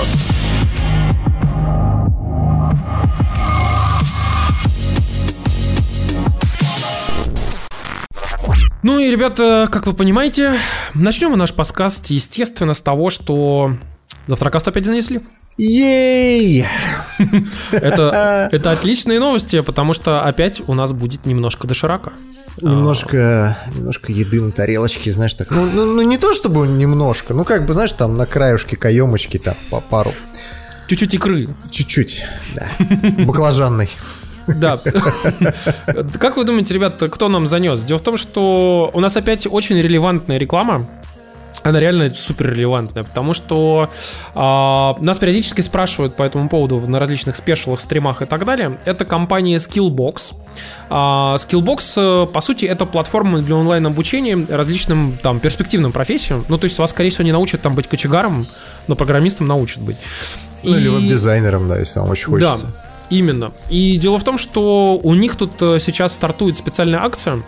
подкаст. Ну и, ребята, как вы понимаете, начнем мы наш подкаст, естественно, с того, что завтрака 105 занесли. Ей! Это, это отличные новости, потому что опять у нас будет немножко доширака. Немножко, немножко еды на тарелочке, знаешь, так. Ну, ну, ну, не то чтобы немножко, ну как бы, знаешь, там на краюшке каемочки там по пару. Чуть-чуть икры. Чуть-чуть, да. Баклажанный. Да. Как вы думаете, ребят, кто нам занес? Дело в том, что у нас опять очень релевантная реклама. Она реально супер релевантная, потому что э, нас периодически спрашивают по этому поводу на различных спешалах, стримах и так далее. Это компания Skillbox. Э, Skillbox, по сути, это платформа для онлайн-обучения различным там перспективным профессиям. Ну, то есть вас, скорее всего, не научат там быть кочегаром, но программистом научат быть. Ну, и... или веб-дизайнером, да, если вам очень хочется. Да, именно. И дело в том, что у них тут э, сейчас стартует специальная акция,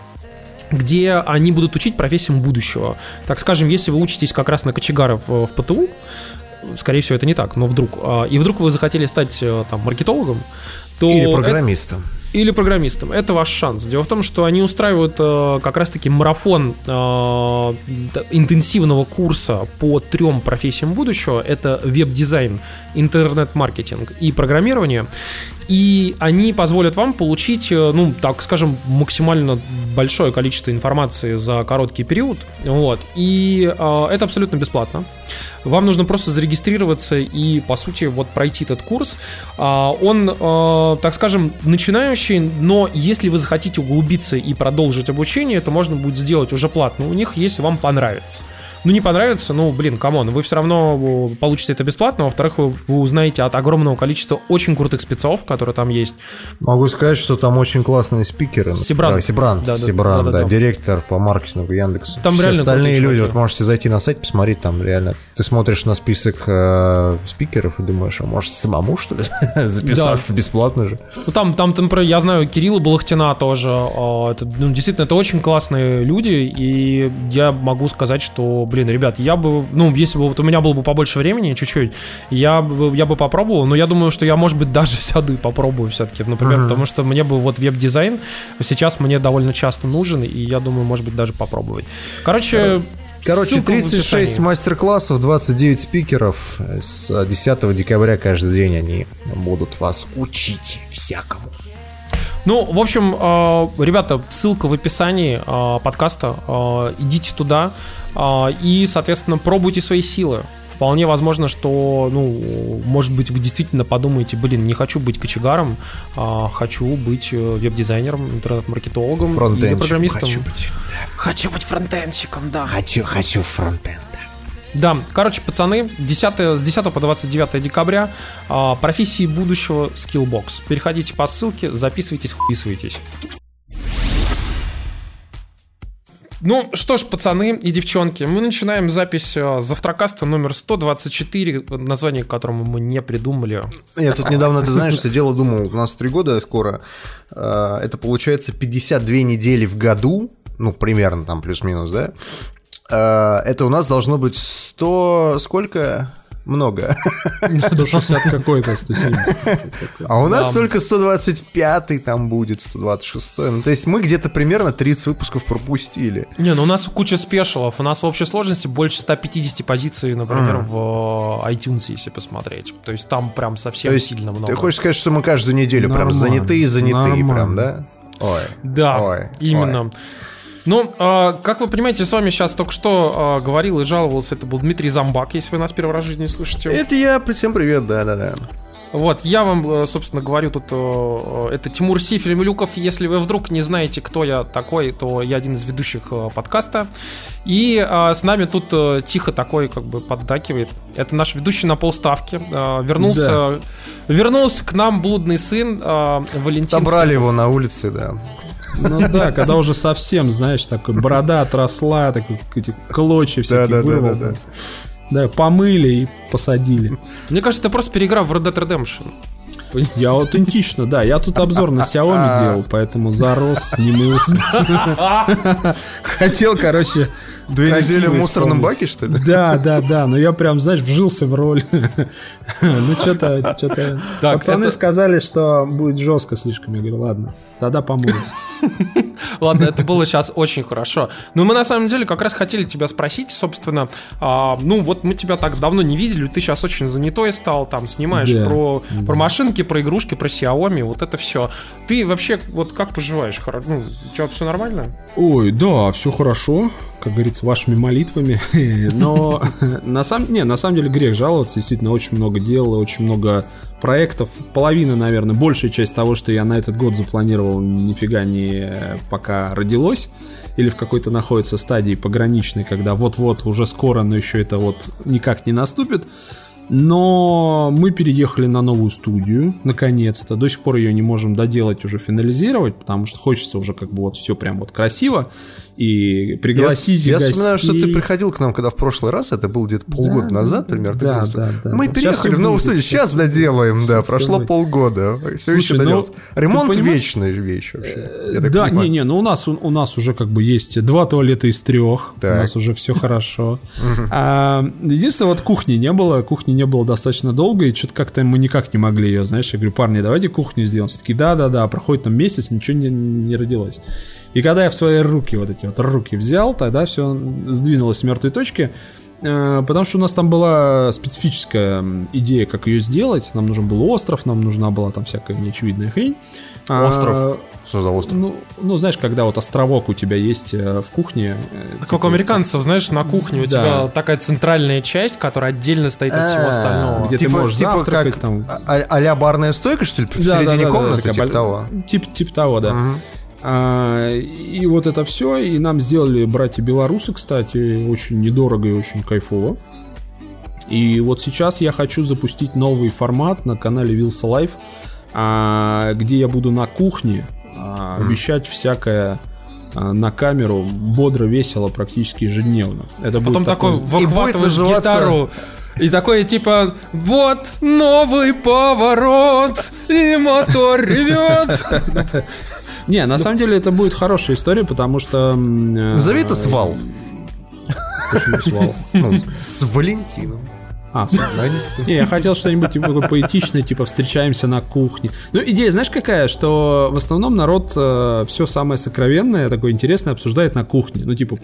где они будут учить профессиям будущего. Так скажем, если вы учитесь как раз на кочегаров в ПТУ, скорее всего, это не так, но вдруг, а, и вдруг вы захотели стать э, там маркетологом, то... Или программистом. Это, или программистом. Это ваш шанс. Дело в том, что они устраивают э, как раз-таки марафон э, интенсивного курса по трем профессиям будущего. Это веб-дизайн, интернет-маркетинг и программирование. И они позволят вам получить, э, ну, так скажем, максимально большое количество информации за короткий период. Вот. И э, это абсолютно бесплатно. Вам нужно просто зарегистрироваться и, по сути, вот пройти этот курс. А, он, э, так скажем, начинающий, но если вы захотите углубиться и продолжить обучение, это можно будет сделать уже платно у них, если вам понравится ну, не понравится, ну, блин, come on, вы все равно получите это бесплатно, во-вторых, вы, вы узнаете от огромного количества очень крутых спецов, которые там есть. Могу сказать, что там очень классные спикеры. Сибрант. Да, Сибрант, да, Сибрант, да, да, да, директор по маркетингу Яндекса. Там Все реально остальные люди, вот можете зайти на сайт, посмотреть, там реально, ты смотришь на список э, спикеров и думаешь, а может самому, что ли, записаться да. бесплатно же? Ну, там, там, например, я знаю Кирилла Балахтина тоже, а, это, ну, действительно, это очень классные люди, и я могу сказать, что блин, ребят, я бы, ну, если бы вот у меня было бы побольше времени, чуть-чуть, я бы, я бы попробовал, но я думаю, что я, может быть, даже сяду и попробую все-таки, например, uh-huh. потому что мне бы вот веб-дизайн сейчас мне довольно часто нужен, и я думаю, может быть, даже попробовать. Короче, Короче, 36 мастер-классов, 29 спикеров. С 10 декабря каждый день они будут вас учить всякому. Ну, в общем, э, ребята, ссылка в описании э, подкаста. Идите туда и, соответственно, пробуйте свои силы. Вполне возможно, что, ну, может быть, вы действительно подумаете, блин, не хочу быть кочегаром, а хочу быть веб-дизайнером, интернет-маркетологом или программистом. Хочу быть, да. хочу быть фронтенщиком, да. Хочу, хочу фронтенд. Да, короче, пацаны, 10, с 10 по 29 декабря а, профессии будущего Skillbox. Переходите по ссылке, записывайтесь, вписывайтесь. Ну что ж, пацаны и девчонки, мы начинаем запись а, завтракаста номер 124, название которому мы не придумали. Я тут недавно, ты знаешь, сидел и думал, у нас три года скоро, а, это получается 52 недели в году, ну, примерно там плюс-минус, да? Э, это у нас должно быть 100... Сколько? Много. 160 какой-то, 170. А у нас только 125-й там будет, 126-й. Ну, то есть мы где-то примерно 30 выпусков пропустили. Не, ну у нас куча спешалов. У нас в общей сложности больше 150 позиций, например, mm. в э, iTunes, если посмотреть. То есть там прям совсем сильно много. Ты хочешь сказать, что мы каждую неделю прям занятые, занятые Нормально. прям, да? Ой. Да, ой, именно. Ну, э, как вы понимаете, с вами сейчас только что э, говорил и жаловался, это был Дмитрий Замбак, если вы нас первый раз в жизни слышите. Это я, всем привет, да-да-да. Вот, я вам, собственно, говорю тут, это Тимур Сифель Милюков. Если вы вдруг не знаете, кто я такой, то я один из ведущих подкаста. И а, с нами тут тихо такой, как бы, поддакивает. Это наш ведущий на полставки. Вернулся, да. вернулся к нам блудный сын Валентин. Собрали его на улице, да. Ну да, когда уже совсем, знаешь, такой борода отросла, такой эти клочья всякие да, да, вырвал. Да, да, да. да, помыли и посадили. Мне кажется, ты просто переиграл в Red Dead Redemption. Я аутентично, да. Я тут обзор на Xiaomi делал, поэтому зарос, не мылся. Хотел, короче, Две недели в мусорном исполнить. баке, что ли? Да, да, да, но я прям, знаешь, вжился в роль. Ну, что-то, что-то... Пацаны это- сказали, что будет жестко слишком. Я говорю, ладно, тогда помоюсь. Ладно, это было сейчас очень хорошо. Но мы на самом деле как раз хотели тебя спросить, собственно, а, ну вот мы тебя так давно не видели, ты сейчас очень занятой стал, там снимаешь Да, про, про машинки, про игрушки, про Xiaomi, вот это все. Ты вообще вот как поживаешь? Хоро- Ну, что, все нормально? Ой, да, все хорошо, как говорится, вашими молитвами. Но на самом, не, на самом деле грех жаловаться. Действительно, очень много дел, очень много проектов. Половина, наверное, большая часть того, что я на этот год запланировал, нифига не пока родилось. Или в какой-то находится стадии пограничной, когда вот-вот, уже скоро, но еще это вот никак не наступит. Но мы переехали на новую студию, наконец-то. До сих пор ее не можем доделать, уже финализировать, потому что хочется уже как бы вот все прям вот красиво. И пригласить я, я гостей. вспоминаю, что ты приходил к нам, когда в прошлый раз, это было где-то полгода Да, назад, да, примерно. да, просто- да, да. Мы Сейчас переехали в новую студию, сейчас сейчас доделаем, да, всё прошло будет. полгода, все еще Слушай, ну, доделать. Ремонт вечная вещь вообще. я Да, понимаю. не-не, ну у нас, у, у нас уже как бы есть два туалета из трех. Так. У нас уже все хорошо. А, Единственное, вот кухни не было. Кухни не было достаточно долго, и что-то как-то мы никак не могли ее, знаешь. Я говорю, парни, давайте кухню сделаем. Все таки да-да-да, проходит там месяц, ничего не, не родилось. И когда я в свои руки, вот эти вот руки взял, тогда все сдвинулось с мертвой точки. Э, Потому что у нас там была специфическая идея, как ее сделать. Нам нужен был остров, нам нужна была там всякая неочевидная хрень. А, Остров? Что за остров? ну, ну, знаешь, когда вот островок у тебя есть э, в кухне. э, Как типа у американцев, знаешь, на кухне у Да. тебя такая центральная часть, которая отдельно стоит от всего А, остального. где ты можешь завтракать как там. а- а-ля барная стойка, что ли, в Да, середине да, комнаты, типа того? Тип, тип того, да. Мгм. А, и вот это все, и нам сделали братья белорусы, кстати, очень недорого и очень кайфово. И вот сейчас я хочу запустить новый формат на канале Вилса Life, а, где я буду на кухне а, вещать всякое а, на камеру бодро, весело, практически ежедневно. Это будет Потом такой будет выхватываешь называться- гитару. И такой типа, вот новый поворот, и мотор ревет. Не, на самом деле это будет хорошая история, потому что... м, э, это свал. Почему свал? Ну, С Валентином. А. Да, не я хотел что-нибудь типа, поэтичное, типа встречаемся на кухне. Ну, идея, знаешь, какая? Что в основном народ все самое сокровенное, такое интересное обсуждает на кухне. Ну, типа,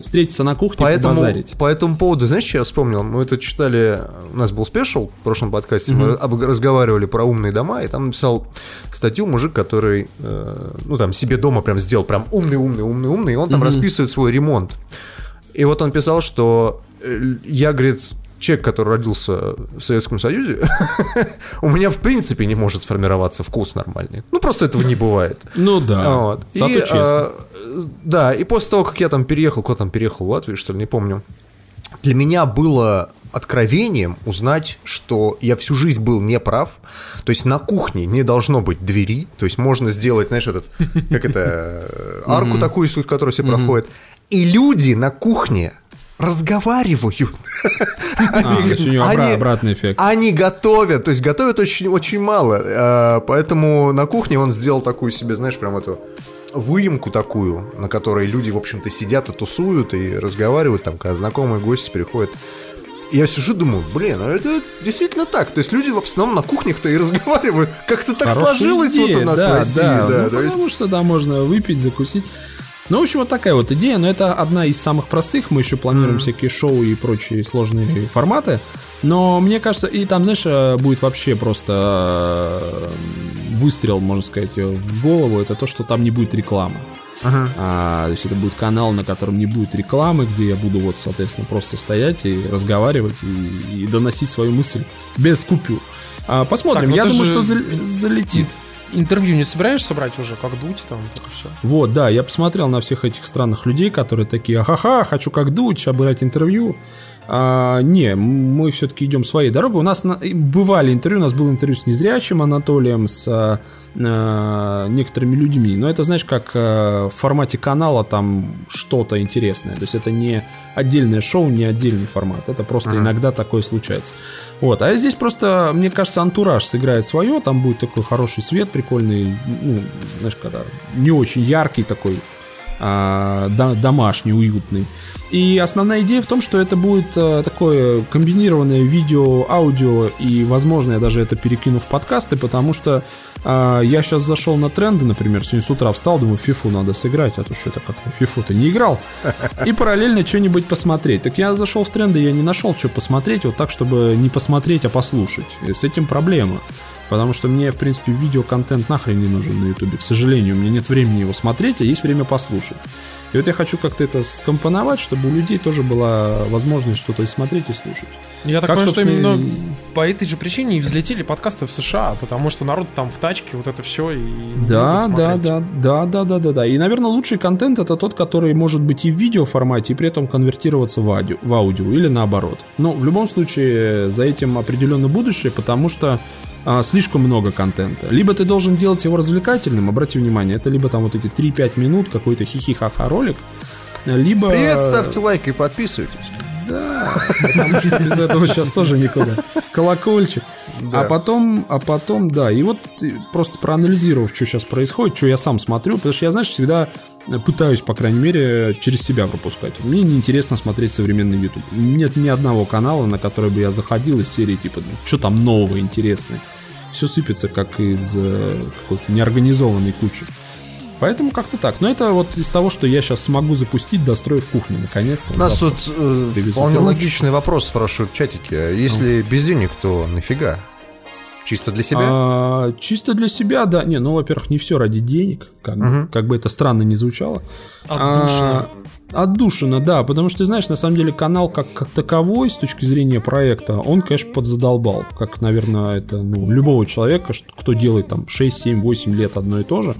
встретиться на кухне, Поэтому, побазарить. по этому поводу, знаешь, что я вспомнил? Мы это читали, у нас был спешл в прошлом подкасте, мы об- разговаривали про умные дома, и там написал статью мужик, который, э, ну, там, себе дома прям сделал прям умный, умный, умный, умный, и он там расписывает свой ремонт. И вот он писал, что э, я, говорит, человек, который родился в Советском Союзе, у меня в принципе не может сформироваться вкус нормальный. Ну, просто этого не бывает. Ну да, Вот. зато И, честно. э, да, и после того, как я там переехал, куда там переехал, в Латвию, что ли, не помню, для меня было откровением узнать, что я всю жизнь был неправ. То есть на кухне не должно быть двери. То есть можно сделать, знаешь, этот, как это, э, арку такую, которую все проходят. И люди на кухне разговаривают. А, есть у него обра- они- обратный эффект. Они готовят, то есть готовят очень, очень мало. э, Поэтому на кухне он сделал такую себе, знаешь, прям эту выемку такую, на которой люди, в общем-то, сидят и тусуют, и разговаривают, там, когда знакомые гости приходят. Я сижу, думаю, блин, а это действительно так. То есть люди в основном на кухнях-то и разговаривают. Как-то так Хорошая сложилось идея, вот у нас да, в России. да. Да, Ну, есть- потому что, да, можно выпить, закусить. Ну, в общем, вот такая вот идея, но это одна из самых простых. Мы еще планируем всякие шоу и прочие сложные форматы. Но мне кажется, и там, знаешь, э, будет вообще просто э, выстрел, можно сказать, в голову. Это то, что там не будет рекламы. А, то есть это будет канал, на котором не будет рекламы, где я буду вот, соответственно, просто стоять и разговаривать и, и доносить свою мысль без купюр. А, посмотрим. Так, ну я думаю, же- что зал- залетит. Интервью не собираешься брать уже, как дуть там, все. Вот, да, я посмотрел на всех этих странных людей, которые такие, ахаха, хочу как Дудь, сейчас брать интервью. А, не, мы все-таки идем своей дорогой. У нас на, бывали интервью, у нас было интервью с незрячим Анатолием, с а, некоторыми людьми. Но это, знаешь, как а, в формате канала там что-то интересное. То есть это не отдельное шоу, не отдельный формат. Это просто uh-huh. иногда такое случается. Вот. А здесь просто, мне кажется, антураж сыграет свое. Там будет такой хороший свет, прикольный. Ну, знаешь, когда не очень яркий такой а, домашний, уютный. И основная идея в том, что это будет а, такое комбинированное видео, аудио, и, возможно, я даже это перекину в подкасты, потому что а, я сейчас зашел на тренды, например, сегодня с утра встал, думаю, фифу надо сыграть, а то что-то как-то фифу-то не играл, и параллельно что-нибудь посмотреть. Так я зашел в тренды, я не нашел, что посмотреть, вот так, чтобы не посмотреть, а послушать. И с этим проблема. Потому что мне, в принципе, видеоконтент нахрен не нужен на Ютубе. К сожалению, у меня нет времени его смотреть, а есть время послушать. И вот я хочу как-то это скомпоновать, чтобы у людей тоже была возможность что-то и смотреть, и слушать. Я так как, понимаю, что именно по этой же причине и взлетели подкасты в США, потому что народ там в тачке, вот это все и да, да, да, да, да, да, да, да. И, наверное, лучший контент это тот, который может быть и в видео формате, и при этом конвертироваться в аудио, в аудио или наоборот. Но в любом случае за этим определенно будущее, потому что а, слишком много контента. Либо ты должен делать его развлекательным, обрати внимание, это либо там вот эти 3-5 минут, какой-то хихи-ха-ха ролик, либо... Привет, ставьте лайк и подписывайтесь. Да, потому что без этого сейчас тоже никуда. Колокольчик. Да. А потом, а потом, да, и вот просто проанализировав, что сейчас происходит, что я сам смотрю, потому что я, знаешь, всегда пытаюсь, по крайней мере, через себя пропускать. Мне неинтересно смотреть современный YouTube. Нет ни одного канала, на который бы я заходил из серии типа, что там нового, интересное все сыпется как из э, какой-то неорганизованной кучи. Поэтому как-то так. Но это вот из того, что я сейчас смогу запустить, достроив кухню наконец-то. У нас тут э, вполне логичный вопрос спрашивают в чатике. Если ну. без денег, то нафига? Чисто для себя? А, чисто для себя, да. Не, ну, во-первых, не все ради денег, как, угу. как бы это странно не звучало. Отдушина. А, Отдушина, да, потому что, знаешь, на самом деле канал как, как таковой, с точки зрения проекта, он, конечно, подзадолбал. Как, наверное, это ну, любого человека, кто делает там 6, 7, 8 лет одно и то же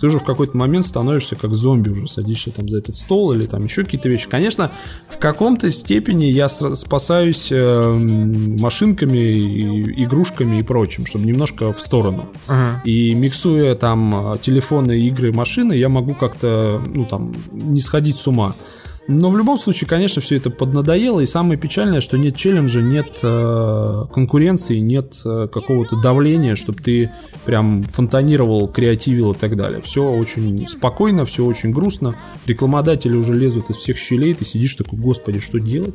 ты уже в какой-то момент становишься как зомби уже, садишься там за этот стол или там еще какие-то вещи. Конечно, в каком-то степени я спасаюсь э, машинками, игрушками и прочим, чтобы немножко в сторону. Uh-huh. И миксуя там телефоны, игры, машины, я могу как-то, ну там, не сходить с ума. want. Но в любом случае, конечно, все это поднадоело. И самое печальное, что нет челленджа, нет э, конкуренции, нет э, какого-то давления, чтобы ты прям фонтанировал, креативил и так далее. Все очень спокойно, все очень грустно. Рекламодатели уже лезут из всех щелей, ты сидишь такой, господи, что делать?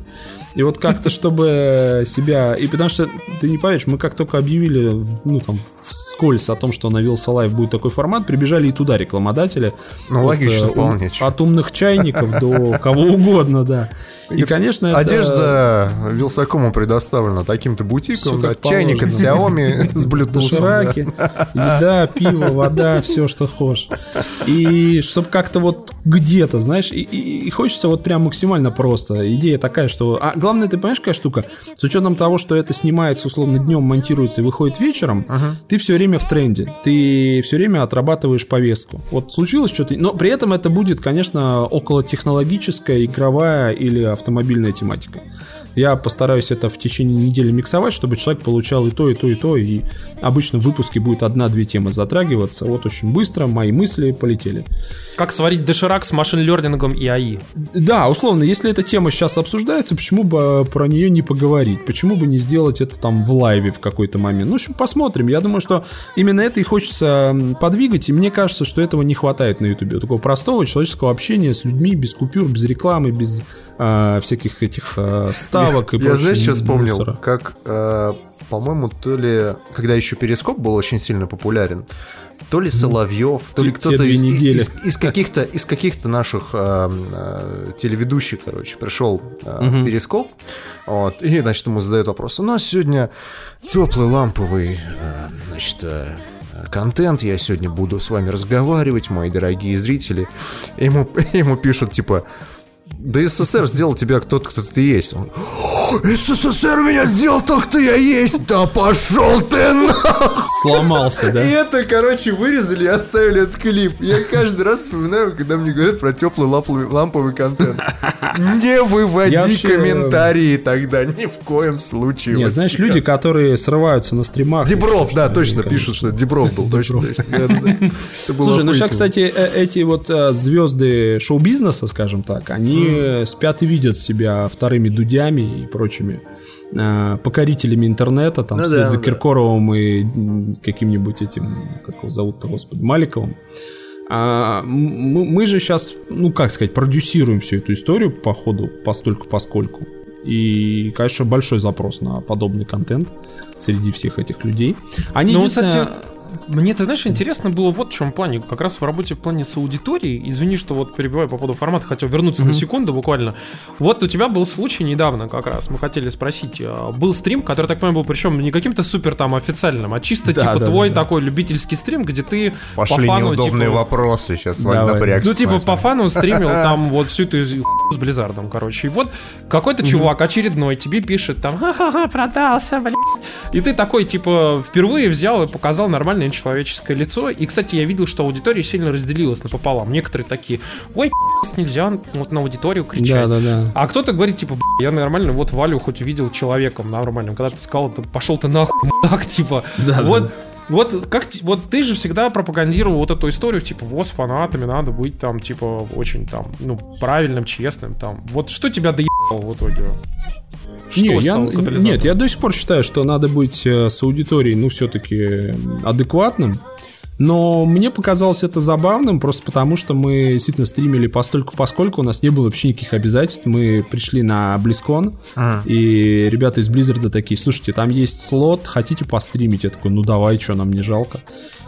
И вот как-то, чтобы себя... И потому что, ты не поверишь, мы как только объявили, ну там, вскользь о том, что на Вилса Live будет такой формат, прибежали и туда рекламодатели. Ну, вот, логично, э, вполне. От умных чайников до кого угодно, да. И, конечно, это... Одежда Вилсакому предоставлена таким-то бутиком, да, чайник от Xiaomi с Bluetooth. Дошираки, еда, пиво, вода, все, что хочешь. И чтобы как-то вот где-то, знаешь, и, и, и хочется вот прям максимально просто. Идея такая, что... А главное, ты понимаешь, какая штука? С учетом того, что это снимается, условно, днем, монтируется и выходит вечером, uh-huh. ты все время в тренде. Ты все время отрабатываешь повестку. Вот случилось что-то... Но при этом это будет, конечно, около технологическая, игровая или автомобильная тематика. Я постараюсь это в течение недели миксовать, чтобы человек получал и то, и то, и то. И обычно в выпуске будет одна-две темы затрагиваться. Вот очень быстро мои мысли полетели. Как сварить доширак с машин-лернингом и АИ. Да, условно, если эта тема сейчас обсуждается, почему бы про нее не поговорить? Почему бы не сделать это там в лайве в какой-то момент? Ну, в общем, посмотрим. Я думаю, что именно это и хочется подвигать, и мне кажется, что этого не хватает на Ютубе. Такого простого человеческого общения с людьми, без купюр, без рекламы, без э, всяких этих э, ставок я, и Я знаешь, что вспомнил? Мусора. Как, э, по-моему, то ли, когда еще Перископ был очень сильно популярен, то ли Соловьев, то ли кто-то из, из, из каких-то из каких-то наших э, э, телеведущих, короче, пришел э, угу. в Перископ, вот, и, значит, ему задают вопрос. У нас сегодня теплый ламповый, э, значит, э, контент, я сегодня буду с вами разговаривать, мои дорогие зрители. ему, ему пишут, типа, да СССР сделал тебя кто-то, кто ты есть. Он, СССР меня сделал тот, кто я есть. Да пошел ты нахуй. Сломался, да? И это, короче, вырезали и оставили этот клип. Я каждый раз вспоминаю, когда мне говорят про теплый ламповый, контент. Не выводи вообще- комментарии тогда, ни в коем случае. Нет, знаешь, сейчас. люди, которые срываются на стримах. Дебров, да, точно, пишут, что Дебров был, точно. Слушай, ну сейчас, кстати, э, эти вот э, звезды шоу-бизнеса, скажем так, они э, спят и видят себя вторыми дудями и прочими э, покорителями интернета, там, Ну вслед да, за да. Киркоровым и каким-нибудь этим, как его зовут-то, господи, Маликовым. А, мы, мы же сейчас, ну как сказать, продюсируем всю эту историю по ходу, постольку поскольку. И, конечно, большой запрос на подобный контент среди всех этих людей. Они, Ну, единственное- кстати, мне, ты знаешь, интересно было вот в чем плане. Как раз в работе в плане с аудиторией. Извини, что вот перебиваю по поводу формата, хотел вернуться на секунду буквально. Вот у тебя был случай недавно как раз. Мы хотели спросить. э, Был стрим, который, так понимаю, был причем не каким-то супер там официальным, а чисто Да, типа да, твой да, такой любительский стрим, где ты Пошли по фану, неудобные типа, вопросы, сейчас Валь напрягся. ну, типа, по фану стримил там вот всю эту с Близзардом, короче. И вот какой-то чувак очередной тебе пишет там, ха-ха-ха, продался, блядь. И ты такой, типа, впервые взял и показал нормальное человеческое лицо. И, кстати, я видел, что аудитория сильно разделилась напополам. Некоторые такие, ой, нельзя вот на аудиторию кричать. Да, да, да. А кто-то говорит, типа, «Б***ь, я нормально, вот Валю хоть увидел человеком нормальным. Когда ты сказал, пошел ты нахуй, так, типа. Да, вот, да. вот как вот ты же всегда пропагандировал вот эту историю, типа, вот с фанатами надо быть там, типа, очень там, ну, правильным, честным, там. Вот что тебя доебало в итоге? Что Не, я, стало катализатором? нет, я до сих пор считаю, что надо быть э, с аудиторией, ну, все-таки адекватным. Но мне показалось это забавным, просто потому что мы действительно стримили постольку поскольку у нас не было вообще никаких обязательств. Мы пришли на BlizzCon, и ребята из Blizzard такие, слушайте, там есть слот, хотите постримить? Я такой, ну давай, что, нам не жалко.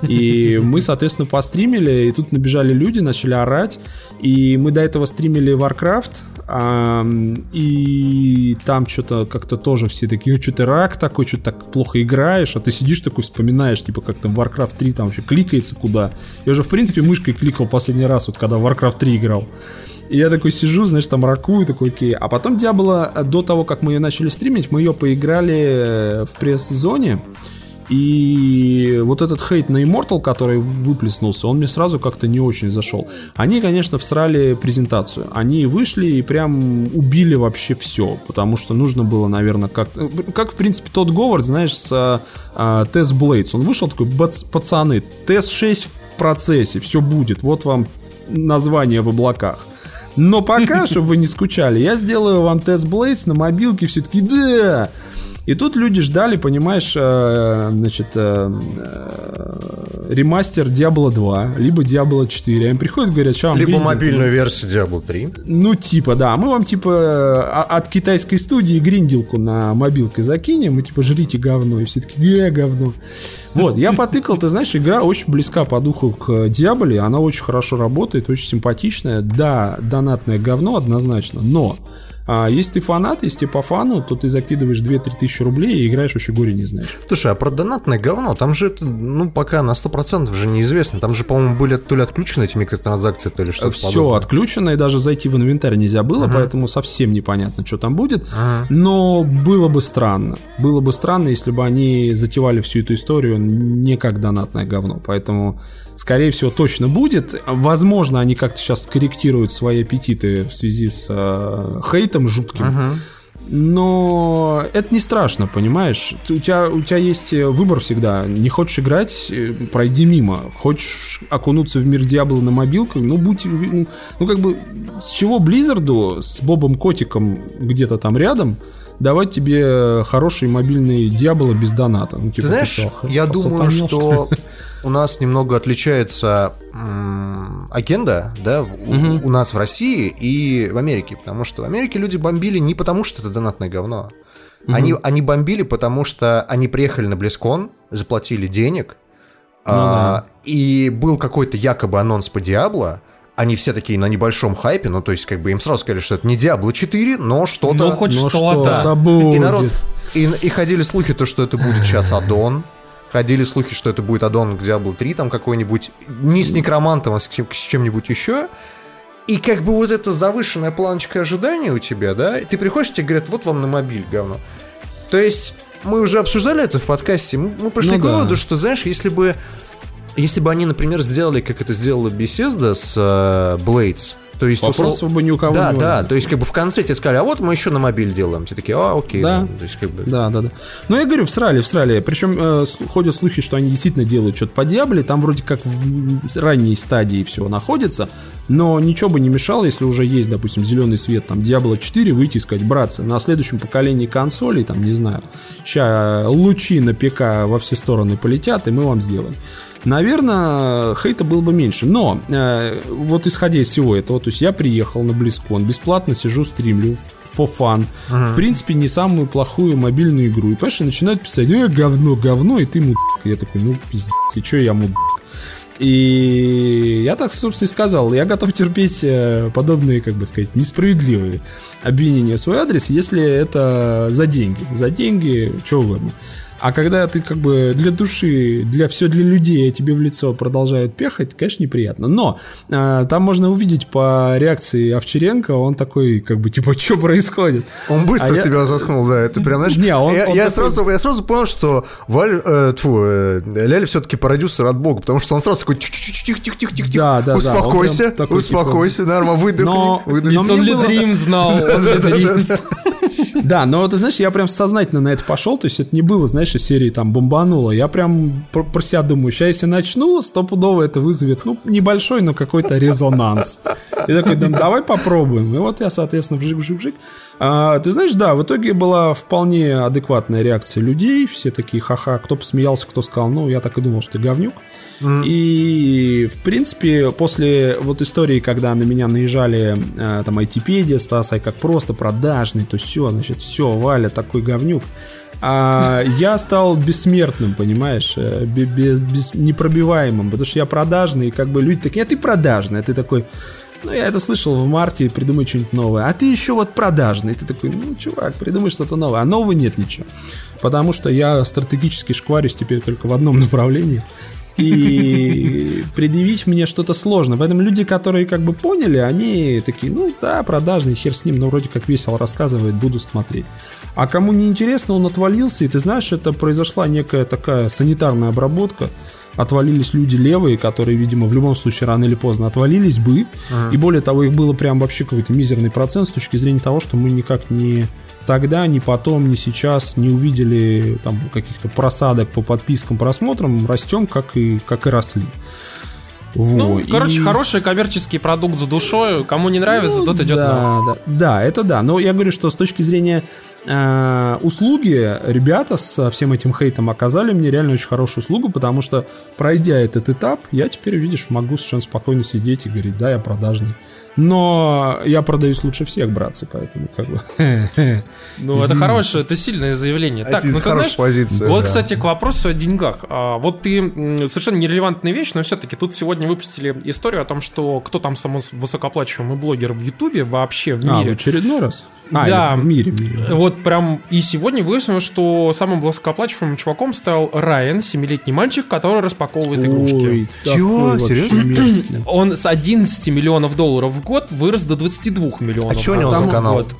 И мы, соответственно, постримили, и тут набежали люди, начали орать, и мы до этого стримили Warcraft, и там что-то как-то тоже все такие, ну что ты рак такой, что ты так плохо играешь, а ты сидишь такой, вспоминаешь, типа как там Warcraft 3 там вообще кликается куда. Я уже, в принципе, мышкой кликал последний раз, вот когда Warcraft 3 играл. И я такой сижу, знаешь, там ракую, такой, окей. А потом Диабло, э, до того, как мы ее начали стримить, мы ее поиграли э, в пресс-зоне. И вот этот хейт на Immortal, который выплеснулся, он мне сразу как-то не очень зашел. Они, конечно, всрали презентацию. Они вышли и прям убили вообще все. Потому что нужно было, наверное, как... Как, в принципе, тот Говард, знаешь, с а, Test Blades. Он вышел такой, «Бац, пацаны, Тест 6 в процессе, все будет. Вот вам название в облаках. Но пока, чтобы вы не скучали, я сделаю вам тест Blades на мобилке, все таки да. И тут люди ждали, понимаешь, э, значит, э, э, ремастер Diablo 2, либо Diablo 4. Им приходят, говорят, что вам Либо гриндинг?» мобильную версию Diablo 3. Ну, типа, да. Мы вам, типа, а- от китайской студии гринделку на мобилке закинем, и, типа, жрите говно. И все таки не, говно. Вот, я потыкал, ты знаешь, игра очень близка по духу к Диабле, она очень хорошо работает, очень симпатичная. Да, донатное говно однозначно, но а, если ты фанат, если по фану, то ты закидываешь 2-3 тысячи рублей и играешь вообще горе не знаешь. Слушай, а про донатное говно, там же это, ну, пока на 100% же неизвестно. Там же, по-моему, были то ли отключены эти микротранзакции, то ли что-то Все подобное. отключено, и даже зайти в инвентарь нельзя было, поэтому совсем непонятно, что там будет. Но было бы странно. Было бы странно, если бы они затевали всю эту историю не как донатное говно. Поэтому, скорее всего, точно будет. Возможно, они как-то сейчас скорректируют свои аппетиты в связи с э, хейтом жутким. Но это не страшно, понимаешь? Ты- У тебя, у тебя есть э, выбор всегда. Не хочешь играть, э, пройди мимо. Хочешь окунуться в мир Диабло на мобилку, ну будь... Ну, ну, как бы, с чего Близзарду с Бобом Котиком где-то там рядом давать тебе хороший мобильный Диабло без доната? Ну, Ты типа, знаешь, что, я думаю, осатанел, что у нас немного отличается агенда, да, в- у, у нас в России и в Америке, потому что в Америке люди бомбили не потому, что это донатное говно. Они, они бомбили, потому что они приехали на Близкон, заплатили денег, Ну а, и был какой-то якобы анонс по Диабло, они все такие на небольшом хайпе, ну, то есть, как бы им сразу сказали, что это не Диабло 4, но что-то... Ну, хоть что-то. И будет. народ... И, и ходили слухи, то, что это будет сейчас аддон. Ходили слухи, что это будет аддон к Diablo 3 там какой-нибудь. Не с некромантом, а с, с чем-нибудь еще. И как бы вот эта завышенная планочка ожидания у тебя, да, и ты приходишь, тебе говорят, вот вам на мобиль, говно. То есть мы уже обсуждали это в подкасте, мы, мы пришли Ну к да. выводу, что, знаешь, если бы если бы они, например, сделали, как это сделала Bethesda с э, Blades, то есть... Вопросов бы ни у кого да, не да, возникло. то есть как бы в конце тебе сказали, а вот мы еще на мобиль делаем. Все такие, а, окей. Да. То есть как бы... Да, да, да. Ну, я говорю, всрали, всрали. Причем э, ходят слухи, что они действительно делают что-то по Диабле. Там вроде как в ранней стадии все находится. Но ничего бы не мешало, если уже есть, допустим, зеленый свет, там, Diablo 4, выйти и сказать, братцы, на следующем поколении консолей, там, не знаю, сейчас лучи на ПК во все стороны полетят, и мы вам сделаем. Наверное, хейта было бы меньше. Но э, вот исходя из всего этого, то есть я приехал на BlizzCon, бесплатно сижу, стримлю, for fun. В принципе, не самую плохую мобильную игру. И, понимаешь, начинают писать, э, говно, говно, и ты мудак. Я такой, ну, пиздец, и что я мудак? И я так, собственно, и сказал, я готов терпеть э, подобные, как бы сказать, несправедливые обвинения в свой адрес, если это за деньги. За деньги, что угодно. А когда ты как бы для души, для все для людей, а тебе в лицо продолжают пехать, конечно, неприятно. Но э, там можно увидеть по реакции Овчаренко, он такой, как бы, типа, что происходит? Он быстро А я- тебя заткнул, да, это прям, знаешь... Не, он- я, он я такой- сразу, я сразу понял, что Валь, э, тьфу, э, Ляля все-таки продюсер от бога, потому что он сразу такой тихо-тихо-тихо-тихо-тихо, Да, да, да, успокойся, прям такой, типа, успокойся, норма, выдохни, Но- выдохни. но он ли было- Дрим знал, он ли Дримс. Да, но ты знаешь, я прям сознательно на это пошел, то есть это не было, знаешь, из серии там бомбануло. Я прям про, себя думаю, сейчас если начну, стопудово это вызовет, ну, небольшой, но какой-то резонанс. И такой, давай попробуем. И вот я, соответственно, вжик-вжик-вжик. А, ты знаешь, да, в итоге была вполне адекватная реакция людей, все такие ха-ха, кто посмеялся, кто сказал, ну, я так и думал, что ты говнюк. И, в принципе, после вот истории, когда на меня наезжали э, там айтипедия, Стас, ай как просто продажный, то все, значит, все, Валя такой говнюк. А я стал бессмертным, понимаешь, э, бе- бе- без- непробиваемым, потому что я продажный, и как бы люди такие, а ты продажный, а ты такой, ну, я это слышал в марте, придумай что-нибудь новое. А ты еще вот продажный. Ты такой, ну, чувак, придумай что-то новое. А нового нет ничего. Потому что я стратегически шкварюсь теперь только в одном направлении. И предъявить мне что-то сложно. Поэтому люди, которые как бы поняли, они такие, ну да, продажный, хер с ним, но вроде как весело рассказывает, буду смотреть. А кому не интересно, он отвалился, и ты знаешь, это произошла некая такая санитарная обработка. Отвалились люди левые, которые, видимо, в любом случае рано или поздно отвалились бы. И более того, их было прям вообще какой-то мизерный процент с точки зрения того, что мы никак не тогда, ни потом, ни сейчас не увидели там каких-то просадок по подпискам, просмотрам, растем, как и, как и росли. Ну, Во, короче, и- хороший коммерческий продукт с душой. Кому не нравится, ну, тот идет на. да, да, да, это да. Но я говорю, что с точки зрения э, услуги, ребята со всем этим хейтом оказали мне реально очень хорошую услугу, потому что, пройдя этот этап, я теперь, видишь, могу совершенно спокойно сидеть и говорить, да, я продажный. Но я продаюсь лучше всех, братцы, поэтому как бы... Ну, это хорошее, это сильное заявление. Так, здесь ну хорошая позиция, Вот, да. кстати, к вопросу о деньгах. А, вот ты совершенно нерелевантная вещь, но все-таки тут сегодня выпустили историю о том, что кто там самый высокооплачиваемый блогер в Ютубе вообще в А, в мире. очередной раз? А, Да. в мире, в мире. Вот прям и сегодня выяснилось, что самым высокооплачиваемым чуваком стал Райан, семилетний мальчик, который распаковывает игрушки. Ой, Чего? такой вообще Серьезно? Он с 11 миллионов долларов в год вырос до 22 миллионов. А чё у него за канал? год.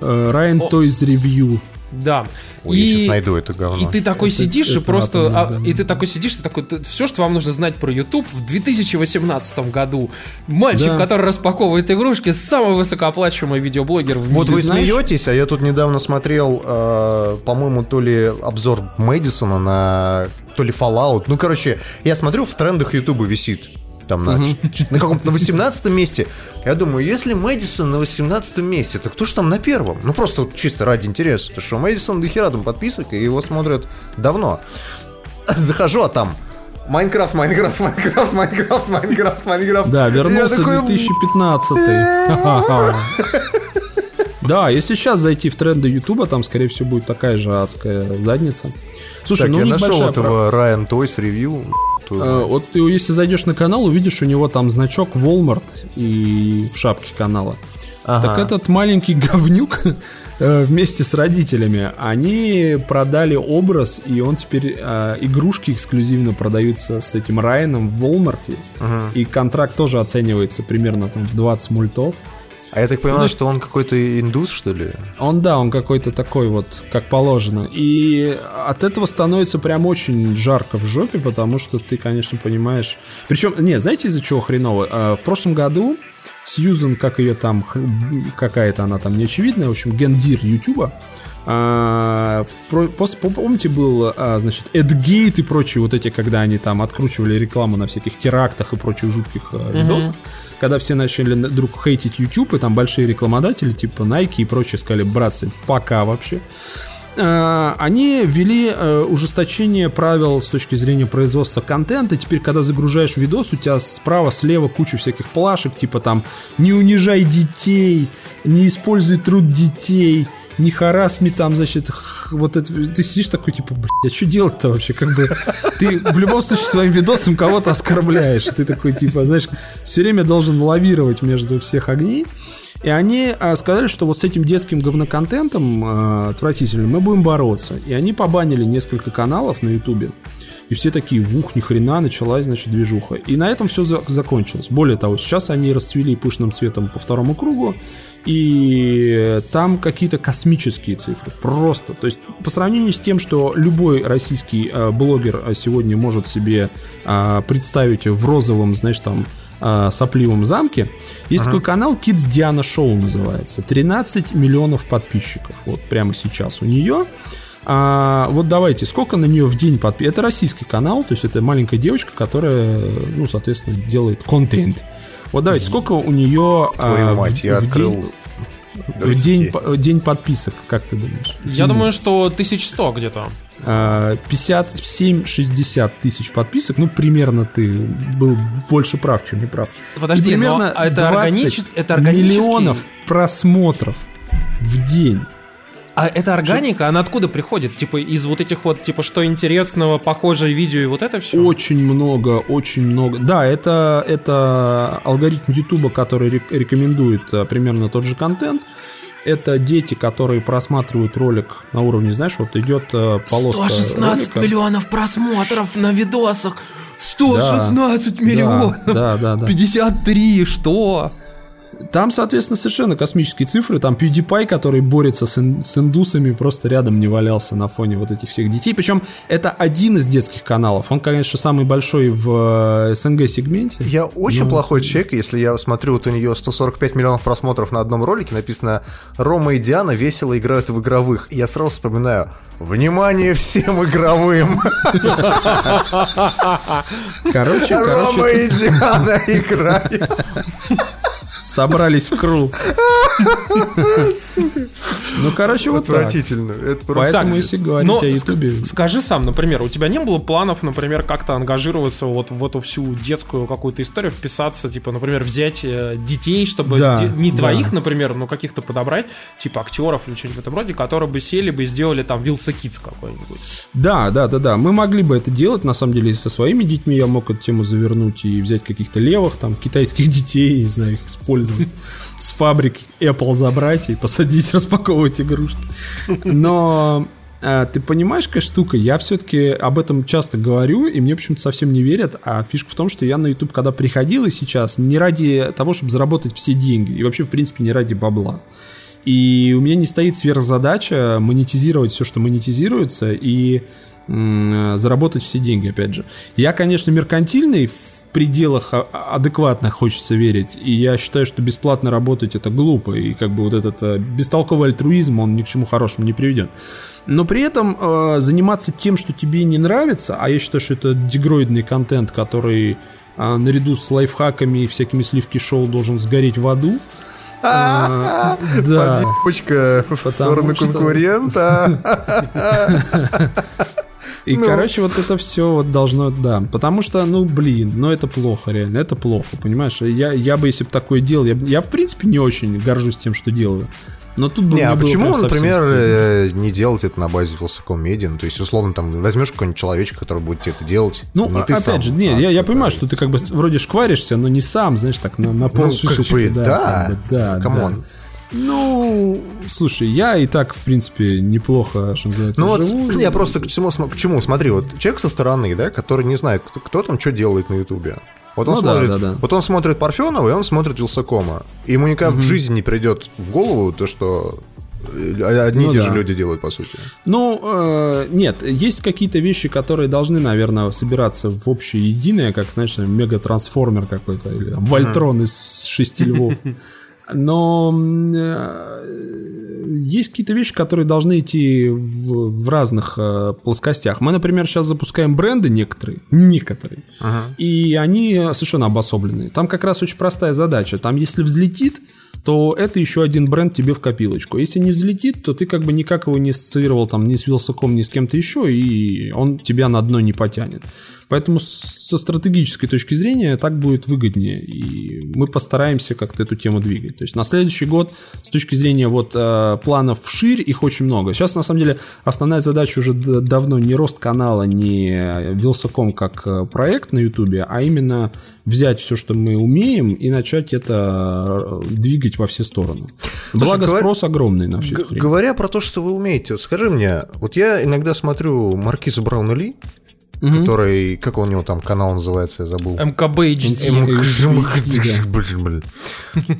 Э, Райан. Toys Review. Да. Ой, я сейчас найду это говно. И ты такой Это- сидишь и это просто, атомный, а, и ты такой сидишь, ты такой, все, что вам нужно знать про YouTube в 2018 году. Мальчик, Да. который распаковывает игрушки, самый высокооплачиваемый видеоблогер в мире. Вот вы знаешь- смеетесь, а я тут недавно смотрел, э, по-моему, то ли обзор Мэдисона на то ли Fallout. Ну, короче, я смотрю, в трендах Ютуба висит. Там на, на каком-то на 18 месте. Я думаю, если Мэдисон на 18 месте, то кто же там на первом? Ну, просто вот чисто ради интереса. Потому что Мэдисон до хера там подписок, и его смотрят давно. Захожу, а там Майнкрафт, Майнкрафт, Майнкрафт, Майнкрафт, Майнкрафт, Майнкрафт. Да, вернулся такой, 2015. Ха-ха. Да, если сейчас зайти в тренды Ютуба, там, скорее всего, будет такая же адская задница. Слушай, Так, ну я нашел большая этого Ryan Toys Review. Э, Вот ты, если зайдешь на канал, увидишь у него там значок Walmart и в шапке канала. Так этот маленький говнюк э, вместе с родителями, они продали образ, и он теперь э, игрушки эксклюзивно продаются с этим Райаном в Walmart. И контракт тоже оценивается примерно там в 20 мультов. А я так понимаю, что он какой-то индус, что ли? Он, да, он какой-то такой вот, как положено. И от этого становится прям очень жарко в жопе, потому что ты, конечно, понимаешь... Причем, не, знаете, из-за чего хреново? А, В прошлом году Сьюзен, как ее там, какая-то она там неочевидная, в общем, гендир Ютуба, а, помните, был, а, значит, Эдгейт и прочие вот эти, когда они там откручивали рекламу на всяких терактах и прочих жутких а, видосах, когда все начали на- вдруг хейтить YouTube, и там большие рекламодатели, типа Nike и прочие сказали, братцы, пока вообще. Э, Они ввели э, ужесточение правил с точки зрения производства контента. Теперь, когда загружаешь видос, у тебя справа, слева куча всяких плашек, типа там «Не унижай детей», «Не используй труд детей», не харасми там, значит, вот это, ты сидишь такой, типа, блядь, а что делать-то вообще, как бы, ты в любом случае своим видосом кого-то оскорбляешь, ты такой, типа, знаешь, все время должен лавировать между всех огней, и они а, сказали, что вот с этим детским говноконтентом а, отвратительным мы будем бороться. И они побанили несколько каналов на Ютубе. И все такие, вух, ни хрена, началась, значит, движуха. И на этом все закончилось. Более того, сейчас они расцвели пышным цветом по второму кругу. И там какие-то космические цифры. Просто. То есть, по сравнению с тем, что любой российский э, блогер сегодня может себе э, представить в розовом, знаешь, там, э, сопливом замке. Есть такой канал Kids Диана Шоу называется. 13 миллионов подписчиков. Вот прямо сейчас у нее. А, вот давайте, сколько на нее в день подписчиков? Это российский канал, то есть это маленькая девочка, которая, ну, соответственно, делает контент. Вот давайте, сколько у нее Твою а, в- мать, я в открыл... день, в день, доски. по- день подписок, как ты думаешь? Я думаю, что 1100 где-то. А, 57-60 тысяч подписок, ну, примерно ты был больше прав, чем не прав. Подожди, И примерно но это 20 органич- это органический- миллионов просмотров в день. А эта органика, она откуда приходит? Типа из вот этих вот, типа, что интересного, похожее видео и вот это все? Очень много, очень много. Да, это, это алгоритм Ютуба, который рек- рекомендует а, примерно тот же контент. Это дети, которые просматривают ролик на уровне, знаешь, вот идет а, полоска 116 ролика. миллионов просмотров на видосах. 116 миллионов. Да, да, да. 53, что? Там, соответственно, совершенно космические цифры. Там PewDiePie, который борется с, ин- с индусами, просто рядом не валялся на фоне вот этих всех детей. Причем это один из детских каналов. Он, конечно, самый большой в э, СНГ-сегменте. Я очень Ну, плохой человек, если я смотрю, вот у нее 145 миллионов просмотров на одном ролике, написано «Рома и Диана весело играют в игровых». И я сразу вспоминаю «Внимание всем игровым! Короче, Рома короче, и Диана играют!» Собрались в круг. Ну, короче, вот так. Отвратительно. Это просто... Поэтому, если говорить о Ютубе... ск- скажи сам, например, у тебя не было планов, например, как-то ангажироваться вот в эту всю детскую какую-то историю, вписаться, типа, например, взять э, детей, чтобы не твоих, например, но каких-то подобрать, типа актеров или что-нибудь в этом роде, которые бы сели бы и сделали там Вилса Кидс какой-нибудь. Да, да, да, да. Мы могли бы это делать, на самом деле, со своими детьми я мог эту тему завернуть и взять каких-то левых, там, китайских детей, не знаю, их использовать. С фабрики Apple забрать и посадить, распаковывать игрушки. Но а, ты понимаешь, какая штука? Я все-таки об этом часто говорю, и мне почему-то совсем не верят. А фишка в том, что я на YouTube, когда приходил и сейчас, не ради того, чтобы заработать все деньги, и вообще, в принципе, не ради бабла. И у меня не стоит сверхзадача монетизировать все, что монетизируется, и э, заработать все деньги, опять же. Я, конечно, меркантильный, в пределах а- адекватно хочется верить, и я считаю, что бесплатно работать это глупо, и как бы вот этот э, бестолковый альтруизм, он ни к чему хорошему не приведет. Но при этом э, заниматься тем, что тебе не нравится, а я считаю, что это дегроидный контент, который э, наряду с лайфхаками и всякими сливки шоу должен сгореть в аду. А, Да. Подъебочка в сторону что- конкурента. И, Ну. короче, вот это все вот должно, да. Потому что, ну, блин, ну это плохо, реально, это плохо, понимаешь? Я, я бы, если бы такое делал, я, я, в принципе, не очень горжусь тем, что делаю. Но тут бы Не, а почему, например, стыдно. э, не делать это на базе Wylsacom Media? Ну, то есть, условно, там возьмешь какого-нибудь человечка, который будет тебе это делать. Ну, не а- ты опять сам, же, не, а я, я понимаю, что ты как бы вроде шкваришься, но не сам, знаешь, так на, на пол Ну, как бы, да. как бы, да, Come on. да. Ну, слушай, я и так, в принципе, неплохо, что называется, Ну вот, живу. я просто к чему, к чему, смотри, вот человек со стороны, да, который не знает, кто, кто там что делает на Ютубе. Вот он, Ну да, смотрит, да, да. вот он смотрит Парфенова, и он смотрит Вилсакома. Ему никак в жизни не придет в голову то, что э, одни Ну и те да. же люди делают, по сути. Ну, э, нет, есть какие-то вещи, которые должны, наверное, собираться в общее единое, как, знаешь, мегатрансформер какой-то, или там, Вольтрон из шести львов. Но э, есть какие-то вещи, которые должны идти в, в разных э, плоскостях. Мы, например, сейчас запускаем бренды некоторые, некоторые, и они совершенно обособленные. Там как раз очень простая задача. Там, если взлетит, то это еще один бренд тебе в копилочку. Если не взлетит, то ты как бы никак его не ассоциировал там ни с Вилсаком, ни с кем-то еще, и он тебя на дно не потянет. Поэтому со стратегической точки зрения так будет выгоднее, и мы постараемся как-то эту тему двигать. То есть на следующий год с точки зрения вот э, планов вширь их очень много. Сейчас на самом деле основная задача уже давно не рост канала, не Вилсаком как э, проект на Ютубе, а именно взять все, что мы умеем, и начать это э, двигать во все стороны. Благо говор- спрос огромный на эту хрень. говоря про то, что вы умеете, вот скажи мне, вот я иногда смотрю Маркиза Брауна Ли, который, как у него там канал называется, я забыл. МКБ HD.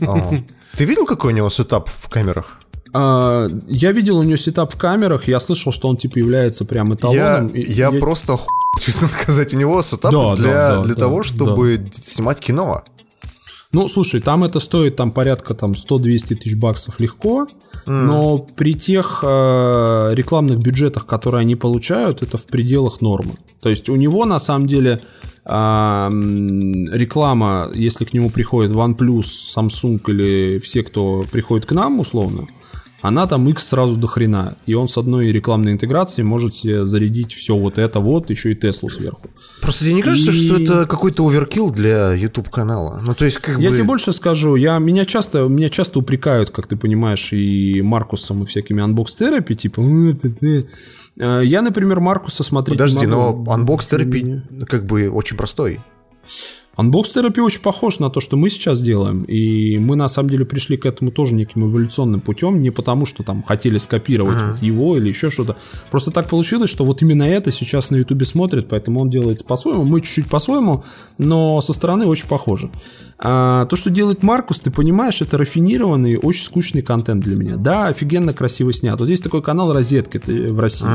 А, Ты видел, какой у него setup в камерах? А, я видел у него setup в камерах, я слышал, что он типа является прям эталоном. я просто честно сказать, у него сетап Да, для, да, да, для да, того, чтобы снимать кино. Ну, слушай, там это стоит там порядка там 100-200 тысяч баксов легко, но при тех э, рекламных бюджетах, которые они получают, это в пределах нормы. То есть у него на самом деле м, реклама, если к нему приходит OnePlus, Samsung или все, кто приходит к нам условно, она там X сразу до хрена. И он с одной рекламной интеграцией может зарядить все вот это вот, еще и Теслу сверху. Просто тебе не кажется, И- что это какой-то оверкилл для YouTube канала? Ну, то есть, как Я бы... тебе больше скажу, я, меня, часто, меня часто упрекают, как ты понимаешь, и Маркусом, и всякими анбокс-терапи, типа. Э, Я, например, Маркуса смотреть Подожди, но могу. Unbox Therapy как бы очень простой. Unbox Therapy очень похож на то, что мы сейчас делаем, и мы на самом деле пришли к этому тоже неким эволюционным путем, не потому что там хотели скопировать вот его или еще что-то. Просто так получилось, что вот именно это сейчас на Ютубе смотрят, поэтому он делает по-своему, мы чуть-чуть по-своему, но со стороны очень похоже. А, то, что делает Маркус, ты понимаешь, это рафинированный, очень скучный контент для меня. Да, офигенно красиво снят. Вот есть такой канал «Розетки» в России.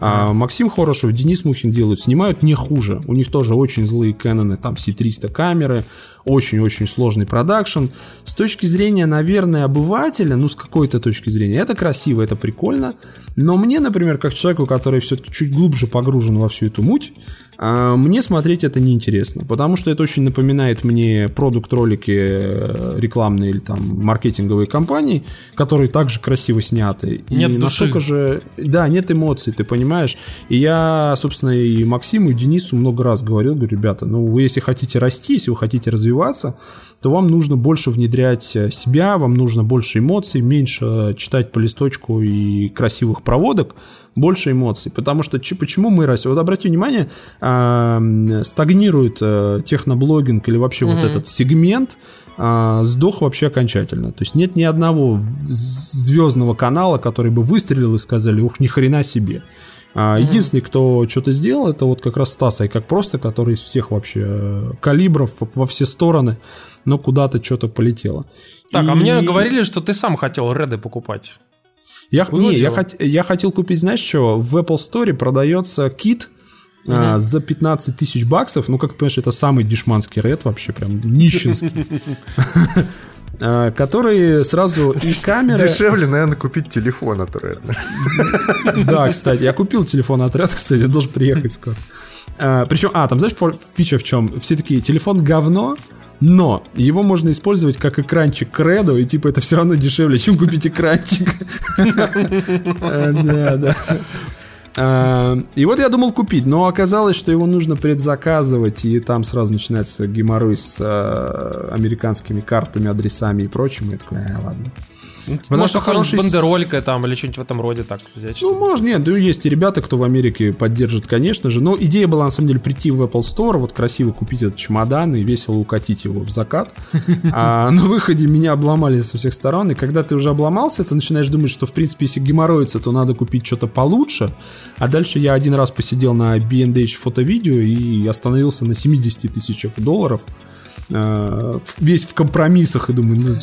А, Максим Хорошев, Денис Мухин делают, снимают не хуже. У них тоже очень злые Кэноны, там C300 камеры, очень-очень сложный продакшн. С точки зрения, наверное, обывателя, ну, с какой-то точки зрения, это красиво, это прикольно. Но мне, например, как человеку, который все-таки чуть глубже погружен во всю эту муть, а, мне смотреть это неинтересно, потому что это очень напоминает мне продукт-ролики э, рекламные или там маркетинговые компании, которые также красиво сняты. И Нет души. настолько же... Да, нет эмоций, ты понимаешь. И я, собственно, и Максиму, и Денису много раз говорил, говорю, ребята, ну вы если хотите расти, если вы хотите развиваться, то вам нужно больше внедрять э, себя, вам нужно больше эмоций, меньше э, читать по листочку и красивых проводок, больше эмоций. Потому что почему мы растем? Вот обрати внимание, а, м, стагнирует э, техноблогинг или вообще вот этот сегмент, а, сдох вообще окончательно. То есть нет ни одного звездного канала, который бы выстрелил и сказали, ух, ни хрена себе. А, Единственный, кто что-то сделал, это вот как раз Стас, и как просто, который из всех вообще э, калибров во- все стороны, но куда-то что-то полетело. Так, а И- мне говорили, что ты сам хотел реды покупать. я, Было не, я, хот- я хотел купить, знаешь что, в Apple Store продается кит а, за 15 тысяч баксов. Ну, как ты понимаешь, это самый дешманский ред вообще, прям нищенский. А, Который сразу и камеры... Дешевле, наверное, купить телефон от Red. Да, кстати, я купил телефон от Red, кстати, должен приехать скоро. А, причем, а, там знаешь фича в чем? Все такие, телефон говно, но его можно использовать как экранчик к Реду, и типа это все равно дешевле, чем купить экранчик. А, Да, да. А, И вот я думал купить, но оказалось, что его нужно предзаказывать, и там сразу начинается геморрой с а, американскими картами, адресами и прочим. Я такой, а, ладно. Потому Может, что хороший бандеролька там или что-нибудь в этом роде так взять. Ну, можно, нет, ну, есть и ребята, кто в Америке поддержит, конечно же. Но идея была, на самом деле, прийти в Apple Store, вот красиво купить этот чемодан и весело укатить его в закат. А на выходе меня обломали со всех сторон. И когда ты уже обломался, ты начинаешь думать, что, в принципе, если геморроиться, то надо купить что-то получше. А дальше я один раз посидел на B&H фото-видео и остановился на 70 тысячах долларов. Э, весь в компромиссах и думаю, ну,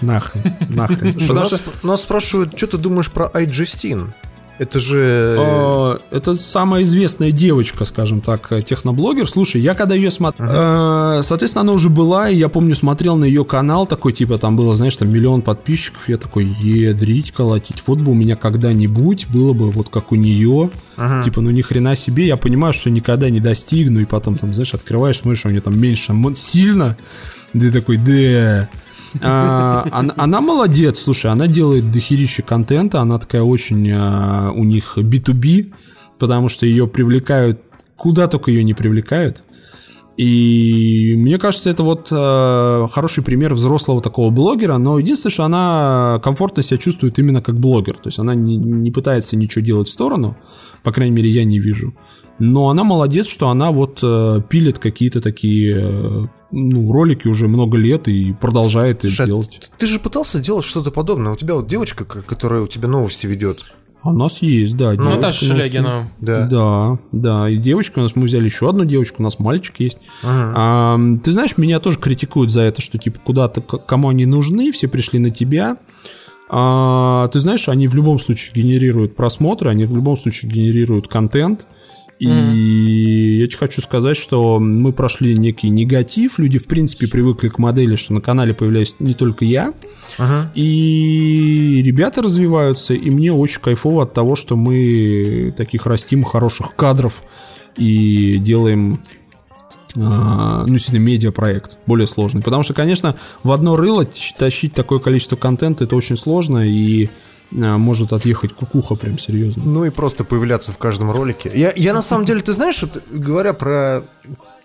нахрен, нахрен. Нас, нас спрашивают, что ты думаешь про iJustine? Это же... Э, это самая известная девочка, скажем так, техноблогер. Слушай, я когда ее смотрел... Ага. Э, соответственно, она уже была, и я помню, смотрел на ее канал, такой, типа, там было, знаешь, там миллион подписчиков. Я такой, едрить, колотить. Вот бы у меня когда-нибудь было бы вот как у нее. Ага. Типа, ну ни хрена себе. Я понимаю, что никогда не достигну, и потом там, знаешь, открываешь, смотришь, у нее там меньше сильно. Ты такой, да... А, она, она молодец, слушай, она делает дохерище контента, она такая очень а, у них B2B, потому что ее привлекают, куда только ее не привлекают. И мне кажется, это вот э, хороший пример взрослого такого блогера, но единственное, что она комфортно себя чувствует именно как блогер. То есть она не, не пытается ничего делать в сторону, по крайней мере, я не вижу. Но она молодец, что она вот э, пилит какие-то такие э, ну, ролики уже много лет и продолжает Слушай, это делать. Ты же пытался делать что-то подобное. У тебя вот девочка, которая у тебя новости ведет. А у нас есть, да. Ну, Наташа Шелягина. Да. Да, да. И девочка у нас, мы взяли еще одну девочку, у нас мальчик есть. Ага. А, ты знаешь, меня тоже критикуют за это, что типа куда-то, кому они нужны, все пришли на тебя. А, ты знаешь, они в любом случае генерируют просмотры, они в любом случае генерируют контент. И mm. я тебе хочу сказать, что мы прошли некий негатив. Люди, в принципе, привыкли к модели, что на канале появляюсь не только я. Uh-huh. И ребята развиваются, и мне очень кайфово от того, что мы таких растим хороших кадров и делаем а, ну, действительно, медиапроект более сложный. Потому что, конечно, в одно рыло тащить такое количество контента это очень сложно, и может отъехать кукуха прям серьезно. Ну и просто появляться в каждом ролике. Я, я на самом деле, ты знаешь, вот, говоря про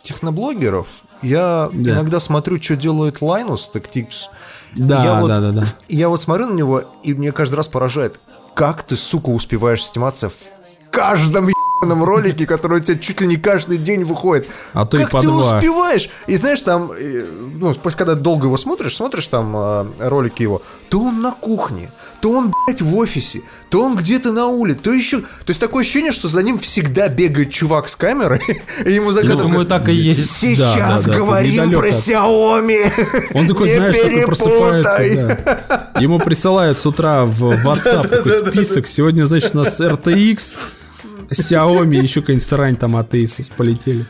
техноблогеров, я да. иногда смотрю, что делает Linus Tactics. Да, я вот, да, да, да. Я вот смотрю на него, и мне каждый раз поражает, как ты, сука, успеваешь сниматься в каждом ролике, который у тебя чуть ли не каждый день выходит. А то как и по ты два. успеваешь? И знаешь, там, э, ну, когда долго его смотришь, смотришь там э, ролики его, то он на кухне, то он, блядь, в офисе, то он где-то на улице, то еще... То есть такое ощущение, что за ним всегда бегает чувак с камерой, и ему за кадром... Думаю, так и есть. Сейчас да, да, да, говорим про Xiaomi, Он такой, не знаешь, такой просыпается, да. Ему присылают с утра в WhatsApp такой список, сегодня, значит, у нас RTX, Xiaomi, еще какая-нибудь срань там от Asus полетели.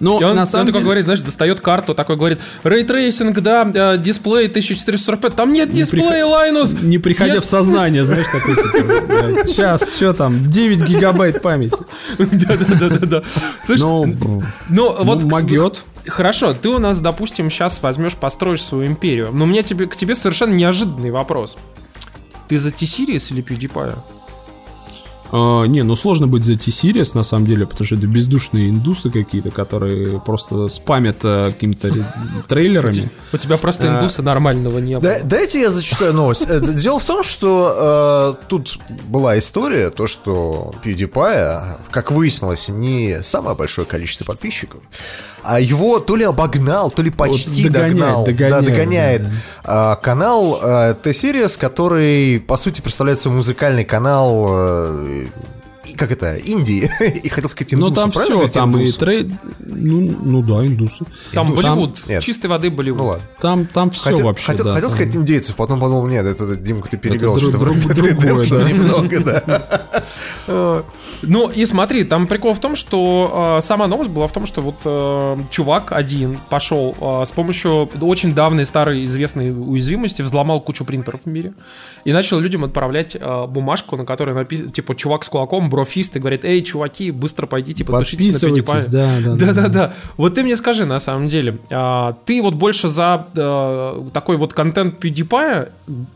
Но и он, на самом он деле... такой говорит, знаешь, достает карту, такой говорит, ray tracing, да, э, дисплей 1445, там нет дисплея, Лайнус! Не приходя нет. в сознание, знаешь, такой, типа, сейчас, что там, 9 гигабайт памяти. Да-да-да-да. Ну, ну, вот... Могет. Хорошо, ты у нас, допустим, сейчас возьмешь, построишь свою империю. Но у меня тебе, к тебе совершенно неожиданный вопрос. Ты за T-Series или PewDiePie? А, не, ну сложно быть за T-Series, на самом деле, потому что это бездушные индусы какие-то, которые просто спамят а, какими-то трейлерами. У тебя просто а, индуса нормального не было. Дайте я зачитаю новость. Э, дело в том, что э, тут была история, то, что PewDiePie, как выяснилось, не самое большое количество подписчиков, а его то ли обогнал, то ли почти вот догоняет, догнал. Догоняет, да, догоняет. Да, да. канал э, T-Series, который, по сути, представляется музыкальный канал э, как это, Индии, и хотел сказать индусы, Ну там все, там индусы? и трейд, ну, ну да, индусы. Там Индус. Болливуд, там, чистой воды Болливуд. Ну, ладно. Там, там все хотел, вообще, Хотел, да, хотел там... сказать индейцев, потом подумал, нет, это, Димка, ты перевел что-то друг, друг, другое, да. немного, да. Ну и смотри, там прикол в том, что э, сама новость была в том, что вот э, чувак один пошел э, с помощью очень давней старой известной уязвимости, взломал кучу принтеров в мире и начал людям отправлять э, бумажку, на которой написано, типа, чувак с кулаком, брофист, и говорит, эй, чуваки, быстро пойдите, подпишитесь на PewDiePie. Да, да, да, да, да. Вот ты мне скажи, на самом деле, а, ты вот больше за а, такой вот контент PewDiePie,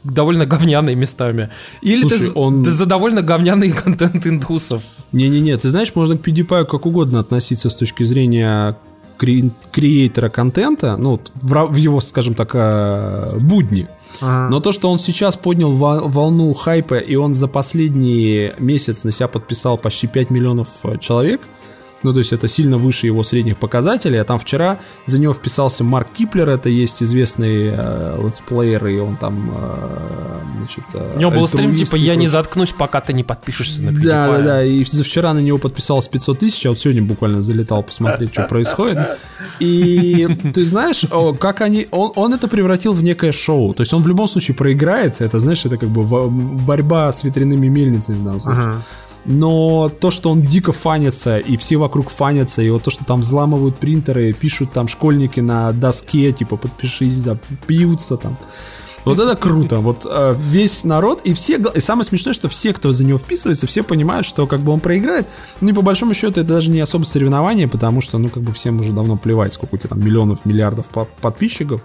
довольно говняный местами, или Слушай, ты, он... ты за довольно говняный контент индусов? Не-не-не, ты знаешь, можно к PewDiePie как угодно относиться с точки зрения креатора контента, ну, в, его, скажем так, а, Но то, что он сейчас поднял волну хайпа, и он за последний месяц на себя подписал почти 5 миллионов э, человек, ну, то есть это сильно выше его средних показателей. А там вчера за него вписался Марк Киплер, это есть известный э, летсплеер, и он там, э, значит... Э, У него был стрим, типа, я не заткнусь, пока ты не подпишешься на PewDiePie. Да, да, да, и за вчера на него подписалось 500 тысяч, а вот сегодня буквально залетал посмотреть, что происходит. И ты знаешь, как они... Он, он это превратил в некое шоу. То есть он в любом случае проиграет. Это, знаешь, это как бы борьба с ветряными мельницами в данном случае. Uh-huh но то, что он дико фанится, и все вокруг фанятся, и вот то, что там взламывают принтеры, пишут там школьники на доске, типа, подпишись, да, пьются там. Вот это круто. Вот э, весь народ и все... И самое смешное, что все, кто за него вписывается, все понимают, что как бы он проиграет. Ну и по большому счету это даже не особо соревнование, потому что, ну, как бы всем уже давно плевать, сколько у тебя там миллионов, миллиардов подписчиков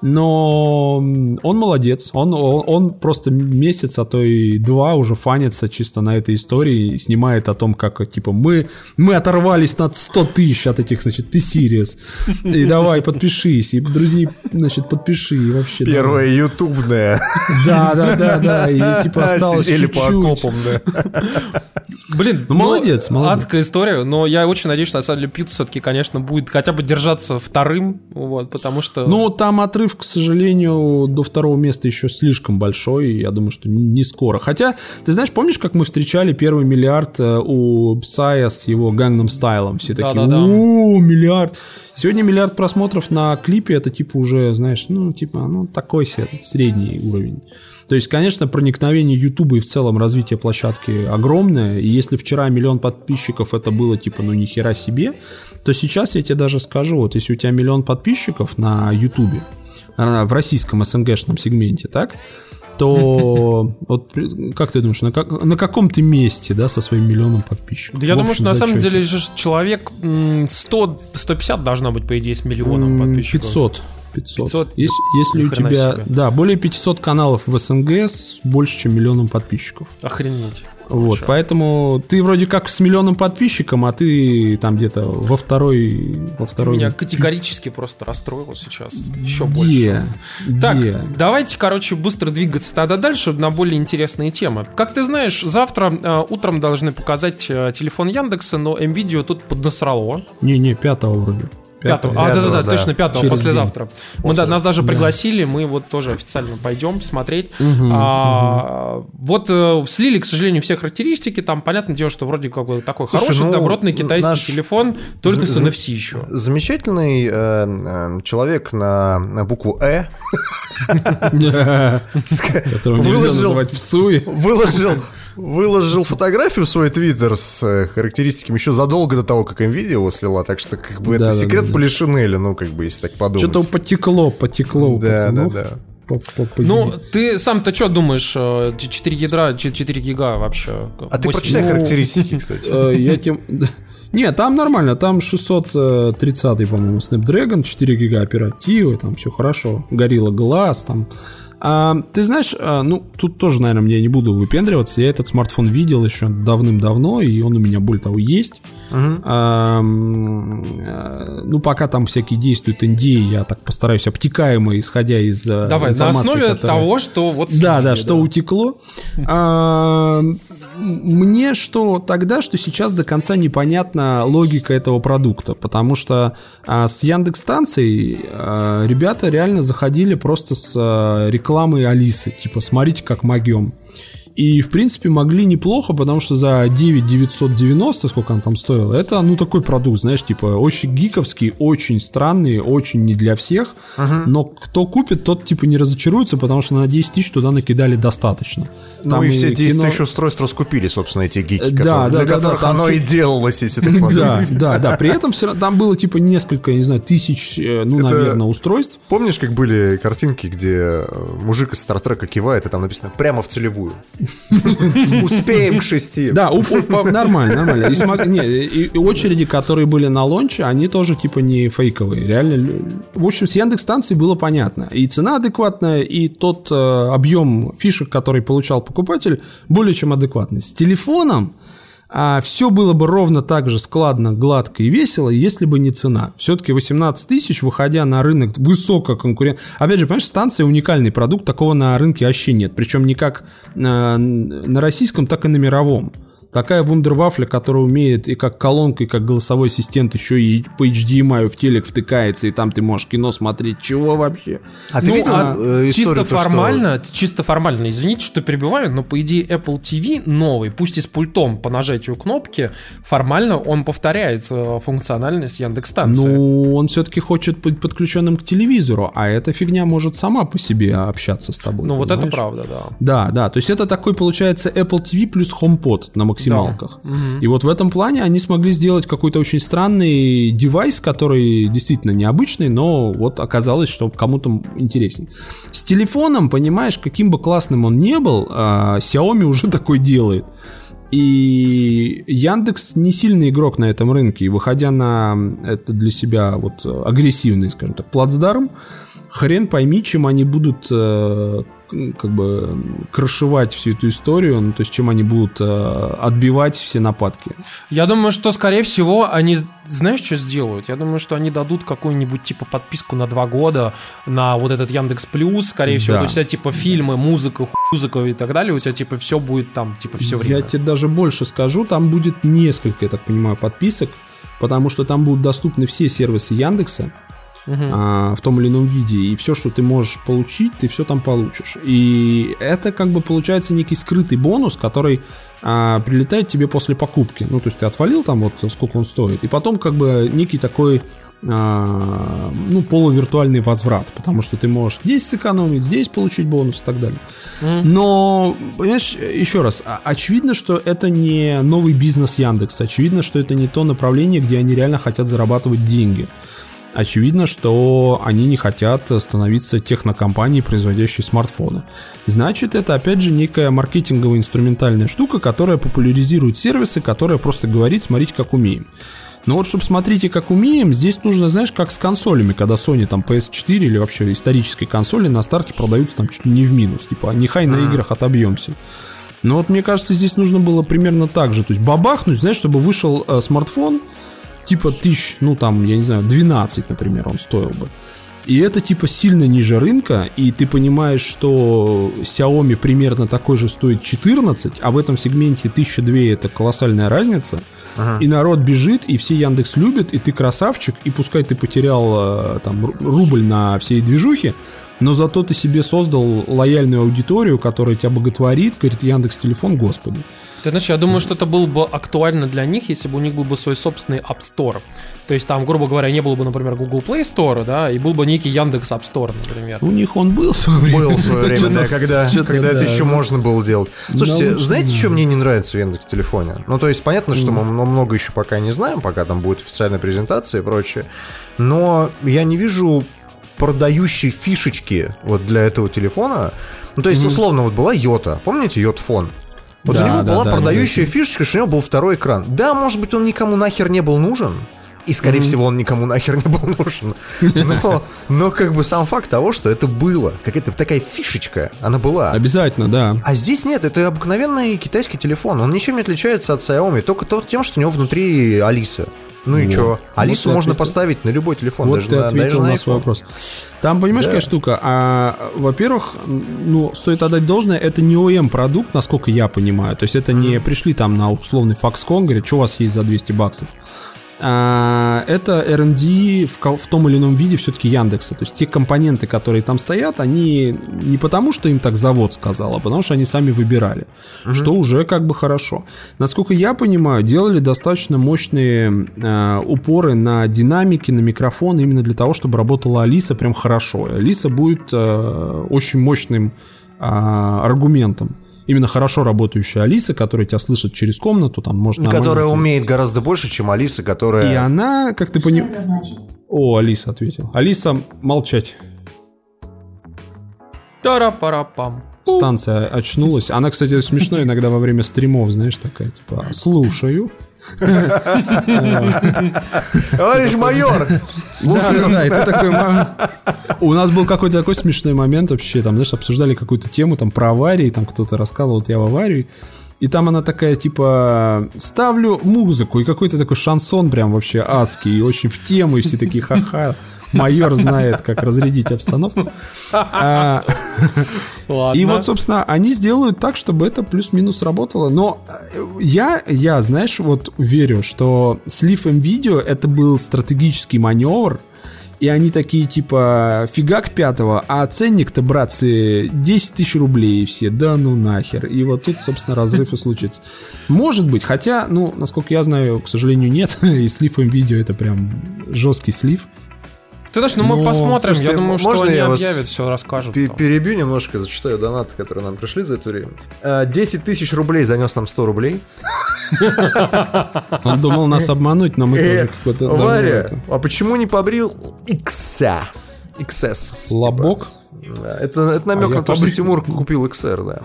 но он молодец, он, он, он просто месяц, а то и два уже фанится чисто на этой истории и снимает о том, как, типа, мы, мы оторвались над 100 тысяч от этих, значит, ты сириес, и давай, подпишись, и, друзья, значит, подпиши, и вообще. Первое давай. ютубное. Да, да, да, да, и, типа, осталось чуть-чуть. по окопам, да. Блин, ну, молодец, молодец. Адская история, но я очень надеюсь, что, на самом деле, Пит все-таки, конечно, будет хотя бы держаться вторым, вот, потому что... Ну, там отрыв отрыв, к сожалению, до второго места еще слишком большой, и я думаю, что не скоро. Хотя, ты знаешь, помнишь, как мы встречали первый миллиард э, у Псая с его Gangnam стайлом? Все такие, о, миллиард. Сегодня миллиард просмотров на клипе, это типа уже, знаешь, ну, типа, ну, такой себе, средний уровень. То есть, конечно, проникновение Ютуба и в целом развитие площадки огромное. И если вчера миллион подписчиков это было типа, ну, ни хера себе, то сейчас я тебе даже скажу, вот если у тебя миллион подписчиков на Ютубе, в российском СНГшном сегменте, так? то вот как ты думаешь, на, как, на каком ты месте, да, со своим миллионом подписчиков? Да я думаю, что на самом деле же человек 100, 150 должна быть, по идее, с миллионом подписчиков. 500. 500. 500? Если, если у тебя, себе. да, более 500 каналов в СНГ с больше, чем миллионом подписчиков. Охренеть. Вот, поэтому ты вроде как с миллионом подписчиком, а ты там где-то во второй... Во второй... Ты меня категорически просто расстроил сейчас. Еще больше. Так, давайте, короче, быстро двигаться тогда дальше на более интересные темы. Как ты знаешь, завтра э, утром должны показать э, телефон Яндекса, но MVideo тут поднасрало. Не-не, пятого вроде. Пятого. А, да, да, да, точно, пятого, Через послезавтра. День. Мы, да, нас даже пригласили, мы вот тоже официально пойдем смотреть. Угу, а, угу. Вот э, слили, к сожалению, все характеристики. Там, понятное дело, что вроде как бы такой Слушай, хороший, ну, добротный китайский наш... телефон, только с NFC еще. Замечательный э, э, человек на, на букву «Э». Называть в суе. Выложил выложил фотографию в свой твиттер с э, характеристиками еще задолго до того, как NVIDIA его слила, так что как бы да, это да, секрет да, Полишинеля, ну как бы если так подумать. Что-то потекло, потекло у да, пацанов. Да, да. По, по, по ну, ты сам-то что думаешь? 4 э, ядра, 4 гига вообще? А 8... ты прочитай ну, характеристики, кстати. Э, я тем... Не, там нормально, там 630, по-моему, Snapdragon, 4 гига оперативы, там все хорошо. Горилла глаз, там а, ты знаешь, а, ну, тут тоже, наверное, я не буду выпендриваться. Я этот смартфон видел еще давным-давно, и он у меня, более того, есть. Uh-huh. А, ну, пока там всякие действуют NDA, я так постараюсь обтекаемо, исходя из э, Давай, на основе которая... того, что вот... Да, да, что утекло. А, мне что тогда, что сейчас до конца непонятна логика этого продукта, потому что а, с Яндекс станцией а, ребята реально заходили просто с а, рекламой Алисы, типа смотрите, как могем. И, в принципе, могли неплохо, потому что за 9 990, сколько он там стоил, это, ну, такой продукт, знаешь, типа, очень гиковский, очень странный, очень не для всех. uh Но кто купит, тот, типа, не разочаруется, потому что на 10 тысяч туда накидали достаточно. Ну, там ну, и все 10 кино... тысяч устройств раскупили, собственно, эти гики, да, которые, да, для да, которых да, оно там... и делалось, если так Да, да, да. При этом все, там было, типа, несколько, не знаю, тысяч, э, ну, это... наверное, устройств. Помнишь, как были картинки, где мужик из Стартрека кивает, и там написано «прямо в целевую»? Успеем к шести. Да, нормально, нормально. И, очереди, которые были на лонче, они тоже типа не фейковые. Реально. В общем, с Яндекс станции было понятно. И цена адекватная, и тот э, объем фишек, который получал покупатель, более чем адекватный. С телефоном а все было бы ровно так же складно, гладко и весело, если бы не цена. Все-таки 18 тысяч, выходя на рынок высоко конкурент. Опять же, понимаешь, станция уникальный продукт, такого на рынке вообще нет. Причем не как на, на российском, так и на мировом. Такая вундервафля, которая умеет и как колонка, и как голосовой ассистент еще и по HDMI в телек втыкается, и там ты можешь кино смотреть. Чего вообще? А ты Ну, видел а э, чисто историю, то, что- формально, чисто формально, извините, что перебиваю, но по идее Apple TV новый, пусть и с пультом по нажатию кнопки, формально он повторяет э, функциональность Яндекс станции. Ну, он все-таки хочет быть подключенным к телевизору, а эта фигня может сама по себе общаться с тобой. Ну, вот это понимаешь? правда, да. Да, да, то есть это такой получается Apple TV плюс HomePod на максималках. И вот в этом плане они смогли сделать какой-то очень странный девайс, который действительно необычный, но вот оказалось, что кому-то интересен. С телефоном, понимаешь, каким бы классным он не был, а, Xiaomi уже такой делает. И Яндекс не сильный игрок на этом рынке, и выходя на это для себя вот агрессивный, скажем так, плацдарм, хрен пойми, чем они будут э, как бы крышевать всю эту историю, ну, то есть чем они будут э, отбивать все нападки. Я думаю, что, скорее всего, они, знаешь, что сделают? Я думаю, что они дадут какую-нибудь, типа, подписку на два года на вот этот Яндекс Плюс, скорее всего. Да. То есть, у тебя, типа, фильмы, музыка, музыка и так далее, у тебя, типа, все будет там, типа, все время. Я тебе даже больше скажу, там будет несколько, я так понимаю, подписок, потому что там будут доступны все сервисы Яндекса, а, в том или ином виде, и все, что ты можешь получить, ты все там получишь. И это как бы получается некий скрытый бонус, который а, прилетает тебе после покупки. Ну, то есть ты отвалил там вот сколько он стоит, и потом как бы некий такой а, ну, полувиртуальный возврат, потому что ты можешь здесь сэкономить, здесь получить бонус и так далее. Но, понимаешь, еще раз, очевидно, что это не новый бизнес Яндекса, очевидно, что это не то направление, где они реально хотят зарабатывать деньги. Очевидно, что они не хотят становиться технокомпанией, производящей смартфоны. Значит, это опять же некая маркетинговая инструментальная штука, которая популяризирует сервисы, которая просто говорит, смотрите, как умеем. Но вот, чтобы смотрите, как умеем, здесь нужно, знаешь, как с консолями, когда Sony там PS4 или вообще исторические консоли на старте продаются там чуть ли не в минус. Типа, нехай на играх отобьемся. Но вот мне кажется, здесь нужно было примерно так же. То есть бабахнуть, знаешь, чтобы вышел э, смартфон, типа тысяч, ну там, я не знаю, 12, например, он стоил бы. И это типа сильно ниже рынка, и ты понимаешь, что Xiaomi примерно такой же стоит 14, а в этом сегменте 1002 это колоссальная разница. И народ бежит, и все Яндекс любят, и ты красавчик, и пускай ты потерял э, там ру- рубль на всей движухе, но зато ты себе создал лояльную аудиторию, которая тебя боготворит, говорит, Яндекс телефон, господи. Ты знаешь, я думаю, что это было бы актуально для них, если бы у них был бы свой собственный App Store. То есть там, грубо говоря, не было бы, например, Google Play Store, да, и был бы некий Яндекс App Store, например. У них он был в свое время. Был в свое время, да, когда, когда это да. еще можно было делать. Слушайте, знаете, что мне не нравится в Яндекс телефоне? Ну, то есть, понятно, что мы много еще пока не знаем, пока там будет официальная презентация и прочее. Но я не вижу продающей фишечки вот для этого телефона. Ну, то есть, условно, вот была Йота. Помните Йотфон? Вот Да, у него да, была да, продающая фишечка, что у него был второй экран. Да, может быть, он никому нахер не был нужен. И, скорее всего, он никому нахер не был нужен. Но, но как бы сам факт того, что это было, какая-то такая фишечка, она была. Обязательно, да. А здесь нет, это обыкновенный китайский телефон. Он ничем не отличается от Xiaomi, только то, тем, что у него внутри Алиса. Ну и Вот. чё? Вот Алису ты можно ответил. поставить на любой телефон, Вот даже ты на, ответил на, на свой вопрос. Там, понимаешь, Да. какая штука? А, во-первых, ну, стоит отдать должное, это не OEM продукт, насколько я понимаю. То есть это не пришли там на условный Foxconn, говорят, что у вас есть за 200 баксов. А, это R&D в, в том или ином виде все-таки Яндекса. То есть те компоненты, которые там стоят, они не потому, что им так завод сказал, а потому что они сами выбирали. Что уже как бы хорошо. Насколько я понимаю, делали достаточно мощные э, упоры на динамики, на микрофон, именно для того, чтобы работала Алиса прям хорошо. И Алиса будет э, очень мощным э, аргументом. Именно хорошо работающая Алиса, которая тебя слышит через комнату, там может Которая говорить. умеет гораздо больше, чем Алиса, И которая... она, как ты понимаешь... О, Алиса ответил. Алиса, молчать. Тара-пара-пам. Станция очнулась. Она, кстати, смешно иногда во время стримов, знаешь, такая, типа, слушаю. Товарищ майор! Слушай, да, да, и ты такой... У нас был какой-то такой смешной момент вообще, там, знаешь, обсуждали какую-то тему там про аварии, там кто-то рассказывал, вот я в аварии, И там она такая, типа, ставлю музыку, и какой-то такой шансон прям вообще адский, и очень в тему, и все такие ха-ха. Майор знает, как разрядить обстановку. А, и вот, собственно, они сделают так, чтобы это плюс-минус работало. Но э, я, я, знаешь, вот верю, что слив видео это был стратегический маневр, и они такие, типа, фигак пятого, а ценник-то, братцы, 10 тысяч рублей все, да ну нахер. И вот тут, собственно, разрыв и случится. Может быть, хотя, ну, насколько я знаю, к сожалению, нет. И слив видео это прям жесткий слив. Ты знаешь, ну мы Но, посмотрим. слушайте, я думаю, что можно они я вас объявят, все расскажут. Там. Перебью немножко, зачитаю донаты, которые нам пришли за это время. Э, 10 тысяч рублей занес нам 100 рублей. Он думал нас обмануть, но мы Э, тоже какой-то... Варя, а почему не побрил Икса? XS. Лобок? Да, Это, это намек А на то, что побрил. Тимур купил XR, да.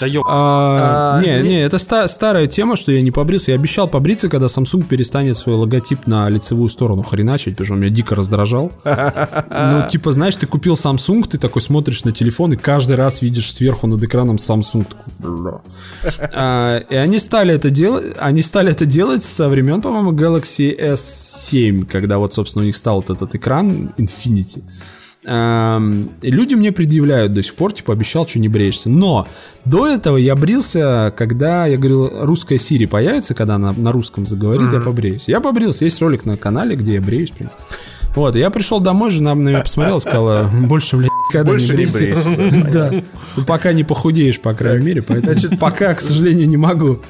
Да ёп. А, А, не, не- не, это ста- старая тема, что я не побрился. Я обещал побриться, когда Samsung перестанет свой логотип на лицевую сторону хреначить, потому что он меня дико раздражал. Ну, типа, знаешь, ты купил Samsung, ты такой смотришь на телефон и каждый раз видишь сверху над экраном Samsung. А, И они стали это делать, они стали это делать со времен, по-моему, Galaxy S7, когда вот, собственно, у них стал вот этот экран Infinity. Эм, люди мне предъявляют до сих пор, типа, обещал, что не бреешься. Но до этого я брился, когда, я говорил, русская Siri появится, когда она на русском заговорит, я побреюсь. Я побрился, есть ролик на канале, где я бреюсь прям. Вот, я пришел домой, жена на меня посмотрела, сказала, больше, блядь, никогда Больше не брейся. Да, Ну, пока не похудеешь, по крайней мере, поэтому пока, к сожалению, не могу.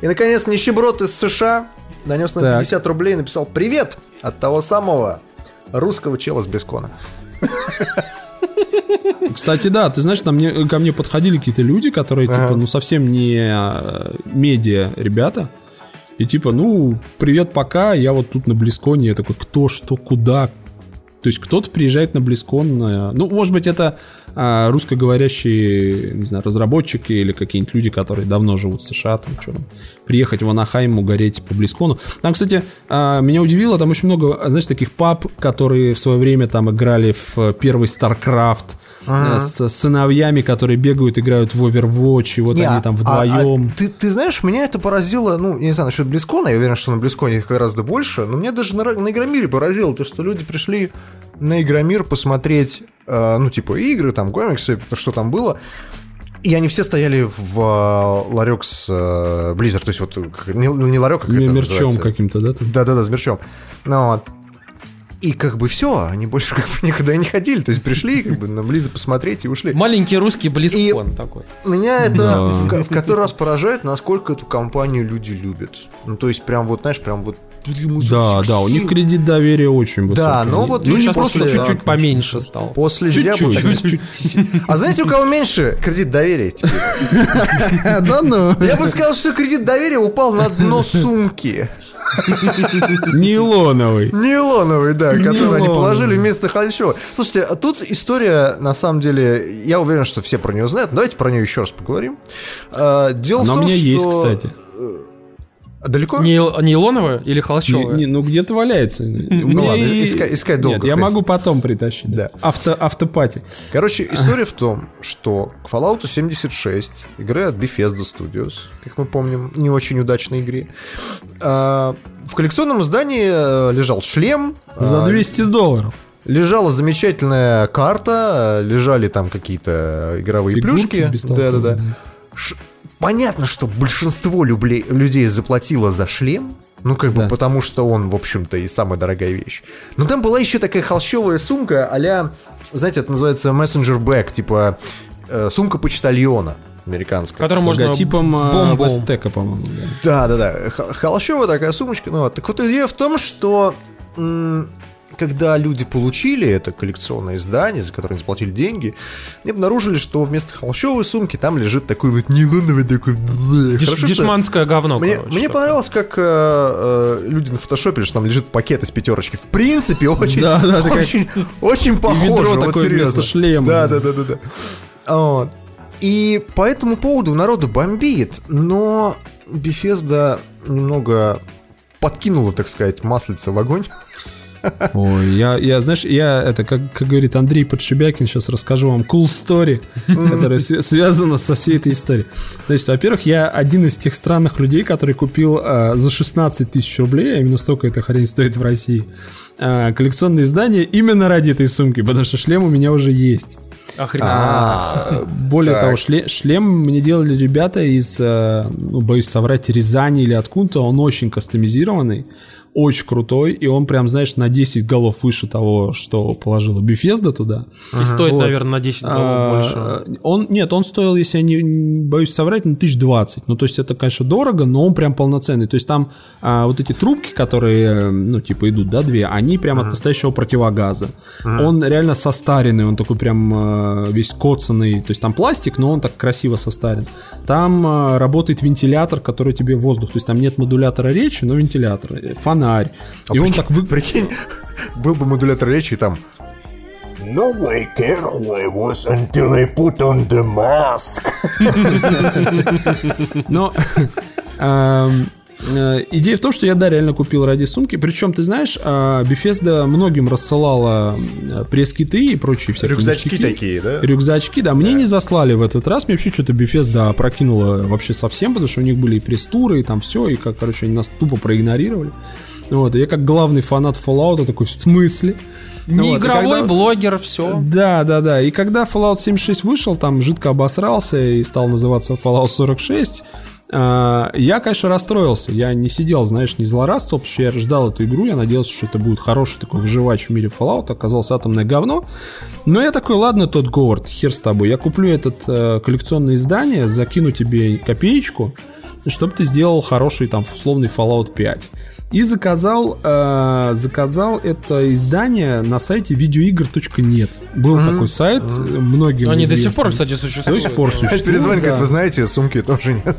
И, наконец, нищеброд из США нанес Так. 50 рублей и написал «Привет!» от того самого русского чела с Бескона. Кстати, да, ты знаешь, на мне, ко мне подходили какие-то люди, которые, типа, ну, совсем не э, медиа ребята. И типа, ну, привет, пока, я вот тут на Близконе. Я такой, кто, что, куда? То есть кто-то приезжает на Близкон. Ну, может быть, это а, русскоговорящие, не знаю, разработчики или какие-нибудь люди, которые давно живут в США, там, что там, приехать в Анахайм, угореть по Близкону. Там, кстати, а, меня удивило, там очень много, знаешь, таких пап, которые в свое время там играли в первый StarCraft, э, с сыновьями, которые бегают, играют в Overwatch, и вот Не, они там а- а вдвоем. ты, ты знаешь, меня это поразило, ну, не знаю, насчет Близкона, я уверен, что на Близконе их гораздо больше, но меня даже на, на Игромире поразило то, что люди пришли на Игромир посмотреть, э, ну, типа, игры, там, комиксы, что там было, и они все стояли в э, ларек с э, Blizzard, то есть вот не, не ларек, как это мерчом каким-то, да? Да-да-да, с мерчом. Ну, вот. И как бы все, они больше как бы никуда и не ходили, то есть пришли как бы на Близа посмотреть и ушли. Маленький русский близкон такой. Меня это Да. в, в который раз поражает, насколько эту компанию люди любят. Ну, то есть, прям вот, знаешь, прям вот... Да, да, у них кредит доверия очень высокий. Да, но вот Ну, сейчас после- просто чуть-чуть так, поменьше стал. После Чуть-чуть. А знаете, у кого меньше кредит доверия? Да ну. Я бы сказал, что кредит доверия упал на дно сумки. Нейлоновый. Нейлоновый, да, который они положили вместо Хальчева. Слушайте, а тут история, на самом деле, я уверен, что все про нее знают. Давайте про нее еще раз поговорим. А, Дело Она в у том, меня что... есть, кстати. А Далеко? Нейл- Нейлоновая или Не- холщовая? не, ну где-то валяется. У меня ладно, искать- искать долго, Нет, я могу потом притащить. Да. Авто, автопати. Короче, история в том, что к Fallout 76, игры от Bethesda Studios, как мы помним, не очень удачной игре, а, в коллекционном издании э, лежал шлем, За а, 200 долларов. лежала замечательная карта, лежали там какие-то игровые Фигурки плюшки. Да-да-да. Понятно, что большинство люблей- людей заплатило за шлем, ну, как бы, Да. потому что он, в общем-то, и самая дорогая вещь. Но там была еще такая холщовая сумка а знаете, это называется messenger bag, типа э, сумка почтальона американская. Которую С можно логотипом а, бомбу. Вестека, по-моему. да. Да, да, да. Х- Холощевая такая сумочка. Ну, вот. Так вот, идея в том, что м, когда люди получили это коллекционное издание, за которое они заплатили деньги, они обнаружили, что вместо холщовой сумки там лежит такой вот нейлоновый такой... Хорошо, что- дешманское говно, Мне, короче, мне понравилось, как э, э, люди на фотошопили, что там лежит пакет из пятерочки. В принципе, очень, Да, да, такая- очень, очень похоже. ведро вот такое серьезно. вместо шлема. Да, да, да, да, да. Вот. И по этому поводу народу бомбит, но Bethesda немного подкинула, так сказать, маслица в огонь. Ой, я, я, знаешь, я, это, как, как говорит Андрей Подшибякин, сейчас расскажу вам cool story, которая св- связана со всей этой историей. Значит, во-первых, я один из тех странных людей, который купил э, за 16 тысяч рублей, а именно столько эта хрень стоит в России, э, коллекционное издание именно ради этой сумки, потому что шлем у меня уже есть. Охренеть. А, Более того, шле- шлем мне делали ребята из, ну, боюсь соврать, Рязани или откуда-то. Он очень кастомизированный, очень крутой, и он прям, знаешь, на 10 голов выше того, что положила Bethesda туда. И стоит, Вот. наверное, на 10 голов А, больше. Он, нет, он стоил, если я не, не боюсь соврать, ну, 1020. Ну, то есть это, конечно, дорого, но он прям полноценный. То есть там а, вот эти трубки, которые, ну, типа идут, да, две, они прям от настоящего противогаза. Он реально состаренный, он такой прям э, весь коцанный. То есть там пластик, но он так красиво состарен. Там э, работает вентилятор, который тебе воздух. То есть там нет модулятора речи, но вентилятор. Э, Фонарь. И он так вы... Прикинь, был бы модулятор речи, и там No way careful I was until I put on the mask. Но эм, э, идея в том, что я, да, реально купил ради сумки. Причем, ты знаешь, а, Bethesda многим рассылала э, пресс-киты и прочие всякие Рюкзачки ништяки. такие, да? Рюкзачки, да. Мне не заслали в этот раз. Мне вообще что-то Bethesda опрокинула вообще совсем, потому что у них были и пресс-туры, и там все, и как, короче, они нас тупо проигнорировали. Вот, я как главный фанат Fallout такой, в смысле? Не Вот, игровой когда- блогер, все. да, да, да. И когда Fallout 76 вышел, там жидко обосрался и стал называться Fallout 46, а, я, конечно, расстроился. Я не сидел, знаешь, не злорадствовал, потому что я ждал эту игру, я надеялся, что это будет хороший такой выживач в мире Fallout, оказалось атомное говно. Но я такой, ладно, тот Говард, хер с тобой, я куплю этот э, коллекционное издание, закину тебе копеечку, чтобы ты сделал хороший там условный Fallout 5. И заказал, э, заказал это издание на сайте videoigр.нет. Был такой сайт, э, многим Они до сих пор, кстати, До существуют. сих пор существует. перезвонит, да. говорит, вы знаете, сумки тоже нет.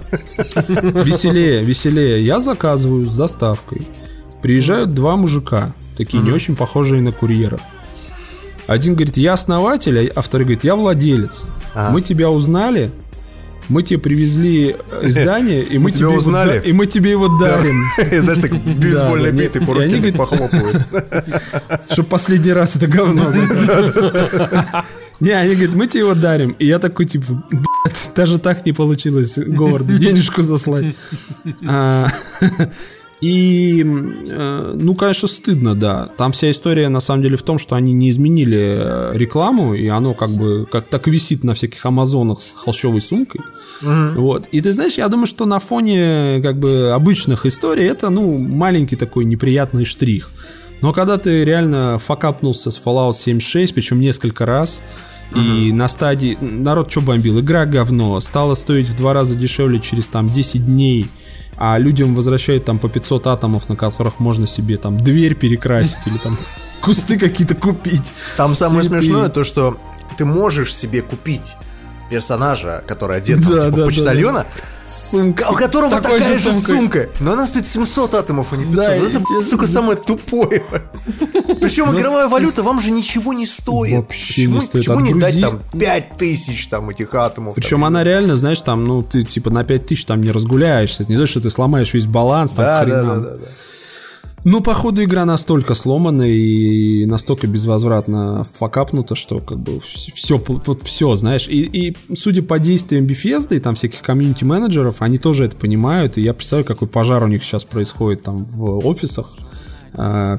Веселее, веселее. Я заказываю с доставкой. Приезжают два мужика, такие не очень похожие на курьера. Один говорит, я основатель, а второй говорит, я владелец. Мы тебя узнали, мы тебе привезли э, издание, и мы, тебя тебе его узнали. да- и мы тебе его дарим. И знаешь, так бейсбольной не- по руке похлопывают. Чтобы последний раз это говно. Не, они говорят, мы тебе его дарим. И я такой, типа, «Блядь, даже так не получилось Говарду денежку заслать. И, э, ну, конечно, стыдно, да. Там вся история, на самом деле, в том, что они не изменили э, рекламу, и оно как бы как так висит на всяких амазонах с холщовой сумкой. Вот. И ты знаешь, я думаю, что на фоне как бы обычных историй это, ну, маленький такой неприятный штрих. Но когда ты реально факапнулся с Fallout 76, причем несколько раз, и на стадии... Народ что бомбил? Игра говно. Стала стоить в два раза дешевле через там 10 дней. А людям возвращают там по 500 атомов, на которых можно себе там дверь перекрасить или там кусты какие-то купить. Там самое Цветы. смешное то, что ты можешь себе купить персонажа, который одет там, Да, типа, да, в да, Сумка. у которого такая же же сумка, но она стоит 700 атомов, а не 500. Да, Ну, это, сука, самое тупое. Причем игровая валюта вам же ничего не стоит. Ну, Вообще Почему, не стоит. почему не дать Отгрузи. там 5000 там этих атомов? Причем там, она реально, знаешь, там, ну, ты типа на 5000 там не разгуляешься. Не значит, что ты сломаешь весь баланс, там, Да, к да, да, да, да. Ну, походу, игра настолько сломана и настолько безвозвратно факапнута, что как бы все, вот все, знаешь. И, и судя по действиям Bethesda и там всяких комьюнити-менеджеров, они тоже это понимают. И я представляю, какой пожар у них сейчас происходит там в офисах.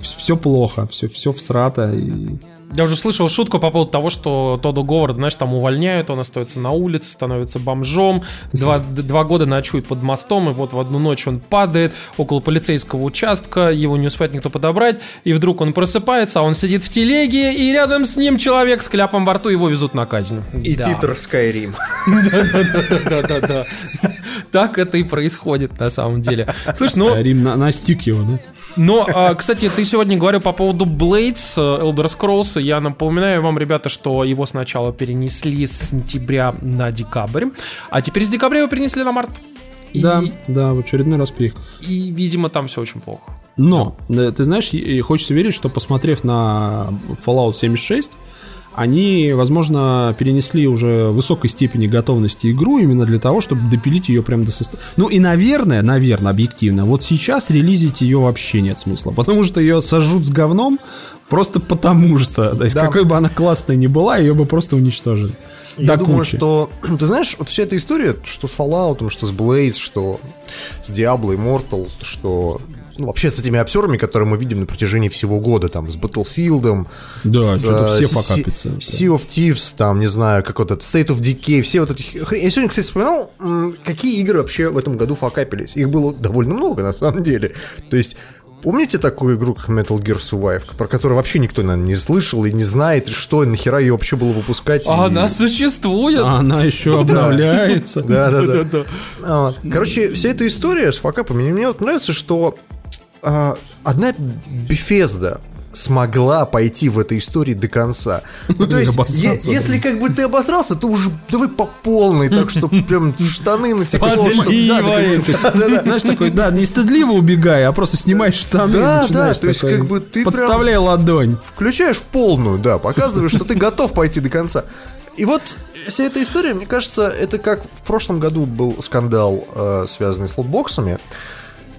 все плохо, все, все всрато. И... Я уже слышал шутку по поводу того, что Тодда Говарда, знаешь, там увольняют, он остается на улице, становится бомжом, два, два года ночует под мостом, и вот в одну ночь он падает около полицейского участка, его не успеет никто подобрать, и вдруг он просыпается, а он сидит в телеге, и рядом с ним человек с кляпом во рту, его везут на казнь. И Да. титр Skyrim. Да-да-да. Так это и происходит на самом деле. Слушай, ну, Рим на- настиг его, да? Но, а, кстати, ты сегодня говорил по поводу Blades, э, Elder Scrolls. Я напоминаю вам, ребята, что его сначала перенесли с сентября на декабрь, а теперь с декабря его перенесли на март. И, Да, да, в очередной раз переехал. и, видимо, там все очень плохо. Но, да, ты знаешь, хочется верить, что посмотрев на Fallout 76, они, возможно, перенесли уже высокой степени готовности игру именно для того, чтобы допилить ее прям до состояния. Ну и, наверное, наверное, объективно, вот сейчас релизить ее вообще нет смысла, потому что ее сожрут с говном просто потому что. То есть, Да. какой бы она классной ни была, ее бы просто уничтожили. Я До думаю, кучи. что, ты знаешь, вот вся эта история, что с Fallout, что с Blaze, что с Diablo Immortal, что ну, вообще с этими обсерами, которые мы видим на протяжении всего года, там, с Battlefield, Да, с, что-то все э, покапятся. Sea- of Thieves, там, не знаю, как вот этот State of Decay, все вот эти... Я сегодня, кстати, вспоминал, какие игры вообще в этом году факапились. Их было довольно много, на самом деле. То есть, Помните такую игру, как Metal Gear Survive, про которую вообще никто, наверное, не слышал и не знает, и что, и нахера ее вообще было выпускать? А и- она существует. А Она еще обновляется. Да, да, да. Да-да-да. А, Короче, вся эта история с факапами, мне вот нравится, что одна Bethesda смогла пойти в этой истории до конца. Ну, то есть, е- если как бы ты обосрался, то уже давай по полной, так что прям штаны да, да. Знаешь, такой, да, не стыдливо убегай, а просто снимай штаны. и Да, да, то есть как бы ты прям- Подставляй ладонь. Включаешь полную, да, показываешь, что ты готов пойти до конца. И вот вся эта история, мне кажется, это как в прошлом году был скандал, э, связанный с лотбоксами.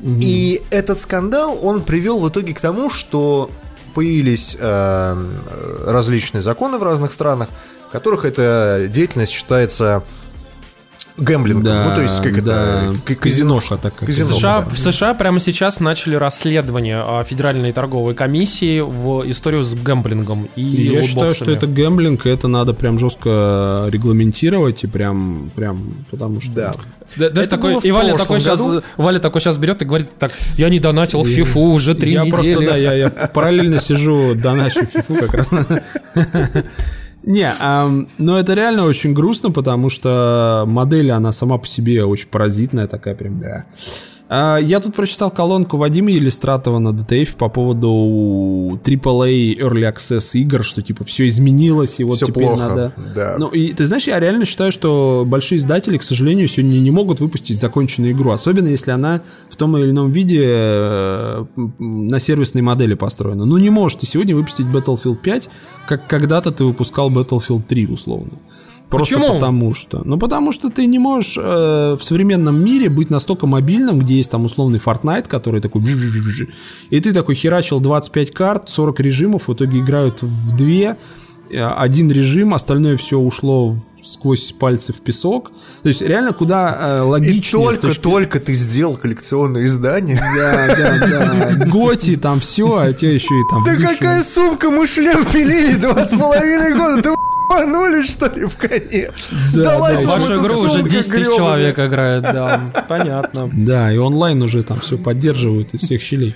И этот скандал, он привел в итоге к тому, что появились э, э, различные законы в разных странах, в которых эта деятельность считается гэмблингом. Да, ну, то есть, как да, это... к- казиноша такая. Казино. В США, да. в США прямо сейчас начали расследование а, Федеральной торговой комиссии в историю с гэмблингом и, И я считаю, что это гэмблинг, и это надо прям жестко регламентировать и прям, прям, потому что... Да. Да, Это такой, было в и Валя такой, сейчас, году. Валя такой сейчас берет и говорит, так, я не донатил в фифу уже три я недели. просто, да, я, я параллельно сижу, доначу фифу как раз. Не, ам, но это реально очень грустно, потому что модель, она сама по себе очень паразитная такая прям, да. А, Я тут прочитал колонку Вадима Елистратова на DTF по поводу AAA Early Access игр, что типа все изменилось, и вот Всё теперь плохо, надо... да. Ну, и ты знаешь, я реально считаю, что большие издатели, к сожалению, сегодня не могут выпустить законченную игру, особенно если она в том или ином виде э, на сервисной модели построена. Ну, не можешь ты сегодня выпустить Battlefield 5, как когда-то ты выпускал Battlefield 3, условно. Просто Почему? потому что. Ну, потому что ты не можешь э, в современном мире быть настолько мобильным, где есть там условный Fortnite, который такой... И ты такой херачил 25 карт, 40 режимов, в итоге играют в две, э, один режим, остальное все ушло в- сквозь пальцы в песок. То есть реально куда э, И логичнее... с точки- только-только ты сделал коллекционное издание. Да, да, да. Готи, там все, а тебе еще и там... Да какая сумка, мы шлем пилили два с половиной года, да ебанули, что ли, в конец? Далась В вам вашу игру уже сумка 10 тысяч человек играет, да, понятно. Да, и онлайн уже там все поддерживают из всех щелей.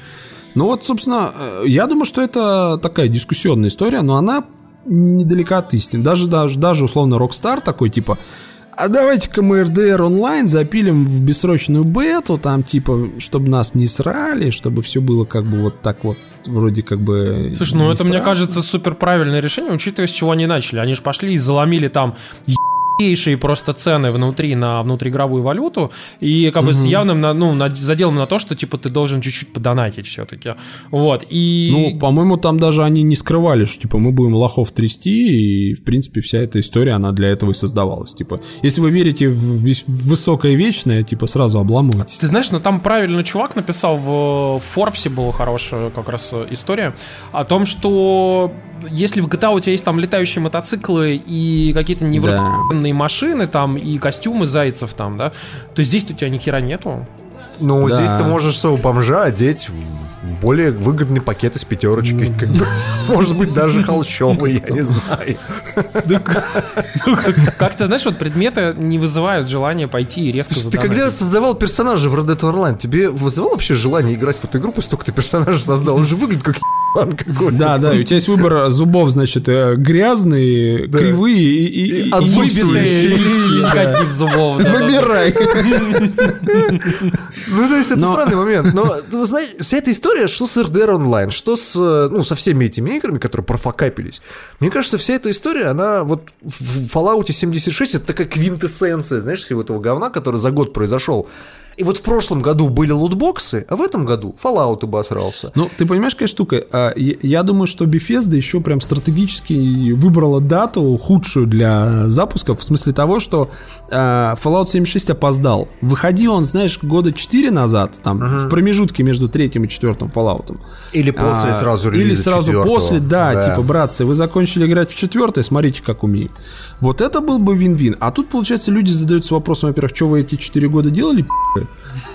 Ну вот, собственно, э, я думаю, что это такая дискуссионная история, но она недалека от истины. Даже, даже, даже условно Rockstar такой, типа, а давайте-ка мы RDR онлайн запилим в бессрочную бету, там, типа, чтобы нас не срали, чтобы все было как бы вот так вот, вроде как бы... Слушай, ну это, мне страшно. кажется, супер правильное решение, учитывая, с чего они начали. Они же пошли и заломили там ебейшие просто цены внутри на внутриигровую валюту и как бы с явным ну, заделом на то, что типа ты должен чуть-чуть подонатить все-таки. Вот, и... Ну, по-моему, там даже они не скрывали, что, типа, мы будем лохов трясти, и, в принципе, вся эта история, она для этого и создавалась. Типа, если вы верите в, высокое вечное, типа, сразу обламывайтесь. Ты знаешь, ну там правильно чувак написал в Форбсе была хорошая как раз история о том, что если в GTA у тебя есть там летающие мотоциклы и какие-то невероятные машины там и костюмы зайцев там, да, то здесь у тебя ни хера нету. Ну, Да. здесь ты можешь своего бомжа одеть в более выгодный пакет из пятерочки. как бы, Может быть, даже холщовый, я не знаю. Ну, как- Как-то, знаешь, вот предметы не вызывают желания пойти и резко Ты когда создавал персонажа в Red Dead Online, тебе вызывало вообще желание играть в эту игру после того, как ты персонажа создал? Он же выглядит как какой-то. Да, да, и у тебя есть выбор зубов, значит, э, грязные, Да. кривые и, и, И и отсутствующие. никаких зубов. Выбирай. Ну, то есть это странный момент. Но, вы знаете, вся эта история, что с RDR Online, что с, э, ну, со всеми этими играми, которые профокапились, мне кажется, вся эта история, она вот в Fallout 76, это такая квинтэссенция, знаешь, всего этого говна, который за год произошел. И вот в прошлом году были лутбоксы, а в этом году Fallout обосрался. Ну, ты понимаешь, какая штука? А, я- думаю, что Bethesda еще прям стратегически выбрала дату худшую для запусков, в смысле того, что а, Fallout 76 опоздал. Выходил он, знаешь, года 4 назад, там, в промежутке между третьим и четвертым Fallout. Или после А, сразу Или сразу четвертого. после, да, Да. типа, братцы, вы закончили играть в четвертое, смотрите, как умеем. Вот это был бы вин-вин. А тут, получается, люди задаются вопросом, во-первых, что вы эти 4 года делали?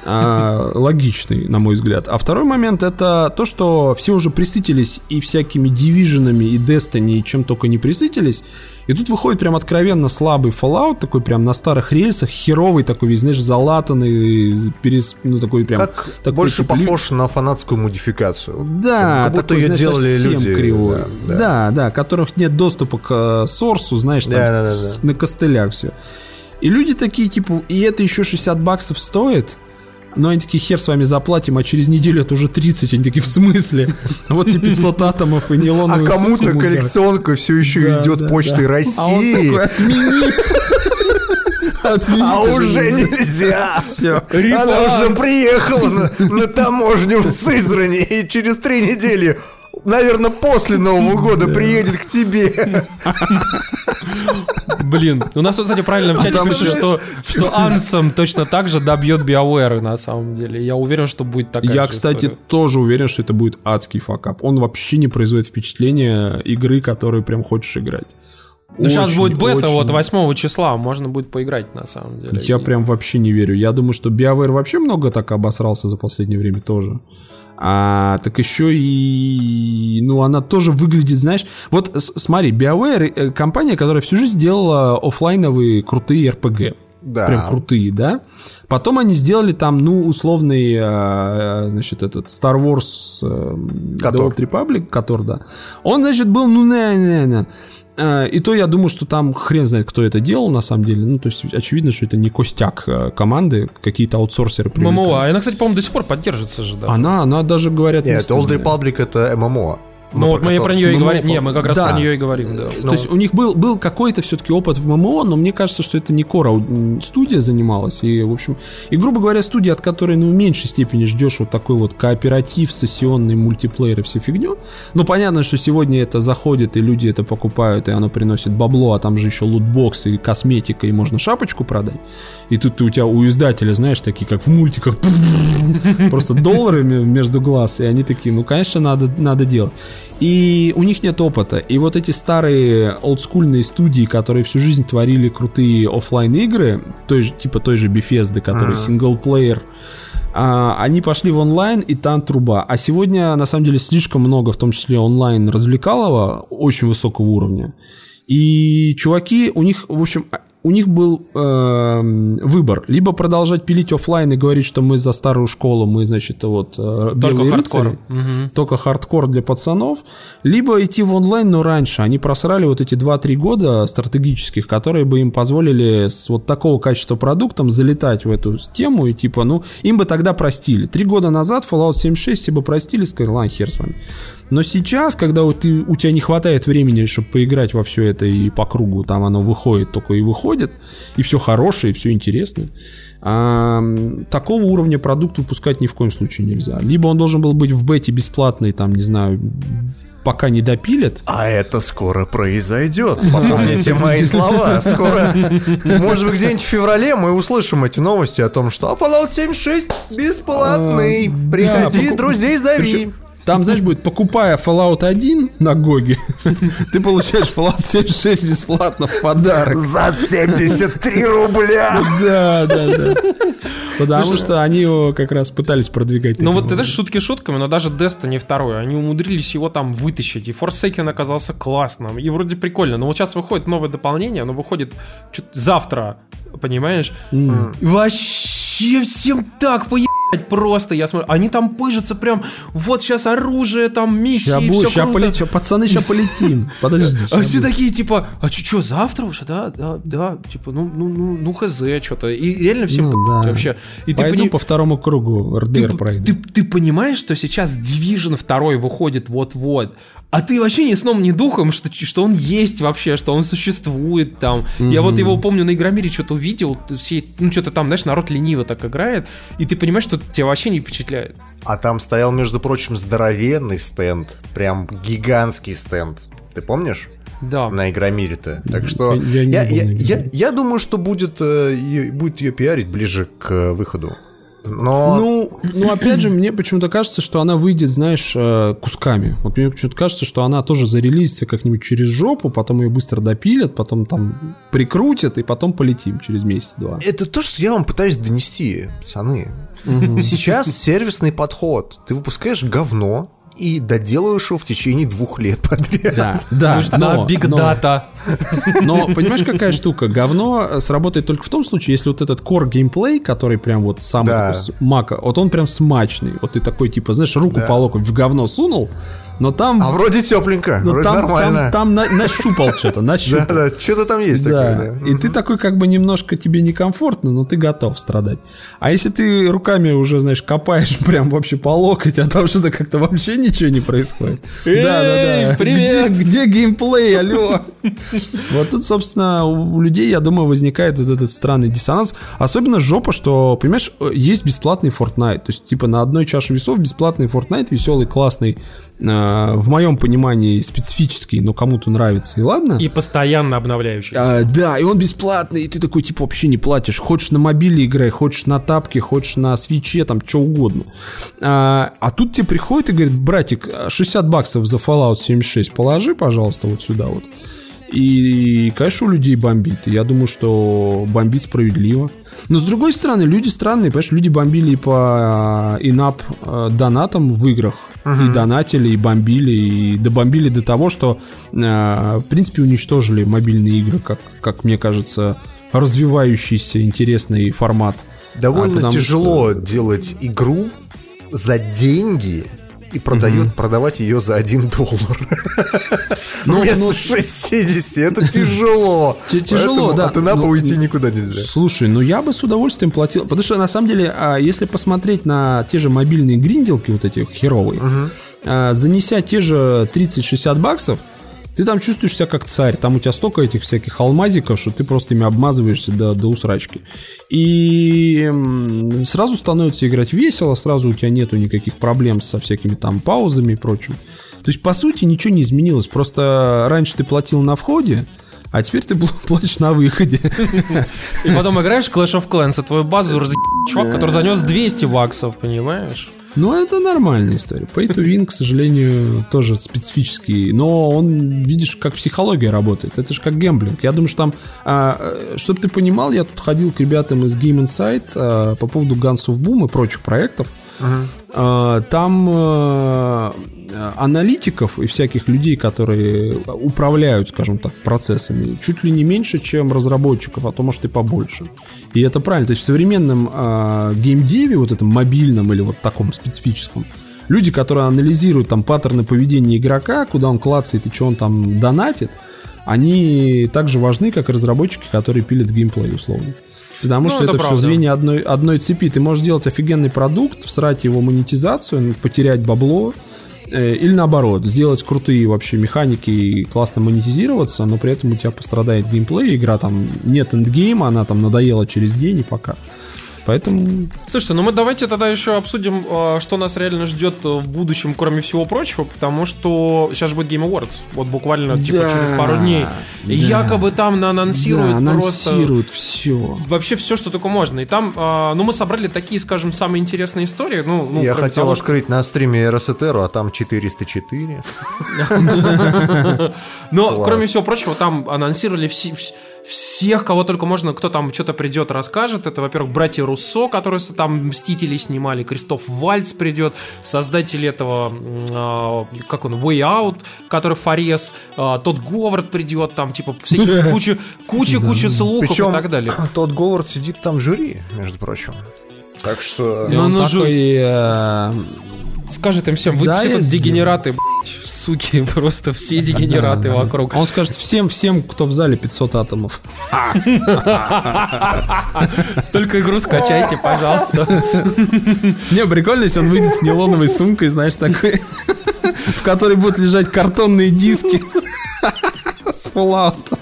А, логичный, на мой взгляд. А второй момент это то, что все уже присытились и всякими дивиженами, и Destiny, и чем только не присытились. И тут выходит прям откровенно слабый Fallout, такой прям на старых рельсах, херовый такой весь, знаешь, залатанный, перес, ну такой прям... Как такой, больше лю- похож на фанатскую модификацию. да, Как будто такой, ее знаешь, делали люди. кривой. да, Да, да. да, которых нет доступа к э, сорсу, знаешь, там Да, да, да, да. на костылях все. И люди такие, типа, и это еще 60 баксов стоит, но они такие, хер с вами заплатим, а через неделю это уже 30. Они такие, в смысле? Вот тебе 500 атомов и А нейлоновый кому-то коллекционка все еще Да, идет да, почтой да. России. А он такой, отменить. А уже нельзя. Всё. Она уже приехала на, на таможню в Сызрани и через три недели, наверное, после Нового года приедет к тебе. Блин, у нас, вот, кстати, правильно в чате пишут, что, что Ansem точно так же добьет BioWare на самом деле. Я уверен, что будет такая Я, кстати, история. тоже уверен, что это будет адский факап. Он вообще не производит впечатления игры, которую прям хочешь играть. Ну, сейчас Очень, будет бета, очень. вот 8 числа, можно будет поиграть на самом деле. Я И- прям вообще не верю. Я думаю, что BioWare вообще много так обосрался за последнее время тоже. А так еще и... Ну, она тоже выглядит, знаешь... Вот смотри, BioWare э, компания, которая всю жизнь делала оффлайновые крутые RPG. Да. Прям крутые, да? Потом они сделали там, ну, условный, э, значит, этот Star Wars э, The. Old Republic, который, да. Он, значит, был, ну, не, не, не. Э, И то я думаю, что там хрен знает, кто это делал, на самом деле. Ну, то есть, очевидно, что это не костяк э, команды, какие-то аутсорсеры. ММО, а она, кстати, по-моему, до сих пор поддерживается же, да. Она, она даже, говорят... Нет, Old. Republic это ММО. Ну, вот мы про нее и говорим. Не, мы как раз про нее и говорим, да. То есть у них был, был какой-то все-таки опыт в ММО, но мне кажется, что это не Кора студия занималась. И, в общем, и, грубо говоря, студия, от которой, ну, в меньшей степени ждешь вот такой вот кооператив, сессионный мультиплеер и все фигню. Ну, понятно, что сегодня это заходит, и люди это покупают, и оно приносит бабло, а там же еще лутбокс и косметика, и можно шапочку продать. И тут у тебя у издателя, знаешь, такие, как в мультиках, просто долларами между глаз, и они такие, ну, конечно, надо, надо делать. И у них нет опыта. И вот эти старые олдскульные студии, которые всю жизнь творили крутые оффлайн игры, той же, типа той же Bethesda, который single-player, а, они пошли в онлайн, и там труба. А сегодня, на самом деле, слишком много, в том числе онлайн развлекалого, очень высокого уровня. И чуваки, у них, в общем, у них был эм, выбор. Либо продолжать пилить оффлайн и говорить, что мы за старую школу, мы, значит, вот э, Только хардкор. рыцари, только хардкор для пацанов, либо идти в онлайн, но раньше. Они просрали вот эти 2-3 года стратегических, которые бы им позволили с вот такого качества продуктом залетать в эту тему и типа, ну, им бы тогда простили. Три года назад Fallout 76 все бы простили, сказали, ладно, хер с вами. Но сейчас, когда вот ты, у тебя не хватает времени, чтобы поиграть во все это и по кругу, там оно выходит только и выходит, и все хорошее, и все интересно, а, такого уровня продукт выпускать ни в коем случае нельзя. Либо он должен был быть в бете бесплатный, там, не знаю, пока не допилят, А это скоро произойдет. Попомните мои слова. Скоро, может быть, где-нибудь в феврале мы услышим эти новости о том, что «А Fallout 76 бесплатный. А, Приходи, друзей зови. Там, знаешь, будет, покупая Fallout 1 на Гоге, ты получаешь Fallout 76 бесплатно в подарок. За 73 рубля. Да, да, да. Потому что они его как раз пытались продвигать. Ну вот это шутки шутками, но даже Destiny 2, они умудрились его там вытащить, и Forsaken оказался классным, и вроде прикольно, но вот сейчас выходит новое дополнение, оно выходит завтра, понимаешь? Вообще всем так поебать просто, я смотрю, они там пыжатся прям, вот сейчас оружие, там миссии, Ща все ща круто. полетим. Пацаны, сейчас полетим. Подожди. А все такие, типа, а что, завтра уже, да, да, да, типа, ну, ну, ну, ну, хз, что-то. И реально всем Ну, вообще. И Пойду по второму кругу РДР пройду. ты понимаешь, что сейчас Division 2 выходит вот-вот, а ты вообще ни сном, ни духом, что, что он есть вообще, что он существует там. Я вот его помню на Игромире что-то увидел, все, ну что-то там, знаешь, народ лениво так играет, и ты понимаешь, что тебя вообще не впечатляет. А там стоял, между прочим, здоровенный стенд. Прям гигантский стенд. Ты помнишь? Да. На Игромире-то. Так что Я- я я, я, я, думаю, что будет, э, будет ее пиарить ближе к э, выходу. Но Ну, ну, опять же, мне почему-то кажется, что она выйдет, знаешь, э, кусками. Вот мне почему-то кажется, что она тоже зарелизится как-нибудь через жопу, потом ее быстро допилят, потом там прикрутят, и потом полетим через месяц-два. это то, что я вам пытаюсь донести, пацаны. Сейчас сервисный подход. Ты выпускаешь говно и доделаешь его в течение двух лет подряд. Да, да, Нужна но- биг но- дата. Но понимаешь, какая штука? Говно сработает только в том случае, если вот этот core геймплей, который прям вот самый Да. такой мака, вот он прям смачный. Вот ты такой, типа, знаешь, руку по локоть в говно сунул, но там... А вроде тепленько, ну, вроде там, нормально. там, там на- нащупал что-то, нащупал. Да, да, что-то там есть Да, такое, да. и ты такой как бы немножко тебе некомфортно, но ты готов страдать. А если ты руками уже, знаешь, копаешь прям вообще по локоть, а там что-то как-то вообще ничего не происходит. Эй, Да-да-да. привет! Где, где геймплей, алло? Вот тут, собственно, у людей, я думаю, возникает вот этот странный диссонанс. Особенно жопа, что, понимаешь, э, есть бесплатный Fortnite. То есть, типа, на одной чаше весов бесплатный Fortnite, веселый, классный, э, в моем понимании специфический, но кому-то нравится, и ладно. И постоянно обновляющийся. А, да, и он бесплатный, и ты такой, типа, вообще не платишь. Хочешь на мобиле играй, хочешь на тапке, хочешь на свече, там, что угодно. А, а тут тебе приходит и говорит, братик, 60 баксов за Fallout 76 положи, пожалуйста, вот сюда вот. И, конечно, у людей бомбит. Я думаю, что бомбит справедливо. Но, с другой стороны, люди странные, понимаешь, люди бомбили по инап донатам в играх. И донатили, и бомбили, и добомбили до того, что, э, в принципе, уничтожили мобильные игры, как, как мне кажется, развивающийся интересный формат. Довольно А, тяжело что- делать игру за деньги и продают, продавать ее за 1 доллар. Ну, Вместо ну, 60, это тяжело. Тяжело, да. От инапа Ну, уйти никуда нельзя. Слушай, ну я бы с удовольствием платил. Потому что на самом деле, а, если посмотреть на те же мобильные гринделки, вот эти херовые, а, занеся те же 30-60 баксов, ты там чувствуешь себя как царь. Там у тебя столько этих всяких алмазиков, что ты просто ими обмазываешься до, до усрачки. И м, сразу становится играть весело, сразу у тебя нету никаких проблем со всякими там паузами и прочим. То есть, по сути, ничего не изменилось. Просто раньше ты платил на входе, а теперь ты пл- платишь на выходе. И потом играешь в Clash of Clans, и твою базу разъеб чувак, который занес 200 баксов, понимаешь? Ну, это нормальная история. Pay to win, к сожалению, тоже специфический. Но он, видишь, как психология работает. Это же как гемблинг. Я думаю, что там, чтобы ты понимал, я тут ходил к ребятам из Game Insight а, по поводу Guns of Boom и прочих проектов. А, Там э, аналитиков и всяких людей, которые управляют, скажем так, процессами, чуть ли не меньше, чем разработчиков, а то, может, и побольше. И это правильно. То есть в современном э, геймдеве, вот этом мобильном или вот таком специфическом, люди, которые анализируют там паттерны поведения игрока, куда он клацает и что он там донатит, они так же важны, как и разработчики, которые пилят геймплей, условно. Потому Ну, что это это, все звенья одной, одной цепи. Ты можешь сделать офигенный продукт, всрать его монетизацию, потерять бабло, э, или наоборот, сделать крутые вообще механики и классно монетизироваться, но при этом у тебя пострадает геймплей, игра там нет эндгейма, она там надоела через день и пока. Поэтому Слушайте, ну мы давайте тогда еще обсудим, э, что нас реально ждет в будущем, кроме всего прочего, потому что сейчас же будет Game Awards, вот буквально типа Да, через пару дней. Да. якобы там да, анонсируют просто анонсируют все. вообще все, что только можно. И там, э, ну мы собрали такие, скажем, самые интересные истории. Ну, ну, Я хотел того, что- открыть на стриме РСТРу, а там 404. Но, кроме всего прочего, там анонсировали все- вс- всех, кого только можно, кто там что-то придет, расскажет. Это, во-первых, братья Руссо, которые там «Мстители» снимали, Кристоф Вальц придет, создатель этого, а, как он, Way Out, который Форес, а, тот Говард придет, там, типа, всякие куча, куча, куча слухов Причем и так далее. тот Говард сидит там в жюри, между прочим. Так что... Ну, ну, такой, э, Скажет им всем, вы Да, все тут дегенераты, блядь, суки, просто все дегенераты вокруг. Он скажет всем, всем, кто в зале 500 атомов. Только игру скачайте, пожалуйста. Не, прикольно, если он выйдет с нейлоновой сумкой, знаешь, такой. в которой будут лежать картонные диски с Fallout.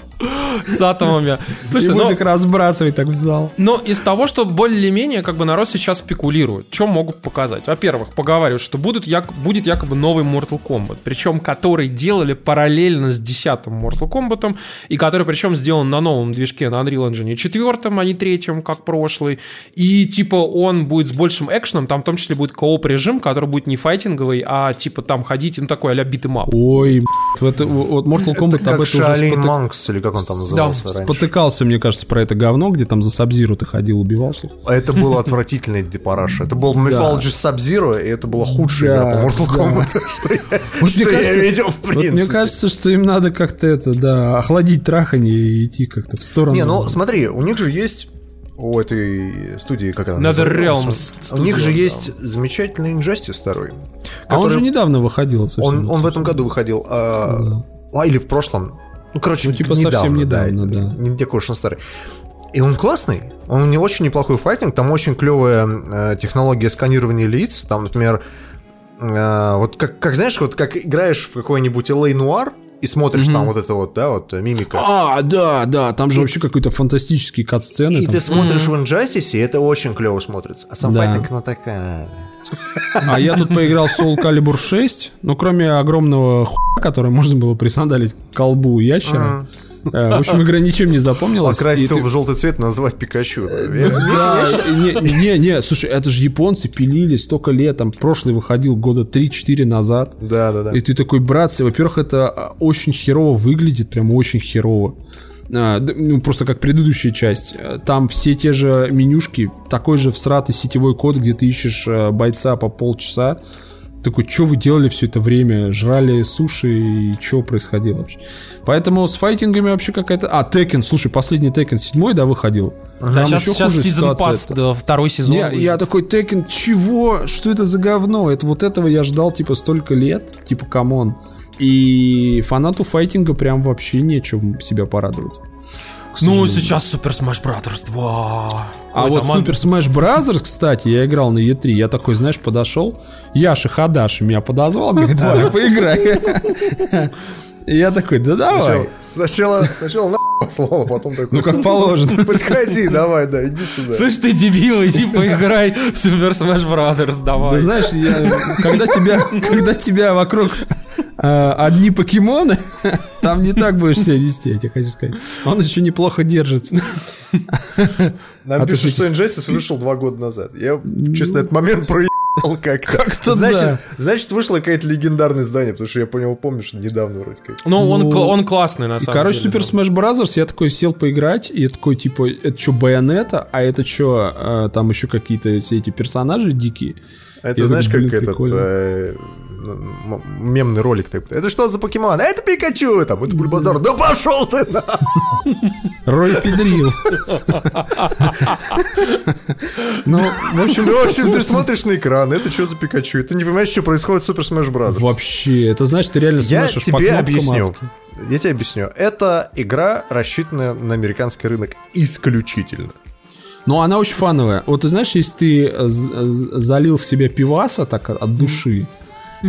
С атомами. Слушай, ну, их разбрасывать так в зал. Но из того, что более-менее как бы народ сейчас спекулирует, что могут показать? Во-первых, поговаривают, что будут як- будет якобы новый Mortal Kombat, причем который делали параллельно с десятым Mortal Kombat, и который причем сделан на новом движке на Unreal Engine четвертом, а не третьем, как прошлый. И типа он будет с большим экшеном, там в том числе будет кооп режим, который будет не файтинговый, а типа там ходить, ну такой а-ля битэмап. Ой, это, вот Mortal Kombat Это об как это уже Манкс, или как он там назывался раньше. спотыкался, мне кажется, про это говно, где там за Сабзиру ты ходил, убивался. Это было отвратительный депараж. Это был Mythology Sub-Zero, и это была худшая Да, игра по Mortal да. Kombat, что я- Вот что мне я кажется- видел в Вот мне принципе. кажется, что им надо как-то это, да, охладить трахание и идти как-то в сторону. Не, ну смотри, у них же есть у этой студии, как она Nether называется? Realms У них же есть замечательный Injustice второй. а он который- же недавно выходил. Он, он в этом году выходил. а, а, или в прошлом. Ну, короче, Ну, типа, совсем недавно, да. Не такой уж он старый. И он классный. Он не очень неплохой файтинг. Там очень клевая э, технология сканирования лиц. Там, например, э, вот как, как знаешь, вот как играешь в какой-нибудь LA Нуар и смотришь там вот это вот, да, вот э, мимика. А, да, да, там же вообще какой-то фантастический кат-сцены. И там. ты смотришь в Injustice, и это очень клево смотрится. А сам Да. файтинг, ну такая... А я тут поиграл в Soul Calibur 6, но кроме огромного хуя, который можно было присандалить колбу ящера, э, в общем, игра ничем не запомнилась. Покрасить ты- его в желтый цвет, назвать Пикачу. Я- я- Да, не, не, не, слушай, это же японцы пилили столько лет, там прошлый выходил года 3-4 назад. Да, да, да. И ты такой, братцы, во-первых, это а, очень херово выглядит, прям очень херово. А, ну, просто как предыдущая часть. А, Там все те же менюшки, такой же всратый сетевой код, где ты ищешь а, бойца по полчаса. Такой, что вы делали все это время? Жрали суши и что происходило вообще? Поэтому с файтингами вообще какая-то... А, Текен, слушай, последний Текен седьмой, да, выходил? Да, Там сейчас, еще сейчас хуже season pass, да, второй сезон. Не, я такой, Tekken, чего? Что это за говно? Это вот этого я ждал, типа, столько лет. Типа, come on. И фанату файтинга прям вообще нечем себя порадовать. Ну, сейчас Super Smash Brothers 2. А Ой, вот там Super Smash Bros., кстати, я играл на E3, я такой, знаешь, подошел, Яша Хаддажи меня подозвал, говорит, Валя, поиграй. И я такой, да давай. Сначала, сначала на послал, а потом такой... Ну, как положено. Подходи, давай, да, иди сюда. Слышь, ты дебил, иди поиграй в Super Smash Brothers, Ты давай. знаешь, я- когда тебя, когда тебя вокруг а, одни покемоны, там не так будешь себя вести, я тебе хочу сказать. Он еще неплохо держится. Нам А ты пишут, что- что Injustice вышел два года назад. Я, честно, этот момент проебал как Как-то значит, да. значит, вышло какое-то легендарное издание, потому что я по нему помню, что недавно вроде как. Ну, он, Ну, кл- он классный, на И, самом короче, деле. Super Smash Bros. я такой сел поиграть, и я такой, типа, это что, байонета, а это что, там еще какие-то все эти персонажи дикие. А Это Я знаешь, такой, как этот э, мемный ролик такой. Это что за покемон? А это Пикачу! Там, это Бульбазар. Да пошел ты на! Рой Педрил. Ну, в общем, Ну, в общем, ты смотришь на экран, это что за Пикачу? И ты не понимаешь, что происходит в Super Smash Bros. Вообще, это значит, ты реально Я смешишь по тебе объясню. Я тебе объясню. Это игра, рассчитанная на американский рынок исключительно. Но она очень фановая. Вот ты знаешь, если ты э, з- залил в себя пиваса так от души,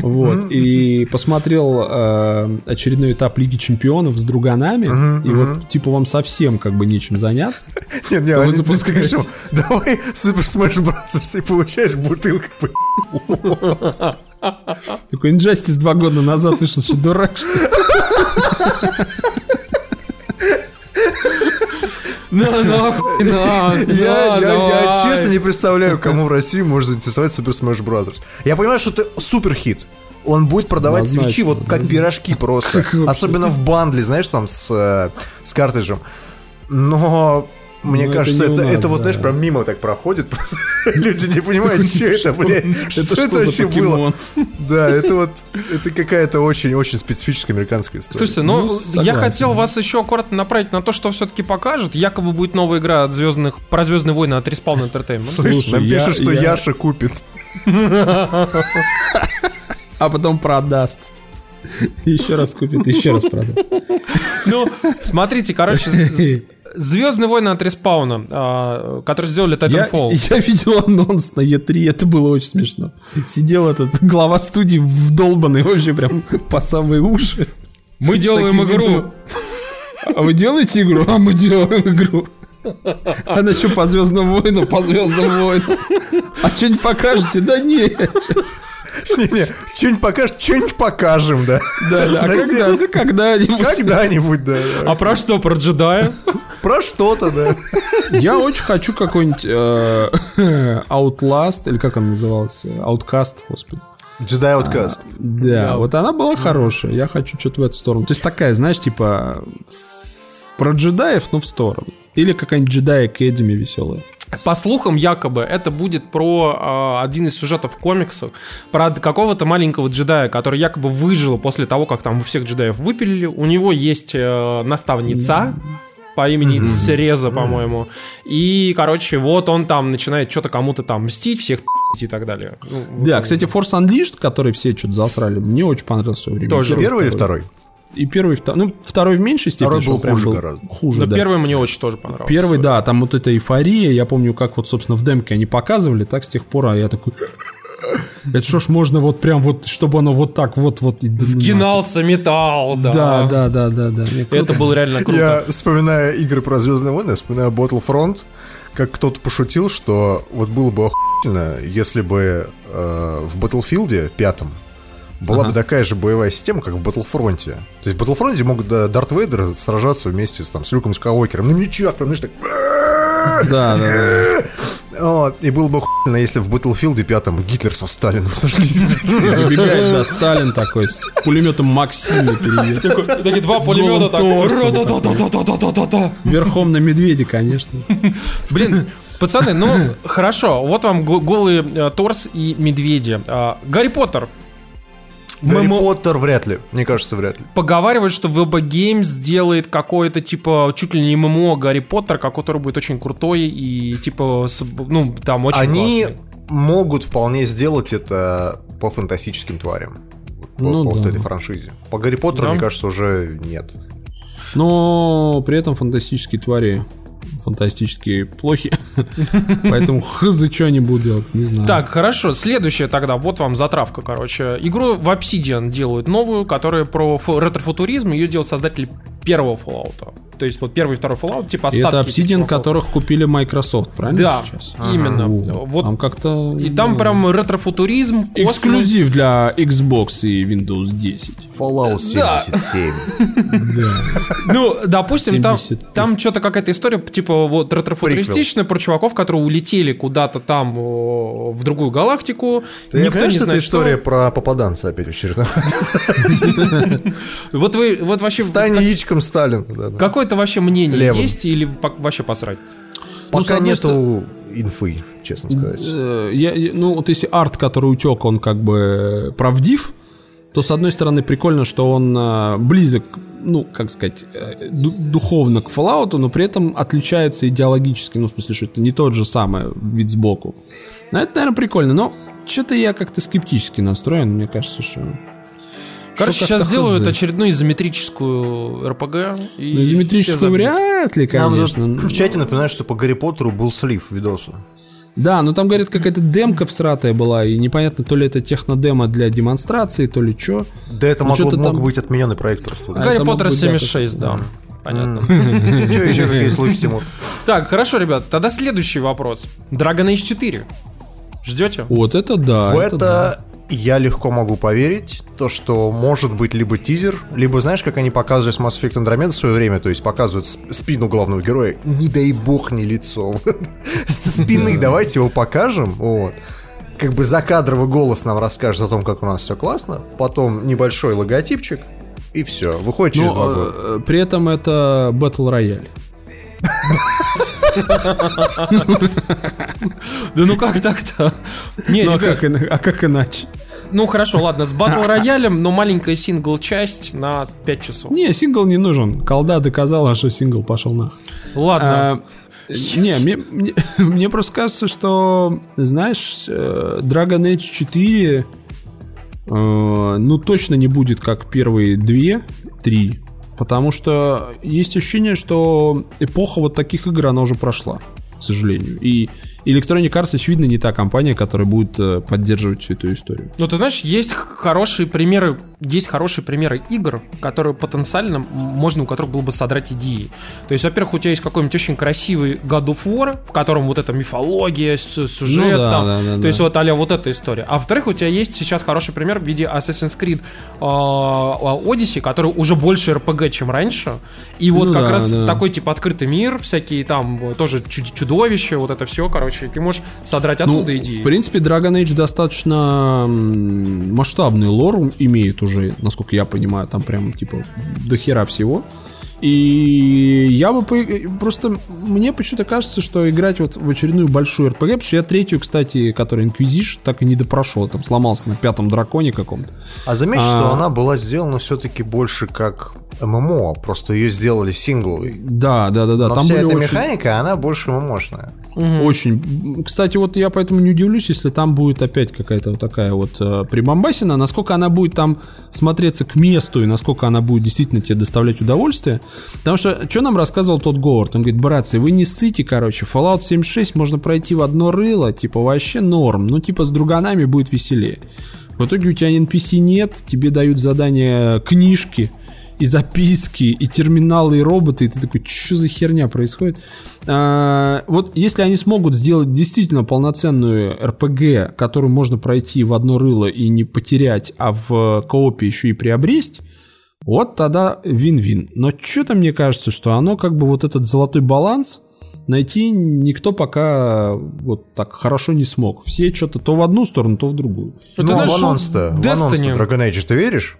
вот, и посмотрел э, очередной этап Лиги Чемпионов с друганами, и вот, типа, вам совсем как бы нечем заняться. Нет, нет, вы запускаете. давай Super Smash Bros. и получаешь бутылку. Такой Injustice два года назад вышел, что дурак, что На, нахуй, на, Я, я- я давай. честно не представляю, кому в России может заинтересовать Super Smash Bros. Я понимаю, что это супер хит. Он будет продавать Однозначно. свечи вот как пирожки просто. вообще? Особенно в бандле, знаешь, там с, э, с картриджем. Но мне Ну, это кажется, у это, нас, это вот, да. знаешь, прям мимо так проходит. Люди не понимают, что это, блядь. Что это вообще было? Да, это вот, это какая-то очень-очень специфическая американская история. Слушайте, ну, Ну, я хотел вас еще аккуратно направить на то, что все-таки покажут. Якобы будет новая игра от звездных, про Звездные войны от Respawn Entertainment. Слышь, слушай, нам пишут, что Яша купит. А потом продаст. Еще раз купит, еще раз продаст. Ну, смотрите, короче, Звездные войны от респауна, а, которые сделали Я, Titanfall. я видел анонс на Е3, это было очень смешно. Сидел этот глава студии вдолбанный вообще прям по самые уши. Мы делаем игру. видом, А вы делаете игру? А мы делаем игру. Она что, по Звездным войнам? По Звездным войнам. А что-нибудь покажете? Да нет. Не-не, что-нибудь покажешь, что-нибудь покажем, да. Да, да. А когда-нибудь. Когда-нибудь, да. А про что? Про джедая? Про что-то, да. Я очень хочу какой-нибудь э, Outlast, или как он назывался? Outcast, господи. Jedi Outcast. Да, Да. вот она была хорошая. Я хочу что-то в эту сторону. То есть такая, знаешь, типа про джедаев, но в сторону. Или какая-нибудь джедай Academy веселая. По слухам, якобы, это будет про а, один из сюжетов в комиксах, про какого-то маленького джедая, который якобы выжил после того, как там всех джедаев выпилили. У него есть э, наставница по имени Сереза, по-моему. И, короче, вот он там начинает что-то кому-то там мстить, всех и так далее. Ну, вот Да, он. кстати, Force Unleashed, который все что-то засрали, мне очень понравился в свое время. Тоже. Первый или второй? И первый, и второй. Ну, второй в меньшей степени. Второй был прям хуже гораздо. Хуже, Но да. первый мне очень тоже понравился. Первый, да, там вот эта эйфория, я помню, как вот, собственно, в демке они показывали, так с тех пор, а я такой... Это что ж можно вот прям вот, чтобы оно вот так вот вот... Сгинался металл, да. Да, да, да, да, да. Это было реально круто. Я, вспоминая игры про Звездные войны, я вспоминаю Battlefront, как кто-то пошутил, что вот было бы охуительно, если бы э, в Battlefield пятом была ага. бы такая же боевая система, как в Battlefront. То есть в Battlefront могут Дарт Вейдер сражаться вместе с, там, с Люком Скауокером на мечах, прям, знаешь, так... Да, да, да. Вот. И было бы охуенно, если в Battlefield 5 Гитлер со Сталином сошлись. Выбегает, да, Сталин такой, с пулеметом Максима Такие два пулемета так. Верхом на медведе, конечно. Блин, Пацаны, ну хорошо, вот вам голые э, торс и медведи. А, Гарри Поттер, Гарри ММО Поттер вряд ли. Мне кажется, вряд ли. Поговаривают, что VB Games сделает какое-то типа чуть ли не ММО Гарри Поттер, который будет очень крутой и типа с- ну там очень Они классный. могут вполне сделать это по фантастическим тварям. По, Ну по вот да. этой франшизе. По Гарри Поттеру, Да. мне кажется, уже нет. Но при этом фантастические твари фантастические плохи. Поэтому хз, что они будут делать, не знаю. Так, хорошо. Следующее тогда, вот вам затравка, короче. Игру в Obsidian делают новую, которая про фу- ретро-футуризм. Ее делают создатели первого Fallout. То есть вот первый и второй Fallout, типа И остатки. это Obsidian, которых купили Microsoft, правильно Да, сейчас? именно. О, Вот Там как-то... И там ну, прям ретро-футуризм, космос. Эксклюзив для Xbox и Windows 10. Fallout Да. 77. Ну, допустим, там, 70. там что-то какая-то история, типа, вот ретро-футуристичная про чуваков, которые улетели куда-то там в другую галактику. Ты понимаешь, не что это история про попаданца опять очередной? Вот вы, вот вообще... Стань яичком Сталина. да, да. Какое-то вообще мнение Левым. есть или по- вообще посрать? Ну, Пока одной нету инфы, честно сказать. Э, я- я- ну, вот если арт, который утек, он как бы правдив, то, с одной стороны, прикольно, что он э, близок, ну, как сказать, э, ду- духовно к Fallout, но при этом отличается идеологически, ну, в смысле, что это не тот же самый вид сбоку. Ну, это, наверное, прикольно, но что-то я как-то скептически настроен, мне кажется, что... Короче, что сейчас хз. очередную изометрическую РПГ. И Ну, изометрическую вряд ли, Нам конечно. тут в чате напоминают, что по Гарри Поттеру был слив видоса. Да, но там, говорят, какая-то демка всратая была, и непонятно, то ли это технодемо для демонстрации, то ли что. Да это Ну, могло, что-то мог там- быть отмененный проект просто. А Гарри это Поттер быть, да, 76, да. Понятно. Че еще какие слухи, Тимур? Так, хорошо, ребят, тогда следующий вопрос. Dragon Age 4. Ждете? Вот это да. В это да. Я легко могу поверить, то, что может быть либо тизер, либо, знаешь, как они показывали с Mass Effect Andromeda в свое время, то есть показывают спину главного героя, не дай бог не лицо. Со спины давайте его покажем, вот. Как бы закадровый голос нам расскажет о том, как у нас все классно, потом небольшой логотипчик, и все, выходит через два Но года. э, при этом это Battle Royale. Да ну как так-то? Не, Ну а как, ина- а как иначе? Ну хорошо, ладно, с батл роялем, но маленькая сингл-часть на 5 часов. Не, сингл не нужен. Колда доказала, что сингл пошел нах. Ладно. А, Не, мне, мне, мне просто кажется, что, знаешь, э, Dragon Age 4, э, ну, точно не будет как первые две, три, Потому что есть ощущение, что эпоха вот таких игр, она уже прошла, к сожалению. И Electronic Arts, очевидно, не та компания, которая будет э, поддерживать всю эту историю. Ну, ты знаешь, есть хорошие примеры, есть хорошие примеры игр, которые потенциально можно у которых было бы содрать идеи. То есть, во-первых, у тебя есть какой-нибудь очень красивый God of War, в котором вот эта мифология, сюжет, Ну да, там, да, да, то да. есть вот а вот эта история. А во-вторых, у тебя есть сейчас хороший пример в виде Assassin's Creed э, Odyssey, который уже больше RPG, чем раньше. И вот Ну как да, раз да. такой типа открытый мир, всякие там тоже чуд- чудовища, вот это все, короче, ты можешь содрать Ну, оттуда идеи. в принципе, Dragon Age достаточно масштабный лор имеет уже, насколько я понимаю, там прям типа до хера всего. И я бы по- просто мне почему-то кажется, что играть вот в очередную большую RPG, потому что я третью, кстати, которая Inquisition, так и не допрошел, там сломался на пятом драконе каком-то. А заметь, А. что она была сделана все-таки больше как ММО, просто ее сделали сингловой. Да, да, да, да. Но там вся эта очень- механика, она больше ММОшная. Очень. Кстати, вот я поэтому не удивлюсь, если там будет опять какая-то вот такая вот э, прибамбасина. Насколько она будет там смотреться к месту и насколько она будет действительно тебе доставлять удовольствие. Потому что, что нам рассказывал тот Говард? Он говорит, братцы, вы не ссыте, короче, Fallout 76 можно пройти в одно рыло, типа вообще норм. Ну, типа с друганами будет веселее. В итоге у тебя NPC нет, тебе дают задания книжки, и записки, и терминалы, и роботы, и ты такой, что за херня происходит? А, вот если они смогут сделать действительно полноценную РПГ, которую можно пройти в одно рыло и не потерять, а в коопе еще и приобресть, вот тогда вин-вин. Но что-то мне кажется, что оно как бы вот этот золотой баланс найти никто пока вот так хорошо не смог. Все что-то то в одну сторону, то в другую. Ну, Ну, ты а знаешь, в анонс-то, в анонс-то Dragon Age ты веришь?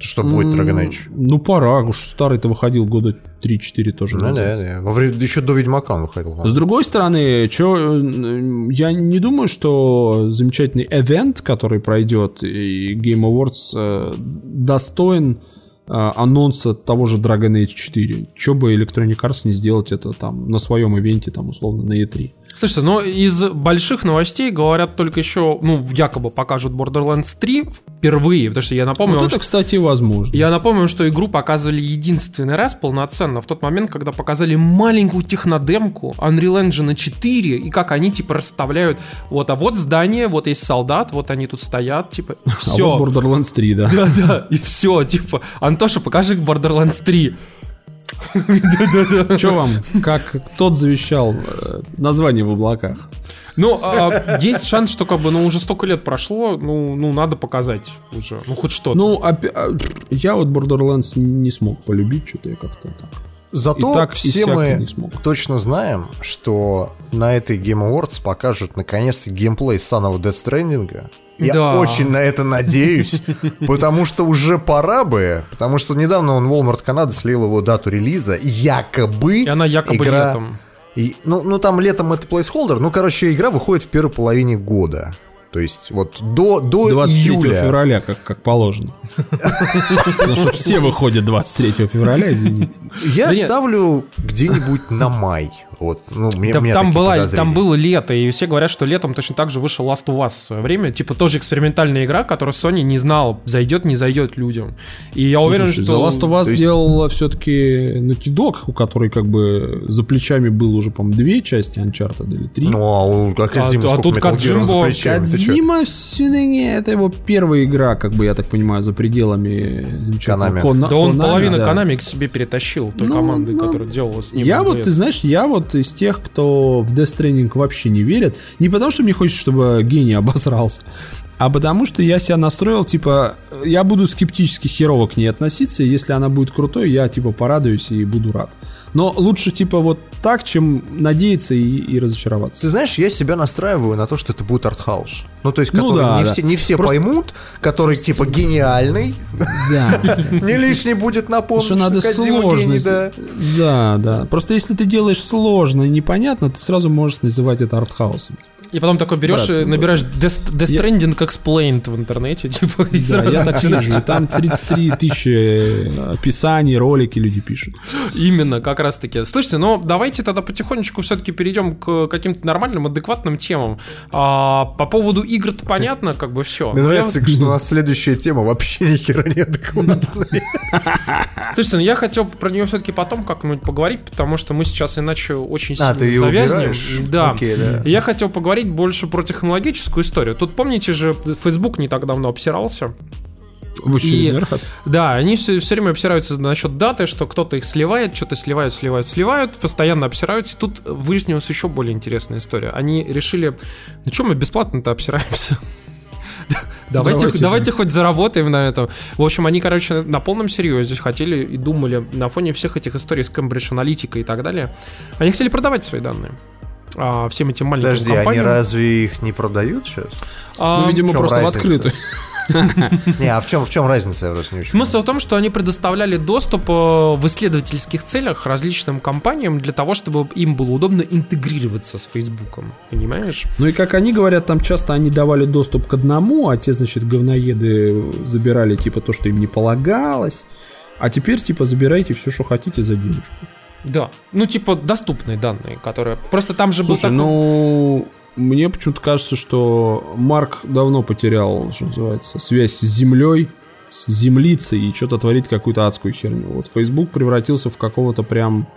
Что будет Dragon Age? Ну, пора, уж старый-то выходил года 3-4 тоже Ну да, да. Во время, еще до Ведьмака он выходил. С другой стороны, чё, э, я не думаю, что замечательный эвент, который пройдет, и Game Awards э, достоин э, анонса того же Dragon Age 4. Че бы Electronic Arts не сделать это там на своем ивенте, там условно на E3. Слушайте, но из больших новостей говорят только еще, ну, якобы покажут Borderlands 3 впервые, потому что я напомню, Вот это, что- кстати, возможно. я напомню, что игру показывали единственный раз полноценно в тот момент, когда показали маленькую технодемку Unreal Engine 4 и как они типа расставляют, вот, а вот здание, вот есть солдат, вот они тут стоят, типа, А все. вот Borderlands 3, да. Да-да, и все, типа, Антоша, покажи Borderlands 3. Че вам, как тот завещал э, название в облаках? Ну, а, есть шанс, что как бы, ну, уже столько лет прошло, ну, ну, надо показать уже, ну, хоть что-то. Ну, а, я вот Borderlands не смог полюбить, что-то я как-то так. Зато И так, все мы не смог. точно знаем, что на этой Game Awards покажут наконец-то геймплей Son of Death Stranding. Я Да. очень на это надеюсь, потому что уже пора бы, потому что недавно он Walmart Канада слил его дату релиза, якобы И она якобы игра- летом. И, ну, ну, там летом это placeholder, ну, короче, игра выходит в первой половине года. То есть вот до, до 23 июля. февраля, как, как положено. Потому что все выходят 23 февраля, извините. Я ставлю где-нибудь на май. Вот, ну, мне, Да, меня там, была, там было лето, и все говорят, что летом точно так же вышел Last of Us в свое время. Типа тоже экспериментальная игра, которую Sony не знал, зайдет, не зайдет людям. И я уверен, Ну, Слушай, что... The Last of Us есть- сделала все-таки Naughty Dog, у которой как бы за плечами было уже, по-моему, две части Uncharted или три. Ну, а у А- а тут Коджимо- плечами, ты чё? Кадзима всё-таки это его первая игра, как бы, я так понимаю, за пределами замечательного. Кона- Да он Konami, половину да. Konami к себе перетащил, той Ну, команды, ну, которая делала с ним. Я вот, ты знаешь, я вот из тех, кто в Death Stranding вообще не верит. Не потому, что мне хочется, чтобы гений обосрался, а потому что я себя настроил, типа, я буду скептически херово к ней относиться, и если она будет крутой, я, типа, порадуюсь и буду рад. Но лучше, типа, вот так, чем надеяться и, и разочароваться. Ты знаешь, я себя настраиваю на то, что это будет артхаус. Ну, то есть, Ну который да, не, да. все, не все Просто- поймут, который, типа, гениальный. Да. Не лишний будет напомнить, Что надо сложно. Да, да. Просто если ты делаешь сложно и непонятно, ты сразу можешь называть это артхаусом. И потом такой берешь и набираешь Death, Death Stranding Explained в интернете, типа, и Да, сразу я начинаешь. вижу, там 33 тысячи описаний, ролики люди пишут. Именно, как раз таки. Слушайте, ну давайте тогда потихонечку все-таки перейдем к каким-то нормальным, адекватным темам. А, по поводу игр-то понятно, как бы все. Мне нравится, что у нас следующая тема вообще ни хера не адекватная. Слушайте, ну я хотел про нее все-таки потом как-нибудь поговорить, потому что мы сейчас иначе очень А, сильно ты её завязнем. убираешь? Да. Окей, да. Я хотел поговорить больше про технологическую историю. Тут помните же, Facebook не так давно обсирался. В И- раз. Да, они все, время обсираются насчет даты, что кто-то их сливает, что-то сливают, сливают, сливают, постоянно обсираются. И тут выяснилась еще более интересная история. Они решили, ну что мы бесплатно-то обсираемся? Давайте, Давайте, давайте, хоть заработаем на этом. В общем, они, короче, на полном серьезе хотели и думали на фоне всех этих историй с Cambridge Analytica и так далее. Они хотели продавать свои данные а, всем этим маленьким Подожди, они компаниям. разве их не продают сейчас? А, Ну, видимо, в просто в разница? открытую. Не, а в чем, в чем разница, я просто не очень Смысл в том, что они предоставляли доступ э, в исследовательских целях различным компаниям для того, чтобы им было удобно интегрироваться с Фейсбуком. Понимаешь? Ну и как они говорят, там часто они давали доступ к одному, а те, значит, говноеды забирали типа то, что им не полагалось. А теперь типа забирайте все, что хотите за денежку. Да. Ну, типа, доступные данные, которые... Просто там же был Слушай, такой... ну мне почему-то кажется, что Марк давно потерял, что называется, связь с землей, с землицей и что-то творит какую-то адскую херню. Вот Facebook превратился в какого-то прям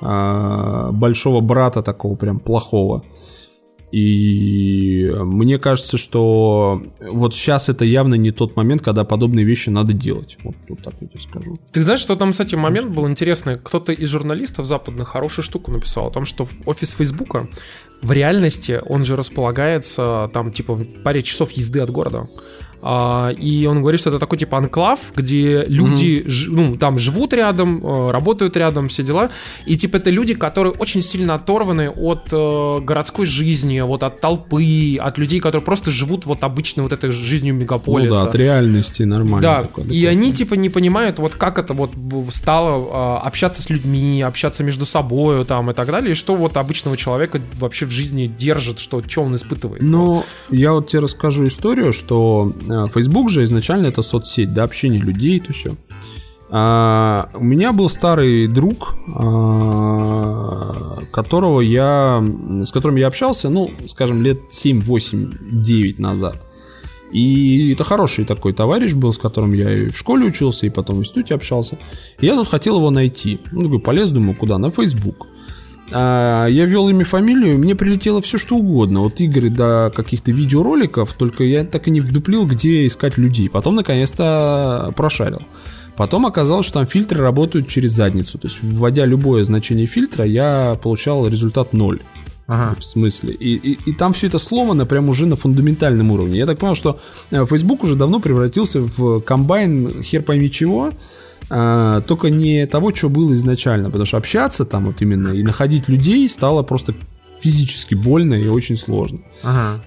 а, большого брата такого прям плохого. И мне кажется, что вот сейчас это явно не тот момент, когда подобные вещи надо делать. Вот тут так я тебе скажу. Ты знаешь, что там, кстати, момент был интересный? Кто-то из журналистов западных хорошую штуку написал о том, что офис Фейсбука в реальности он же располагается там типа в паре часов езды от города. А, и он говорит, что это такой типа анклав, где люди ж- ну, там живут рядом, э, работают рядом, все дела. И типа это люди, которые очень сильно оторваны от э, городской жизни, вот от толпы, от людей, которые просто живут вот обычной вот этой жизнью Ну мегаполиса. да, от реальности нормально. Да, такой, и они типа не понимают, вот как это вот стало а, общаться с людьми, общаться между собой там и так далее, и что вот обычного человека вообще в жизни держит, что, что он испытывает. Но я вот тебе расскажу историю, что э, Facebook же изначально это соцсеть, да, общение людей, то все. А, у меня был старый друг, а, которого я, с которым я общался, ну, скажем, лет 7, 8, 9 назад. И это хороший такой товарищ был, с которым я и в школе учился, и потом в институте общался. И я тут хотел его найти. Ну, такой полез, думаю, куда? На Facebook. А, я ввел имя, фамилию, и мне прилетело все что угодно. От игры до каких-то видеороликов, только я так и не вдуплил, где искать людей. Потом, наконец-то, прошарил. Потом оказалось, что там фильтры работают через задницу. То есть, вводя любое значение фильтра, я получал результат 0. В смысле. И, и, и там все это сломано прям уже на фундаментальном уровне. Я так понял, что э, Facebook уже давно превратился в комбайн хер пойми чего, а, только не того, что было изначально. Потому что общаться там вот именно и находить людей стало просто физически больно и очень сложно.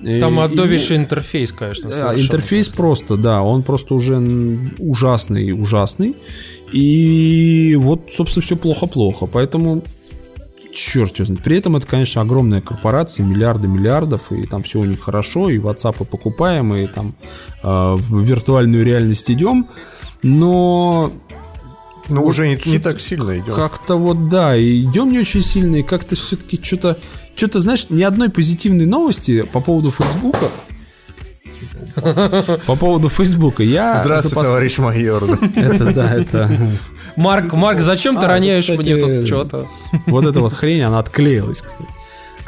И- Там и- адовейший интерфейс, конечно. да, совершенно. интерфейс просто, да, он просто уже ужасный, ужасный. И вот, собственно, все плохо-плохо. Поэтому, черт его знает. При этом это, конечно, огромная корпорация, миллиарды миллиардов, и там все у них хорошо, и WhatsApp покупаем, и там э, в виртуальную реальность идем. Но Ну, уже не, не так сильно идем. как-то вот да, и идем не очень сильно, и как-то все-таки что-то, что-то, знаешь, ни одной позитивной новости по поводу Фейсбука. По поводу Фейсбука. Я Здравствуй, за пос- товарищ майор. Это да, это. Марк, Марк, зачем ты А, роняешь мне тут что-то? Вот эта вот хрень, она отклеилась, кстати.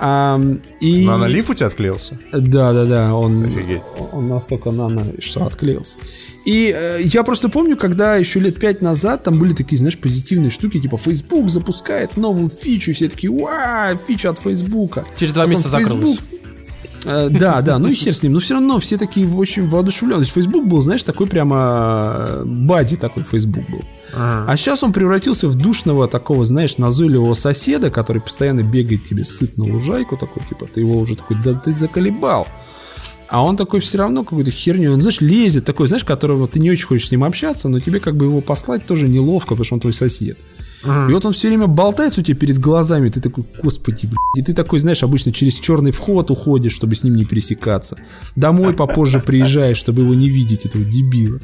Ам, и... На налив у тебя отклеился? Да, да, да, он, Офигеть. он настолько нано, что отклеился. И э, я просто помню, когда еще лет пять назад там были такие, знаешь, позитивные штуки, типа Facebook запускает новую фичу, и все такие, вау, фича от Фейсбука. Через два месяца закрылось. Э, да, да, ну и хер с ним. Но все равно все такие очень воодушевленные. Facebook был, знаешь, такой прямо э, бади такой Facebook был. А сейчас он превратился в душного такого, знаешь, назойливого соседа, который постоянно бегает тебе сыт на лужайку такой, типа, ты его уже такой, да ты заколебал. А он такой все равно какой-то херню, он, знаешь, лезет, такой, знаешь, которого ты не очень хочешь с ним общаться, но тебе как бы его послать тоже неловко, потому что он твой сосед. И вот он все время болтается у тебя перед глазами, ты такой, господи, блядь. И ты такой, знаешь, обычно через черный вход уходишь, чтобы с ним не пересекаться. Домой попозже приезжаешь, чтобы его не видеть, этого дебила.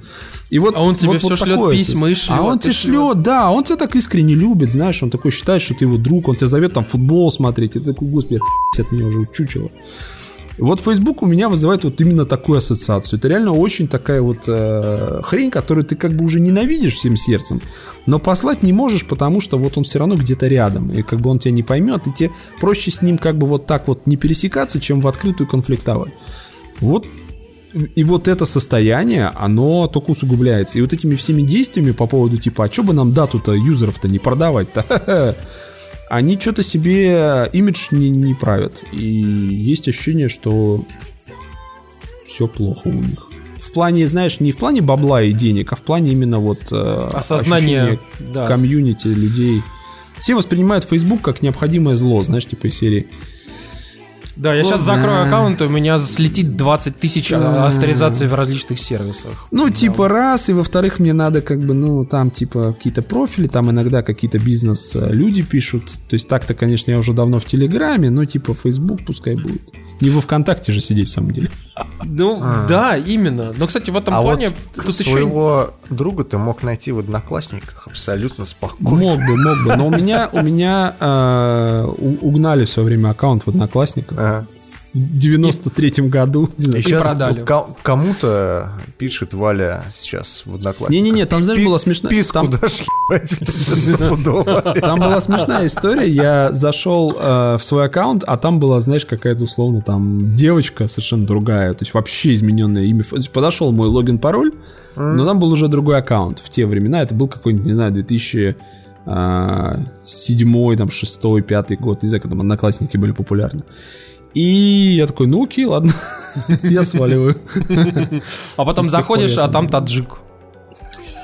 И вот, А он тебе вот, всё вот шлет такое письма и шлет, А он тебе шлет. шлет, да, он тебя так искренне любит, знаешь, он такой считает, что ты его друг, он тебя зовет там футбол смотреть, и ты такой, господи, от меня уже учучило. Вот Facebook у меня вызывает вот именно такую ассоциацию. Это реально очень такая вот э, хрень, которую ты как бы уже ненавидишь всем сердцем, но послать не можешь, потому что вот он все равно где-то рядом, и как бы он тебя не поймет, и тебе проще с ним как бы вот так вот не пересекаться, чем в открытую конфликтовать. Вот и вот это состояние, оно только усугубляется. И вот этими всеми действиями по поводу типа, а что бы нам дату-то юзеров-то не продавать-то? Они что-то себе имидж не, не правят. И есть ощущение, что все плохо у них. В плане, знаешь, не в плане бабла и денег, а в плане именно вот э, Осознание, да. комьюнити, людей. Все воспринимают Facebook как необходимое зло, знаешь, типа из серии. Да, я сейчас закрою аккаунт, и у меня слетит 20 тысяч а, авторизаций в различных сервисах. Ну, типа, раз, и во-вторых, мне надо как бы, ну, там, типа, какие-то профили, там иногда какие-то бизнес-люди пишут. То есть так-то, конечно, я уже давно в Телеграме, но, типа, Facebook пускай будет. Не во ВКонтакте же сидеть, в самом деле. Ну, да, именно. Но, кстати, в этом А плане вот тут еще... своего друга ты мог найти в Одноклассниках абсолютно спокойно. Мог бы, мог бы. Но у меня, у меня э, угнали в свое время аккаунт в Одноклассниках. Ага. В 93-м году. Не знаю, И сейчас продали. ко- кому-то пишет Валя сейчас в Одноклассниках. Не-не-не, там, знаешь, была смешная- Писку там- дашь ебать стопудово. Там была смешная история. Я зашел э, в свой аккаунт, а там была, знаешь, какая-то условно там девочка совершенно другая, то есть вообще измененное имя. Подошел мой логин-пароль, но там был уже другой аккаунт. В те времена это был какой-нибудь, не знаю, 2007, там, 6 5 год. Не знаю, когда там одноклассники были популярны. И я такой, ну окей, ладно, я сваливаю. А потом заходишь, а там таджик.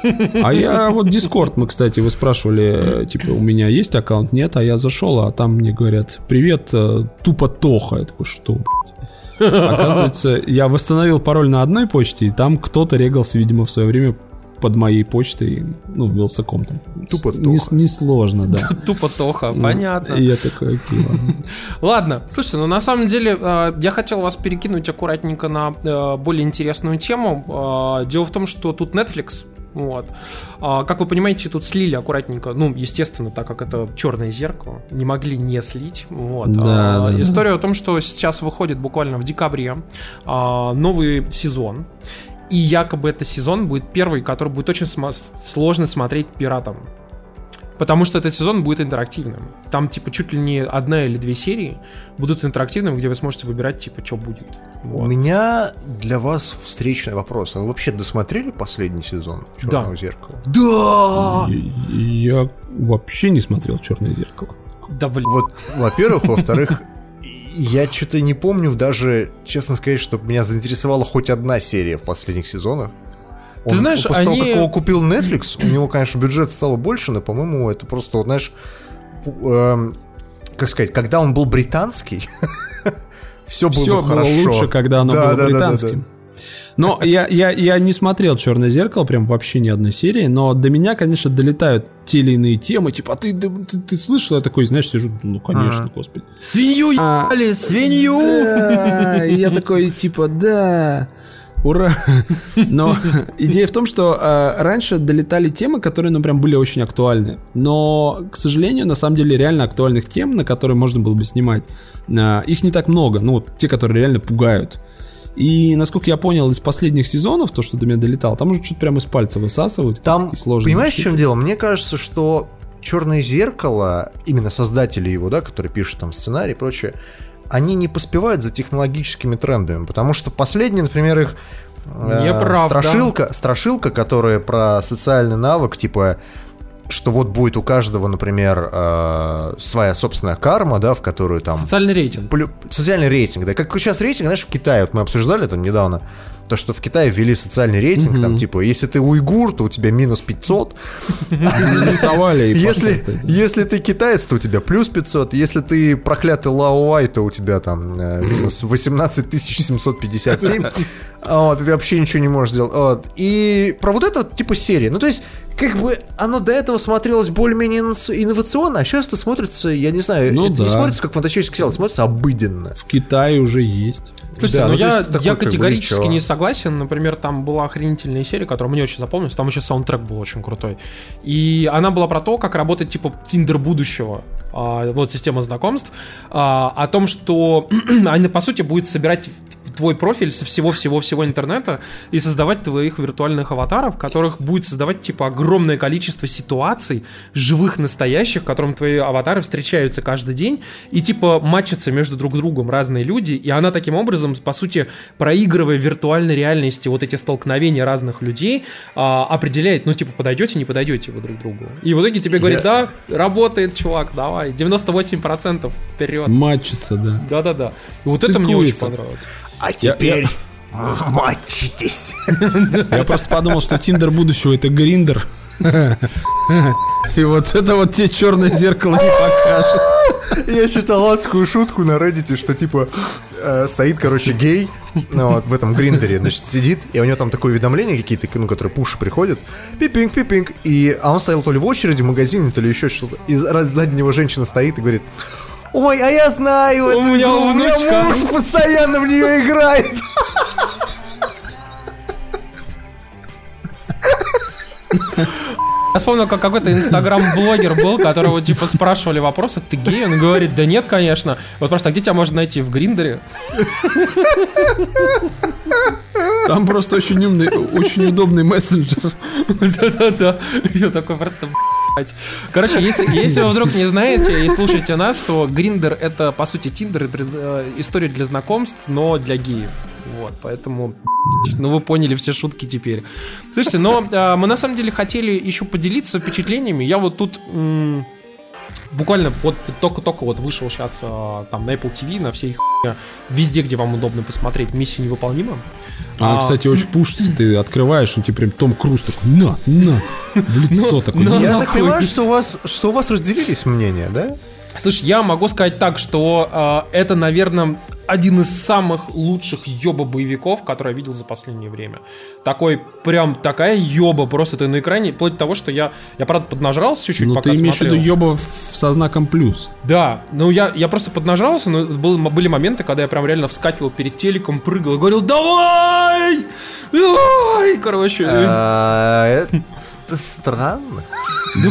А я вот Дискорд, мы, кстати, вы спрашивали, типа, у меня есть аккаунт? Нет, а я зашел, а там мне говорят, привет, э, тупо Тоха. Я такой, что, блядь? Оказывается, я восстановил пароль на одной почте, и там кто-то регался, видимо, в свое время под моей почтой, ну, Вилсаком там. Тупо Не- Тоха. Несложно, да. Тупо Тоха, понятно. И я такой, окей, ладно. Ладно, слушайте, ну на самом деле э, я хотел вас перекинуть аккуратненько на э, более интересную тему. Э, Дело в том, что тут Netflix. Вот. А, Как вы понимаете, тут слили аккуратненько. Ну, естественно, так как это черное зеркало, не могли не слить. Вот. Да, А, да, да. История о том, что сейчас выходит буквально в декабре а, новый сезон. И якобы этот сезон будет первый, который будет очень сма- сложно смотреть пиратам. Потому что этот сезон будет интерактивным. Там, типа, чуть ли не одна или две серии будут интерактивными, где вы сможете выбирать, типа, что будет. У Вот. меня для вас встречный вопрос. А вы вообще досмотрели последний сезон Черного Да. зеркала? Да! И Я вообще не смотрел «Черное зеркало». Да, блин. Вот, во-первых, во-вторых, я что-то не помню даже, честно сказать, чтобы меня заинтересовала хоть одна серия в последних сезонах. Ты знаешь, после того, они- как его купил Netflix, у него, конечно, бюджет стало больше, но, по-моему, это просто, вот, знаешь, эм, как сказать, когда он был британский, все было Все было лучше, когда оно Да, было да, да, да, британским. да. Но я, я, я не смотрел Черное зеркало, прям вообще ни одной серии, но до меня, конечно, долетают те или иные темы, типа, а ты, ты, ты- ты слышал? Я такой, знаешь, сижу, ну, конечно, господи. Свинью А, ебали, свинью! Да, я такой, типа, да, ура. Но идея в том, что э, раньше долетали темы, которые, ну, прям были очень актуальны. Но, к сожалению, на самом деле, реально актуальных тем, на которые можно было бы снимать, э, их не так много. Ну, вот те, которые реально пугают. И, насколько я понял из последних сезонов, то, что до меня долетало, там уже что-то прямо из пальца высасывают. Там, сложные понимаешь, в штуки. чем дело? Мне кажется, что Черное зеркало, именно создатели его, да, которые пишут там сценарий и прочее, они не поспевают за технологическими трендами, потому что последний, например, их э, Неправда. страшилка, страшилка, которая про социальный навык, типа что вот будет у каждого, например, э, своя собственная карма, да, в которую там Социальный рейтинг. плю- социальный рейтинг, да, как сейчас рейтинг, знаешь, в Китае, вот мы обсуждали там недавно, то, что в Китае ввели социальный рейтинг, там, типа, если ты уйгур, то у тебя минус 500, Рисовали и если, если ты китаец, то у тебя плюс 500. Если ты проклятый Лаоай, то у тебя там э, минус 18 757. Вот, и ты вообще ничего не можешь сделать. Вот. И про вот это вот типа серии. Ну, то есть, как бы оно до этого смотрелось более-менее инновационно, а сейчас это смотрится, я не знаю, Ну это не да. смотрится как фантастический сериал, смотрится обыденно. В Китае уже есть. Слушайте, Да, ну, ну, я, есть такой, я как бы, категорически не согласен. Например, там была охренительная серия, которая мне очень запомнилась. Там еще саундтрек был очень крутой. И она была про то, как работает типа Тиндер будущего. А, вот система знакомств. А, о том, что она по сути будет собирать твой профиль со всего-всего-всего интернета и создавать твоих виртуальных аватаров, которых будет создавать типа огромное количество ситуаций, живых, настоящих, в котором твои аватары встречаются каждый день и типа матчатся между друг другом разные люди, и она таким образом, по сути, проигрывая в виртуальной реальности вот эти столкновения разных людей, а, определяет, ну типа подойдете, не подойдете вы друг другу. И в итоге тебе говорит, да, работает, чувак, давай, 98% вперед. Матчится, да. Да-да-да. Вот это мне очень понравилось. А теперь мочитесь. Я просто подумал, что Тиндер будущего это Гриндер. И вот это вот тебе черное зеркало не покажет. Я читал адскую шутку на Reddit, что типа э, стоит, короче, гей, ну, вот в этом гриндере, значит, сидит, и у него там такое уведомление какие-то, ну, которые пуши приходят, пипинг, пипинг, и, а он стоял то ли в очереди в магазине, то ли еще что-то, и раз- сзади него женщина стоит и говорит, ой, а я знаю эту меня игру, у меня внучка». муж постоянно в нее играет. Я вспомнил, как какой-то инстаграм-блогер был, которого типа спрашивали вопросы, ты гей? Он говорит, да нет, конечно. Вот просто, а где тебя можно найти? В Гриндере? Там просто очень умный, очень удобный мессенджер. Да-да-да. Я такой просто. Короче, если, если вы вдруг не знаете и слушаете нас, то Гриндер это, по сути, Тиндер, история для знакомств, но для геев. Вот, поэтому, ну вы поняли все шутки теперь. Слушайте, но а, мы на самом деле хотели еще поделиться впечатлениями. Я вот тут м, буквально вот только-только вот вышел сейчас а, там на Apple TV, на всей хуйне, везде, где вам удобно посмотреть, миссия невыполнима. А, А, кстати, очень пушится, ты открываешь, и тебе прям Том Круз такой, на, на, в лицо такой. на. «На». Я так понимаю, что у вас, что у вас разделились мнения, да? Слушай, я могу сказать так, что э, это, наверное, один из самых лучших ёба-боевиков, который я видел за последнее время. Такой, прям такая ёба, просто ты на экране, вплоть до того, что я, я правда, поднажрался чуть-чуть, Ну пока ты имеешь в виду смотрел. ёба со знаком плюс. Да, ну я, я просто поднажрался, но был, были моменты, когда я прям реально вскакивал перед телеком, прыгал и говорил «Давай! Давай!» Короче, Это странно.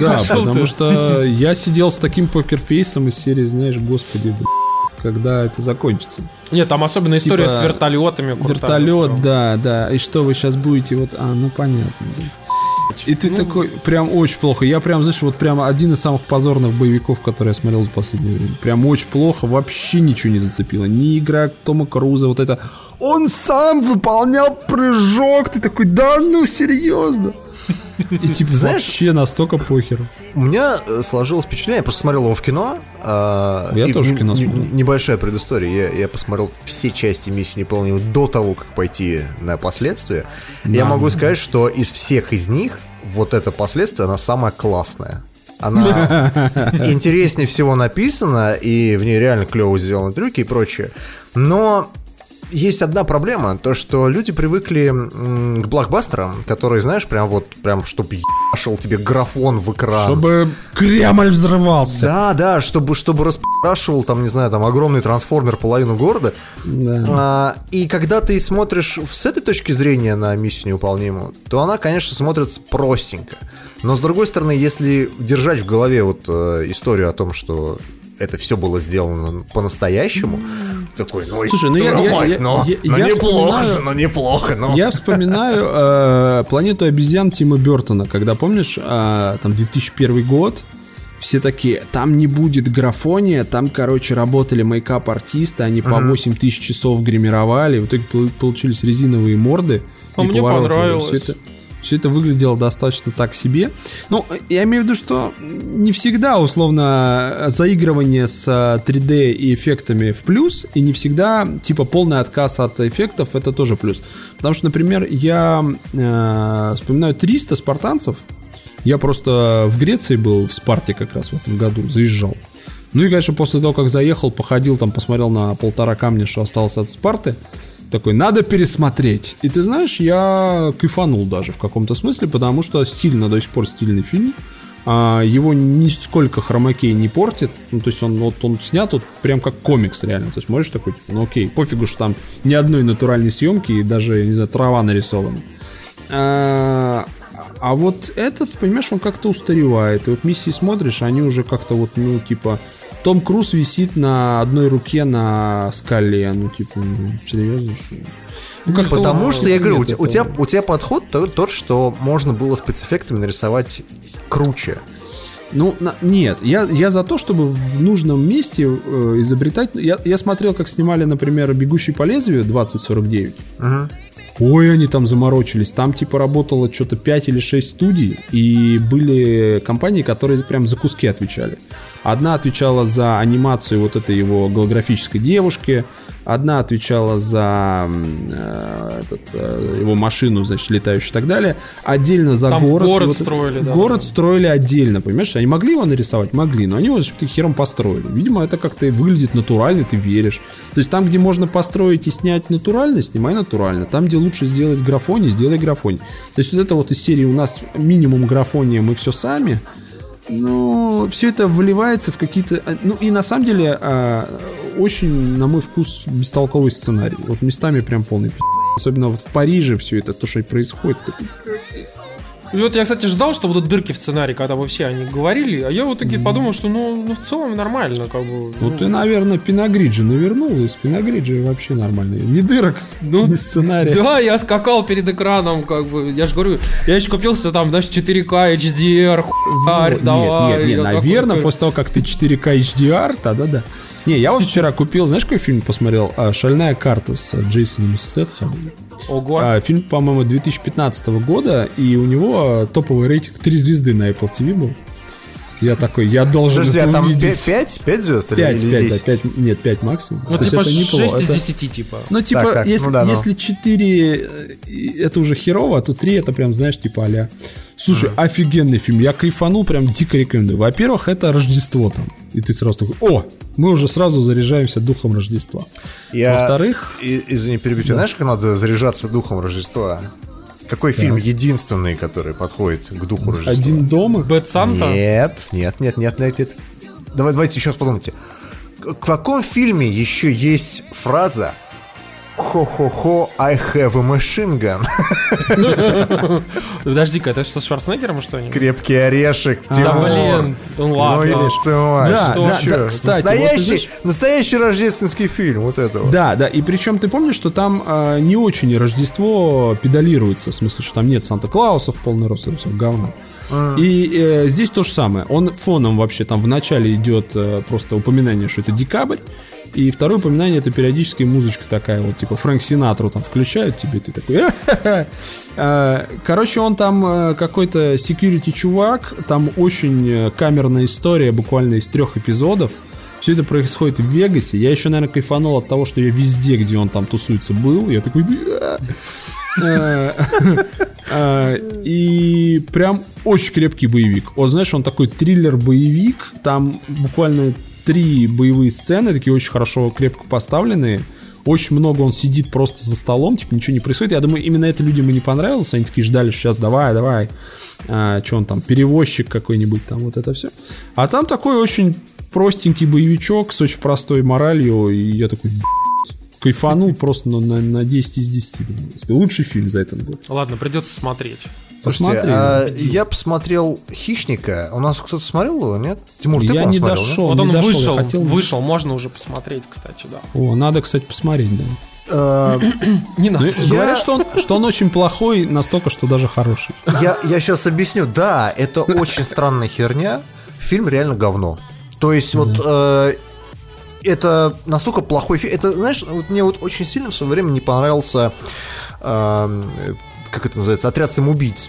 Да, пошел потому ты. что я сидел с таким покерфейсом из серии, знаешь, господи, блин, когда это закончится. нет, там особенно история Типа, с вертолетами. крутая. Вертолет, да, да. И что вы сейчас будете вот, а, ну понятно. да. И ты такой, прям очень плохо. Я прям, знаешь, вот прям один из самых позорных боевиков, которые я смотрел за последнее время. Прям очень плохо, вообще ничего не зацепило. Ни игра Тома Круза, вот это. Он сам выполнял прыжок. Ты такой, да ну серьезно. И типа Знаешь- вообще настолько похер. У меня э, сложилось впечатление, я просто смотрел его в кино. а, Я тоже в кино смотрел. Небольшая предыстория. Я, я посмотрел все части миссии неполного до того, как пойти на последствия. Я могу сказать, что из всех из них вот это последствие, она самая классная. Она интереснее всего написана, и в ней реально клево сделаны трюки и прочее. Но есть одна проблема, то что люди привыкли к блокбастерам, которые, знаешь, прям вот, прям, чтобы ебашил тебе графон в экран. Чтобы Кремль взрывался. Да, да, чтобы, чтобы распрашивал там, не знаю, там огромный трансформер половину города. Да. А, и когда ты смотришь с этой точки зрения на миссию невыполнимую, то она, конечно, смотрится простенько. Но с другой стороны, если держать в голове вот э, историю о том, что это все было сделано по-настоящему, такой, ну, Слушай, ну я- мать, я- ну, я- ну я неплохо же, ну неплохо, ну. Я вспоминаю э, планету обезьян Тима Бертона, когда помнишь, э, там 2001 год. Все такие, там не будет графония, там, короче, работали мейкап-артисты, они по 8 тысяч часов гримировали, в итоге пол- получились резиновые морды. А и мне понравилось. Всё это- Все это выглядело достаточно так себе. Ну, я имею в виду, что не всегда, условно, заигрывание с 3D и эффектами в плюс, и не всегда, типа, полный отказ от эффектов, это тоже плюс. Потому что, например, я э, вспоминаю 300 спартанцев, я просто в Греции был, в Спарте как раз в этом году, заезжал. Ну и, конечно, после того, как заехал, походил там, посмотрел на полтора камня, что осталось от Спарты, такой, надо пересмотреть. И ты знаешь, я кайфанул даже в каком-то смысле, потому что стильно, до сих пор стильный фильм. А, его нисколько хромакей не портит. Ну, то есть он, вот, он снят вот прям как комикс реально. То есть смотришь такой, типа, ну окей, пофигу, что там ни одной натуральной съемки и даже, не знаю, трава нарисована. А, а вот этот, понимаешь, он как-то устаревает. И вот миссии смотришь, они уже как-то вот, ну, типа, том Круз висит на одной руке на скале. Ну, типа, ну, серьезно, что ли? Ну, как-то Потому он- что, я говорю, у, те- у этого. тебя, у тебя подход то- тот, что можно было спецэффектами нарисовать круче. Ну, на- нет, я, я за то, чтобы в нужном месте э, изобретать... Я, я смотрел, как снимали, например, «Бегущий по лезвию» 2049. Ой, они там заморочились. Там типа работало что-то 5 или 6 студий, и были компании, которые прям за куски отвечали. Одна отвечала за анимацию вот этой его голографической девушки, одна отвечала за э, этот, э, его машину, значит, летающую и так далее. Отдельно за Там город. город Вот- строили, да, Город строили отдельно, понимаешь? Они могли его нарисовать? Могли, но они его что-то хером построили. Видимо, это как-то выглядит натурально, ты веришь. То есть там, где можно построить и снять натурально, снимай натурально. Там, где лучше сделать графони, сделай графони. То есть вот это вот из серии у нас минимум графония, мы все сами. Ну, все это выливается в какие-то... Ну, и на самом деле, а, очень, на мой вкус, бестолковый сценарий. Вот местами прям полный пи***. Особенно вот в Париже все это, то, что и происходит. И вот я, кстати, ждал, что будут дырки в сценарии, когда вы все они говорили, а я вот таки подумал, что ну, ну в целом нормально, как бы. Ну, ты, наверное, Пиногриджи навернул, и с Пиногриджи вообще нормально. Ни дырок, Ну, ни сценария. Да, я скакал перед экраном, как бы, я же говорю, я еще купился там, знаешь, 4К HDR, хуярь, Вот, давай. нет, нет, нет, наверное, после того, как ты 4К HDR, тогда да. Не, я вот вчера купил, знаешь, какой фильм посмотрел? А, «Шальная карта» с Джейсоном Стэтхэмом. Ого. А, фильм, по-моему, 2015 года, и у него топовый рейтинг 3 звезды на Apple TV был. Я такой, я должен Подожди, это а там увидеть. 5, 5 звезд или 5, или 5, 10? да, 5, нет, 5 максимум. Ну, То типа это 6 неплохо, из это- 10, типа. Ну, типа, Так, так, если, ну да, ну. если 4 это уже херово, то 3 это прям, знаешь, типа а Слушай, офигенный фильм, я кайфанул, прям дико рекомендую. Во-первых, это Рождество там. И ты сразу такой, о, мы уже сразу заряжаемся духом Рождества. Я, Во-вторых, и- извини, перебью тебя. Знаешь, как надо заряжаться духом Рождества? Какой фильм единственный, который подходит к духу Рождества? один дома. Бэт Санта? Нет, нет, нет, нет, нет, нет. Давай, давайте еще раз подумайте. К- В каком фильме еще есть фраза «Хо-хо-хо, I have a machine gun»? Подожди-ка, это что, с Шварценеггером что ли? Крепкий орешек, Да блин, ну Ну ладно. или что, Да, да, кстати, настоящий, настоящий рождественский фильм, вот это вот. Да, да, и причем ты помнишь, что там а, не очень Рождество педалируется, в смысле, что там нет Санта-Клауса в полный рост, это все говно. И э, здесь то же самое. Он фоном вообще там в начале идет э, просто упоминание, что это декабрь. И второе упоминание это периодически музычка такая вот, типа Фрэнк Синатру там включают тебе, ты такой... Э, Короче, он там э, какой-то security чувак, там очень э, камерная история, буквально из трех эпизодов. Все это происходит в Вегасе. Я еще, наверное, кайфанул от того, что я везде, где он там тусуется, был. Я такой... И прям очень крепкий боевик. Вот знаешь, он такой триллер-боевик. Там буквально три боевые сцены, такие очень хорошо, крепко поставленные. Очень много он сидит просто за столом, типа ничего не происходит. Я думаю, именно это людям и не понравилось. Они такие ждали, что сейчас давай, давай. А, что он там, перевозчик какой-нибудь, там вот это все. А там такой очень простенький боевичок с очень простой моралью. И я такой. Кайфанул просто на, на, на 10 из 10. думаю, господи. Лучший фильм за этот год. Ладно, придется смотреть. Слушайте, Посмотри, а я посмотрел «Хищника». У нас кто-то смотрел его, нет? Тимур, ты, Я не смотрел, да? дошел. Вот не он дошел, вышел, хотел- вышел, можно уже посмотреть, кстати, да. О, надо, кстати, посмотреть, да. Э, Не надо. Ну, Говорят, что он, что он очень плохой, настолько, что даже хороший. Я, я сейчас объясню. Да, это очень странная херня. Фильм реально говно. То есть вот э, это настолько плохой фильм. Это, знаешь, вот мне вот очень сильно в свое время не понравился э, как это называется, отряд самоубийц.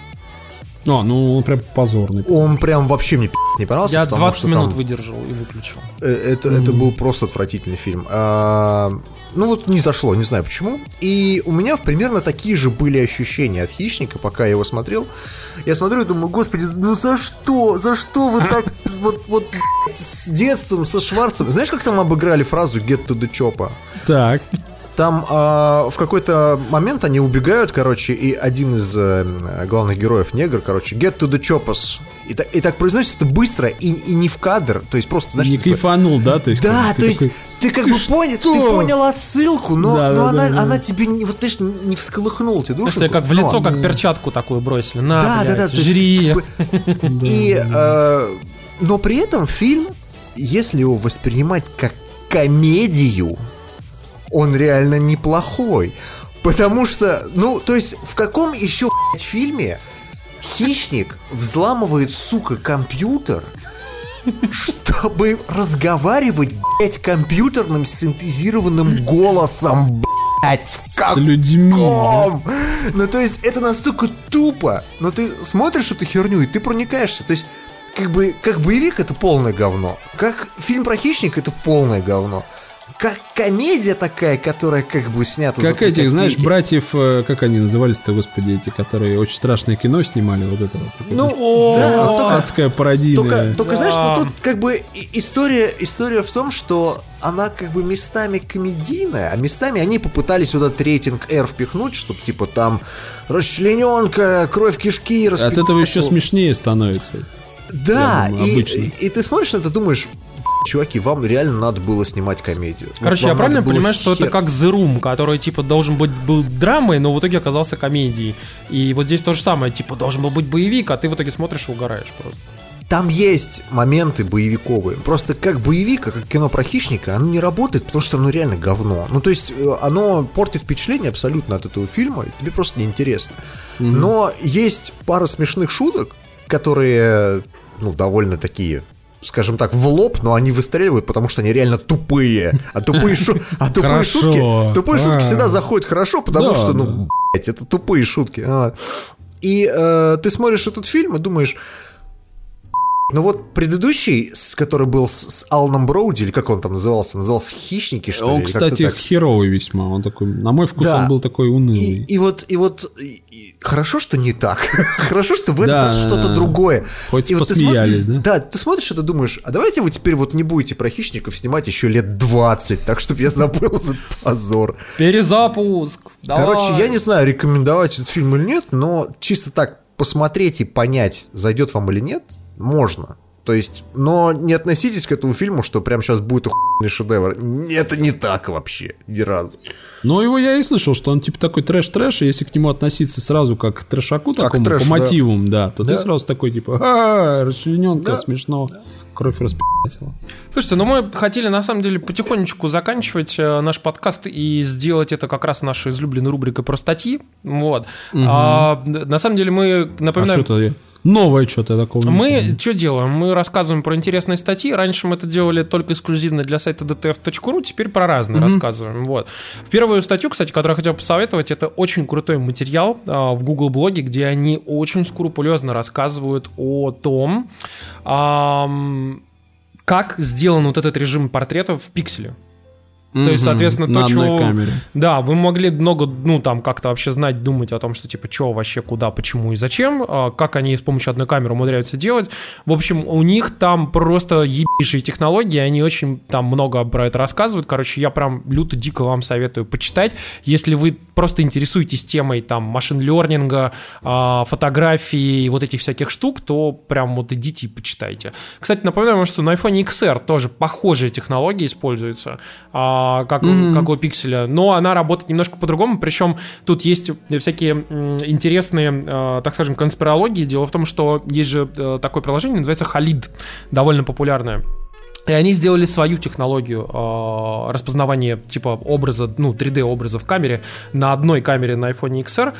А, ну он прям позорный. Он прям вообще мне не понравился. Я потому 20 что минут там- выдержал и выключил. Э, Это, это был просто отвратительный фильм. А, ну вот не зашло, не знаю почему. И у меня примерно такие же были ощущения от хищника, пока я его смотрел. Я смотрю и думаю, господи, ну за что? За что вы так вот, вот с детством, со Шварцем? Знаешь, как там обыграли фразу get to the chopper? Так. Там а, в какой-то момент они убегают, короче, и один из э, главных героев, негр, короче, get to the choppers. И, та- и так произносит это быстро и, и не в кадр, то есть просто, знаешь, Не типа- кайфанул, да? То есть, да, как то есть такой, ты как «Ты бы понял, ты что?» понял отсылку, но, Да, но да, она, да, да. она тебе не, вот знаешь, не всколыхнула тебе душу. Как в лицо, как перчатку такую бросили. На, Да, да, блядь, да. есть жри. как бы- И, э, но при этом фильм, если его воспринимать как комедию, он реально неплохой. Потому что, ну, то есть, в каком еще фильме хищник взламывает, сука, компьютер, чтобы разговаривать, блядь, компьютерным синтезированным голосом, блядь, в С людьми. каком? Ну, то есть, это настолько тупо. Но ты смотришь эту херню, и ты проникаешься. То есть, как бы, как боевик это полное говно. Как фильм про хищника это полное говно. Как комедия такая, которая как бы снята за Как три этих, знаешь, братьев, э, как они назывались-то, господи, эти, которые очень страшное кино снимали, вот это вот. Ну, да, вот только- адская пародийная. Только, только Да. знаешь, ну тут как бы и- история, история в том, что она как бы местами комедийная, а местами они попытались вот этот рейтинг R впихнуть, чтобы типа там расчлененка, кровь кишки, От этого еще смешнее становится. Да, думаю, и, обычно. и ты смотришь на это, думаешь, чуваки, вам реально надо было снимать комедию. Вот Короче, вам я правильно понимаю, что хер- это как The Room, который, типа, должен быть был драмой, но в итоге оказался комедией. И вот здесь то же самое, типа, должен был быть боевик, а ты в итоге смотришь и угораешь просто. Там есть моменты боевиковые. Просто как боевик, а как кино про хищника, оно не работает, потому что оно реально говно. Ну, то есть, э, оно портит впечатление абсолютно от этого фильма, и тебе просто неинтересно. Но есть пара смешных шуток, которые, ну, довольно такие скажем так, в лоб, но они выстреливают, потому что они реально тупые. А тупые, шу- а тупые шутки, тупые шутки А. всегда заходят хорошо, потому Да, что, да. ну, блядь, это тупые шутки. А. И э, ты смотришь этот фильм и думаешь, ну вот предыдущий, с, который был с, с Аланом Броуди, или как он там назывался, назывался «Хищники», что ли? Он, или как-то кстати, так. херовый весьма. Он такой, на мой вкус, Да. он был такой И, унылый. и вот, и вот и- и хорошо, что не так. хорошо, что в этот Да, раз что-то другое. хоть И вот ты посмеялись, смотришь- да? Да, ты смотришь это, думаешь, а давайте вы теперь вот не будете про хищников снимать еще лет 20, так чтобы я забыл этот позор. Перезапуск! Короче, давай. я не знаю, рекомендовать этот фильм или нет, но чисто так посмотреть и понять, зайдет вам или нет, можно. То есть, но не относитесь к этому фильму, что прям сейчас будет охуенный шедевр. Это не так вообще, ни разу. Но его я и слышал, что он типа такой трэш-трэш, и если к нему относиться сразу как к трэшаку такому, трэшу, по да. мотивам, да, то Да. ты сразу такой типа, а расчлененка, Да. смешно, кровь распи***сила. Слушайте, ну мы хотели на самом деле потихонечку заканчивать э, наш подкаст и сделать это как раз нашей излюбленной рубрикой про статьи. Вот. А, на самом деле мы А напоминаем... что-то я- новое что-то такого. Мы что делаем? Мы рассказываем про интересные статьи. Раньше мы это делали только эксклюзивно для сайта dtf.ru, теперь про разные рассказываем. Вот. В первую статью, кстати, которую я хотел посоветовать, это очень крутой материал а, в Google блоге, где они очень скрупулезно рассказывают о том, ам, как сделан вот этот режим портретов в пикселе. То есть, соответственно, на то, одной чего... камере. Да, вы могли много, ну, там, как-то вообще знать, думать о том, что, типа, что вообще, куда, почему и зачем, а, как они с помощью одной камеры умудряются делать. В общем, у них там просто ебейшие технологии, они очень там много про это рассказывают. Короче, я прям люто дико вам советую почитать. Если вы просто интересуетесь темой, там, машин-лернинга, а, фотографии и вот этих всяких штук, то прям вот идите и почитайте. Кстати, напоминаю вам, что на iPhone XR тоже похожие технологии используются, а, как, у- как у пикселя, но она работает немножко по-другому, причем тут есть всякие м, интересные, а, так скажем, конспирологии. Дело в том, что есть же э, такое приложение, называется Halid, довольно популярное. И они сделали свою технологию э, распознавания типа образа, ну, 3D образа в камере на одной камере на iPhone XR.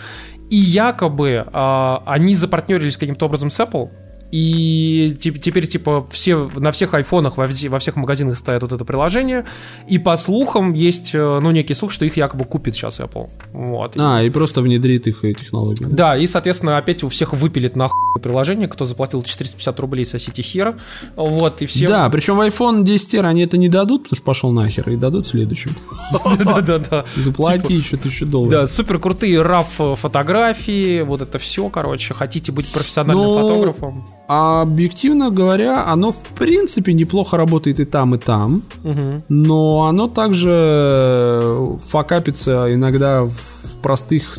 И якобы э, они запартнерились каким-то образом с Apple. И теп- теперь, типа, все, на всех айфонах во, во всех магазинах стоят вот это приложение, и по слухам есть, э, ну, некий слух, что их якобы купит сейчас Apple. Вот. А, и просто внедрит их э, технологию. Да, и, соответственно, опять у всех выпилит нахуй приложение, кто заплатил 450 рублей со City Hero. Вот, и все... Да, причем в iPhone 10 R они это не дадут, потому что пошел нахер, и дадут следующим. Да-да-да. Заплати еще тысячу Да, долларов. супер крутые RAW фотографии, вот это все, короче. Хотите быть профессиональным Ну, фотографом? А объективно говоря, оно в принципе неплохо работает и там, и там. Но оно также факапится иногда в простых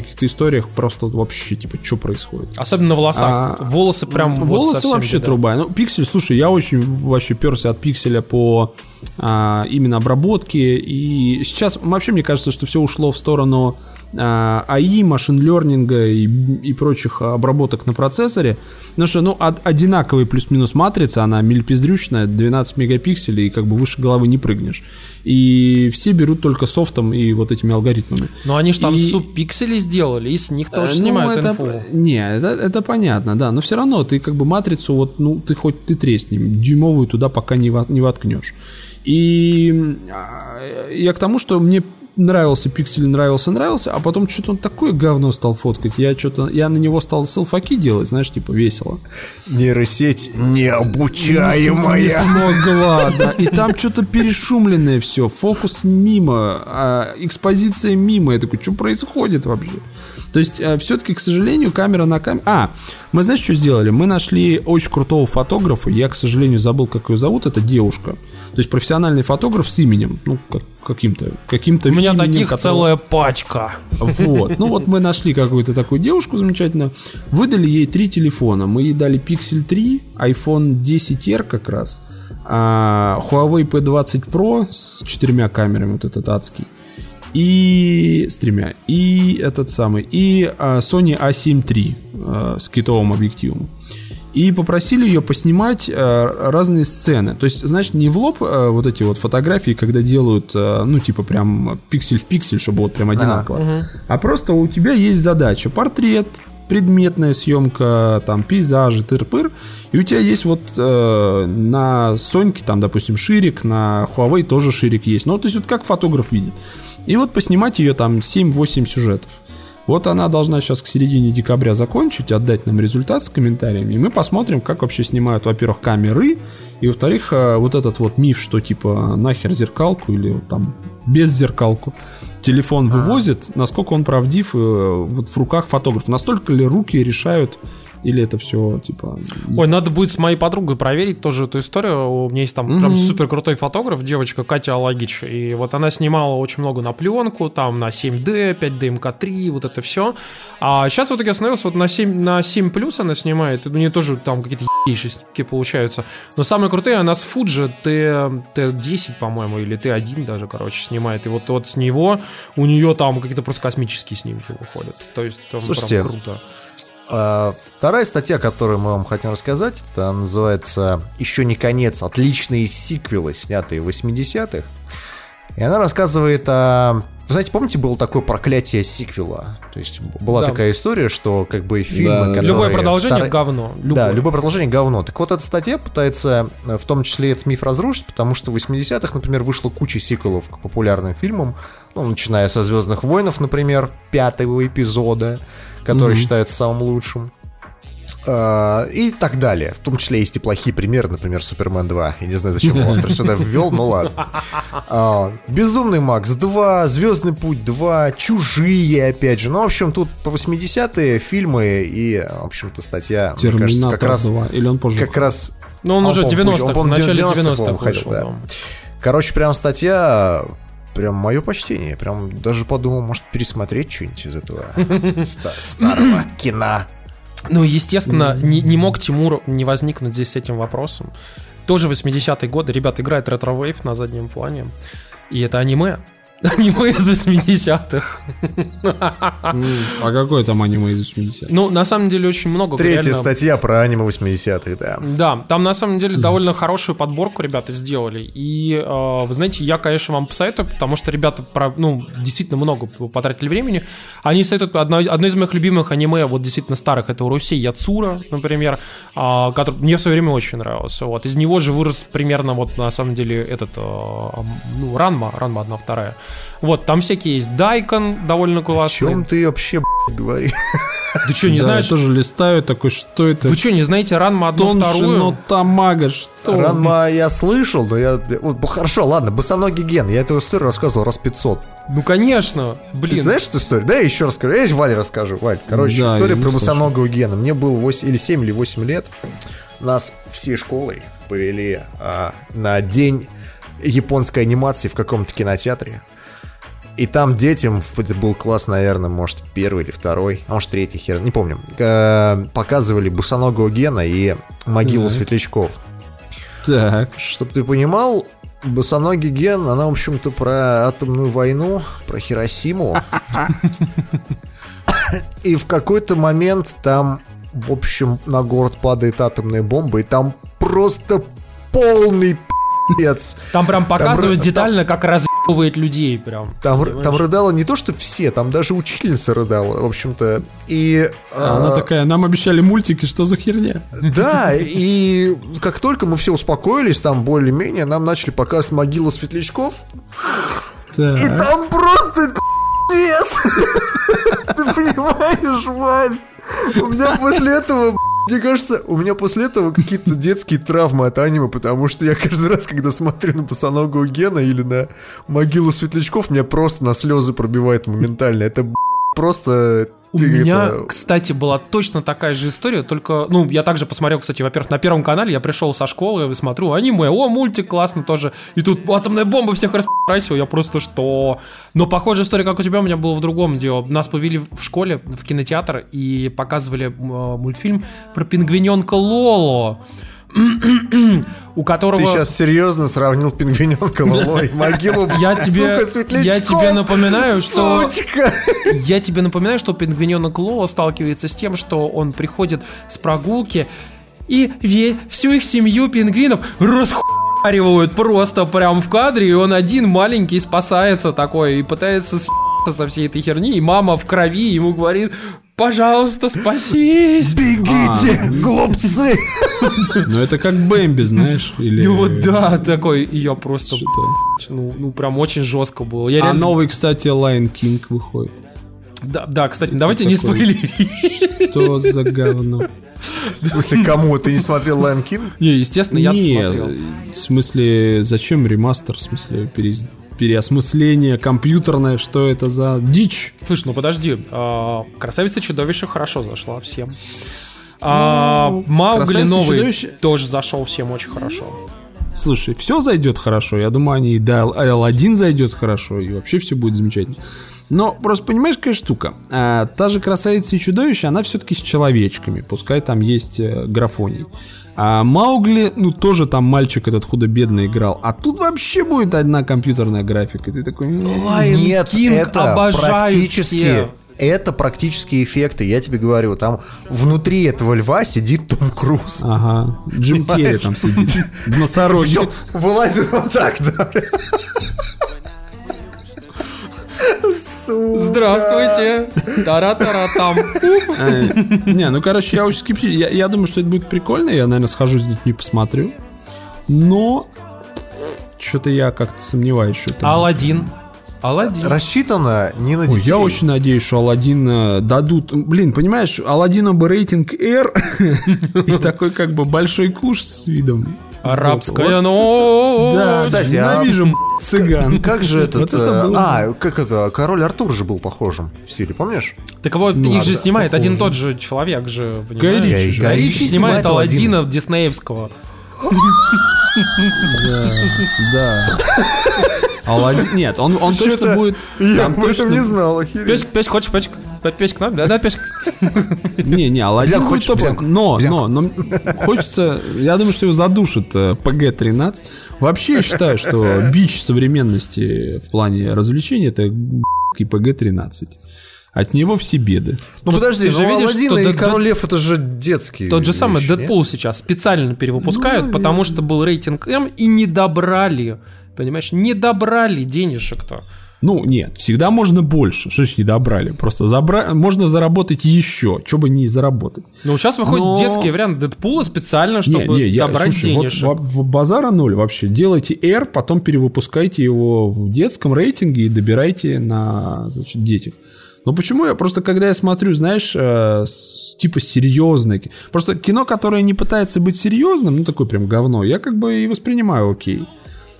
каких-то историях просто вообще, типа, что происходит. Особенно на волосах. А, Волосы прям вот Волосы совсем вообще беда. труба. Ну, пиксель, слушай, я очень вообще перся от пикселя по а, именно обработке. И сейчас вообще мне кажется, что все ушло в сторону АИ, машин-лернинга и, и прочих обработок на процессоре. Потому что, ну, од- одинаковый плюс-минус матрица, она мельпиздрючная, 12 мегапикселей, и как бы выше головы не прыгнешь. И все берут только софтом и вот этими алгоритмами. Но они же там И- субпиксели сделали, и с них тоже Э, ну, снимают это, инфу. Не, это, это понятно, да. Но все равно ты как бы матрицу, вот, ну, ты хоть ты тресни, дюймовую туда пока не, не воткнешь. И а, я к тому, что мне нравился пиксель, нравился, нравился, а потом что-то он такое говно стал фоткать. Я что-то, я на него стал селфаки делать, знаешь, типа весело. Нейросеть Не необучаемая. Не смогла, да. И там что-то перешумленное все. Фокус мимо, а, экспозиция мимо. Я такой, что происходит вообще? То есть, все-таки, к сожалению, камера на камере... А, мы знаешь, что сделали? Мы нашли очень крутого фотографа. Я, к сожалению, забыл, как ее зовут. Это девушка. То есть, профессиональный фотограф с именем. Ну, как- каким-то. Каким-то У меня именем, таких которого- целая пачка. вот. Ну вот мы нашли какую-то такую девушку замечательно. Выдали ей три телефона. Мы ей дали Pixel 3, iPhone 10R как раз, а, Huawei P20 Pro с четырьмя камерами, вот этот адский. И с тремя. И этот самый. И а, Sony A7 III а, с китовым объективом. И попросили ее поснимать э, разные сцены. То есть, знаешь, не в лоб э, вот эти вот фотографии, когда делают, э, ну, типа прям пиксель в пиксель, чтобы вот прям одинаково. А просто у тебя есть задача. Портрет, предметная съемка, там, пейзажи, тыр-пыр. И у тебя есть вот э, на Соньке, там, допустим, ширик, на Huawei тоже ширик есть. Ну, то есть вот как фотограф видит. И вот поснимать ее там 7-8 сюжетов. Вот она должна сейчас к середине декабря закончить, отдать нам результат с комментариями, и мы посмотрим, как вообще снимают, во-первых, камеры, и, во-вторых, э, вот этот вот миф, что типа нахер зеркалку или там без зеркалку телефон вывозит, насколько он правдив э, вот в руках фотографа, настолько ли руки решают, или это все типа... Ой, надо будет с моей подругой проверить тоже эту историю. У меня есть там прям супер крутой фотограф, девочка Катя Алагич. И вот она снимала очень много на пленку, там на 7D, 5D МК3, вот это все. А сейчас в итоге остановился вот на 7, на 7 плюс она снимает. И У нее тоже там какие-то ебейшие снимки получаются. Но самые крутые она с Fuji T, T10, по-моему, или T1 даже, короче, снимает. И вот, вот с него у нее там какие-то просто космические снимки выходят. То есть там Слушайте, прям круто. А, Вторая статья, которую мы вам хотим рассказать, это называется «Еще не конец. Отличные сиквелы, снятые в 80-х». И она рассказывает о... Вы знаете, помните, было такое проклятие сиквела? То есть была Да. такая история, что как бы фильмы, Да, которые... Любое продолжение втор- говно. Да, Любое. любое продолжение говно. Так вот, эта статья пытается э, в том числе этот миф разрушить, потому что в 80-х, например, вышло куча сиквелов к популярным фильмам, ну, начиная со «Звездных войнов», например, пятого эпизода, который считается самым лучшим. А, И так далее. В том числе есть и плохие примеры, например, Супермен 2. Я не знаю, зачем автор сюда ввел, но ладно. А, Безумный Макс 2, Звездный путь 2, Чужие, опять же. Ну, в общем, тут по 80-е фильмы и, в общем-то, статья, мне кажется, как раз, 2. Или он позже? как раз... Ну, он А уже по-моему, позже. 90-х, Он, в начале 90-х, 90-х по-моему, ходил, вышел. да. Короче, прям статья, прям мое почтение. Прям даже подумал, может, пересмотреть что-нибудь из этого ста- старого кино. Ну, естественно, не, не мог Тимур не возникнуть здесь с этим вопросом. Тоже 80-е годы. Ребят, играет retrowave на заднем плане. И это аниме. Аниме из 80-х. А какое там аниме из 80 Ну, на самом деле, очень много. Третья реально. статья про аниме 80-х, да. Да, там на самом деле довольно хорошую подборку ребята сделали. И э, вы знаете, я, конечно, вам посоветую, потому что ребята про, ну, действительно много потратили времени. Они советуют одно, одно из моих любимых аниме, вот действительно старых, это Урусей Яцура, например, а, который мне в свое время очень нравился. Вот. Из него же вырос примерно вот на самом деле этот, э, ну, Ранма, Ранма одна вторая. Вот, там всякие есть Дайкон, довольно О классный. чем ты вообще б***ь, говоришь? Ты что, не Да, знаешь? я тоже листаю такой, что это? Вы что, не знаете Ранма одну Тонши, вторую? но Тамага, что? Ранма я слышал, но я... Вот, хорошо, ладно, босоногий ген. Я эту историю рассказывал раз 500. Ну, конечно. Ты Блин. знаешь эту историю? Да, я еще расскажу. Я Вале расскажу. Валь, короче, Да, история про босоногого гена. Мне было 8, или 7, или 8 лет. Нас всей школой повели а, на день японской анимации в каком-то кинотеатре. И там детям, это был класс, наверное, может, первый или второй, а может, третий, хер, не помню, э, показывали босоногого гена и могилу Так. светлячков. Так. Чтоб ты понимал, босоногий ген, она, в общем-то, про атомную войну, про Хиросиму. И в какой-то момент там, в общем, на город падает атомная бомба, и там просто полный пиздец. Там прям показывают детально, как разъебывает людей прям. Там, Понимаешь? там рыдало не то, что все, там даже учительница рыдала, в общем-то. И... А Она а, такая, нам обещали мультики, что за херня? Да, и как только мы все успокоились, там более-менее, нам начали показывать могилу светлячков, И Так. там просто пиздец. Ты понимаешь, Валь? У меня после этого, мне кажется, у меня после этого какие-то детские травмы от аниме, потому что я каждый раз, когда смотрю на босоногого Гена или на могилу светлячков, меня просто на слезы пробивает моментально. Это просто... У ты меня, это- кстати, была точно такая же история, только, ну, я также посмотрел, кстати, во-первых, на Первом канале, я пришел со школы, смотрю, аниме, о, мультик классно тоже, и тут атомная бомба всех распросила, я просто что? Но похожая история, как у тебя, у меня была в другом деле. Нас повели в школе в кинотеатр и показывали э, мультфильм про пингвиненка Лоло, у которого... Ты сейчас серьезно сравнил пингвиненка Лоло и могилу, Я тебе- сука, я тебе напоминаю, что- Сучка! Я тебе напоминаю, что пингвиненок Лола сталкивается с тем, что он приходит с прогулки и ве- всю их семью пингвинов расхуяривают просто прям в кадре, и он один маленький спасается такой и пытается съебаться со всей этой херни, и мама в крови ему говорит, пожалуйста, спасись. Бегите, глупцы! Ну это как Бэмби, знаешь? Или... Ну вот да, такой, я просто, ну, ну прям очень жестко было. Я А реально- новый, кстати, Lion King выходит. да, да, кстати, давайте не такой- спойлери. Что за говно? В смысле, кому? Ты не смотрел Lion King? Не, естественно, я Нет, смотрел. в смысле, зачем ремастер? В смысле, перез- переосмысление компьютерное, что это за дичь? Слышь, ну подожди, а, красавица чудовище хорошо зашла всем. А, Ну, Маугли «Красавица и новый чудовище»? тоже зашел всем очень хорошо. Слушай, все зайдет хорошо. Я думаю, они и до L1 зайдет хорошо, и вообще все будет замечательно. Но просто понимаешь, какая штука? А, та же красавица и чудовище, она все-таки с человечками, пускай там есть э, графоний. А Маугли, ну тоже там мальчик этот худо-бедно играл. А тут вообще будет одна компьютерная графика. Ты такой... «М, Lion Нет, King это практически... все. Это практические эффекты, я тебе говорю. Там внутри этого льва сидит Том Круз. Ага, Джим Керри там сидит. В носороге. Вылазит вот так, да. Сука. Здравствуйте! Тара-тара-там. Э, Не, ну короче, я очень скептически. Я, я думаю, что это будет прикольно. Я, наверное, схожу с детьми, посмотрю. Но что-то я как-то сомневаюсь, что это. Алладин. Алладин. Рассчитано не на Ой, детей. я очень надеюсь, что Алладин э, дадут. Блин, понимаешь, Алладину бы рейтинг R и такой как бы большой куш с видом. Арабская Вот. ночь. Да, Кстати, а- ненавижу цыган. Как же этот... Вот это э, было. А, как это, король Артур же был похожим в стиле, помнишь? Так вот, Ну, их же да, снимает похоже. один и тот же человек же. Понимаешь? Ричи же. Гай Ричи Ричи снимает Алладина диснеевского. Да. Алладин. Нет, он, он точно будет. Я там об этом точно- не знал, охереть. Песик, песик, хочешь песик? Песька, надо? Да, да, Песька. Не, не, Аладдин Взял, будет топ. Но, но, но хочется, я думаю, что его задушит э, ПГ-13. Вообще я считаю, что бич современности в плане развлечений это ПГ-13. От него все беды. Ну Ну, подожди, ты же ну видишь, что и Дэд- Король Лев это же детские Тот же самый вещи, нет? Дэдпул сейчас специально перевыпускают, потому что был рейтинг М и не добрали. Понимаешь, не добрали денежек-то. Ну, нет, всегда можно больше. Что ж не добрали? Просто забра... можно заработать еще. Что бы не заработать. Но сейчас выходит Но- детский вариант Дэдпула специально, Не, чтобы не, я, добрать слушай, вот денежек. в- в базара ноль вообще. Делайте R, потом перевыпускайте его в детском рейтинге и добирайте на, значит, детях. Но почему я просто, когда я смотрю, знаешь, э, с- типа серьезное, просто кино, которое не пытается быть серьезным, ну такое прям говно, я как бы и воспринимаю окей.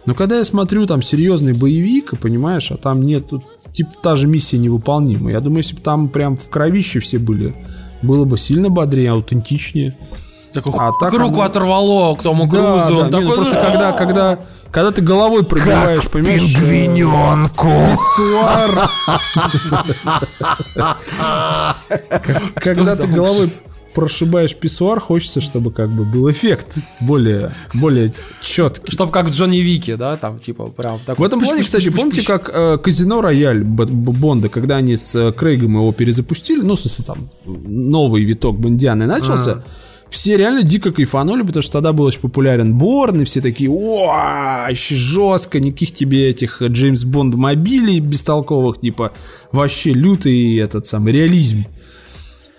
Но когда я смотрю там серьезный боевик, понимаешь, а там нет, тут, типа та же миссия невыполнима. Я думаю, если бы там прям в кровище все были, было бы сильно бодрее, аутентичнее. Такой, А так руку оно- оторвало к тому Да, Крузу. да, он нет, такой, ну просто когда, когда, когда ты головой пробиваешь, понимаешь, э, Пингвиненку. писсуар. Когда ты головой? Прошибаешь писсуар, хочется, чтобы как бы был эффект более, более четкий. Чтоб как в Джонни Вики, да, там, типа, прям В такой этом плане, кстати, помните, как э, Казино Рояль Бонда, когда они с э, Крейгом его перезапустили, ну, в смысле, там, новый виток Бондианы начался, все реально дико кайфанули, потому что тогда был очень популярен Борн, и все такие, о, еще жестко, никаких тебе этих Джеймс Бонд мобилей бестолковых, типа, вообще лютый этот самый реализм.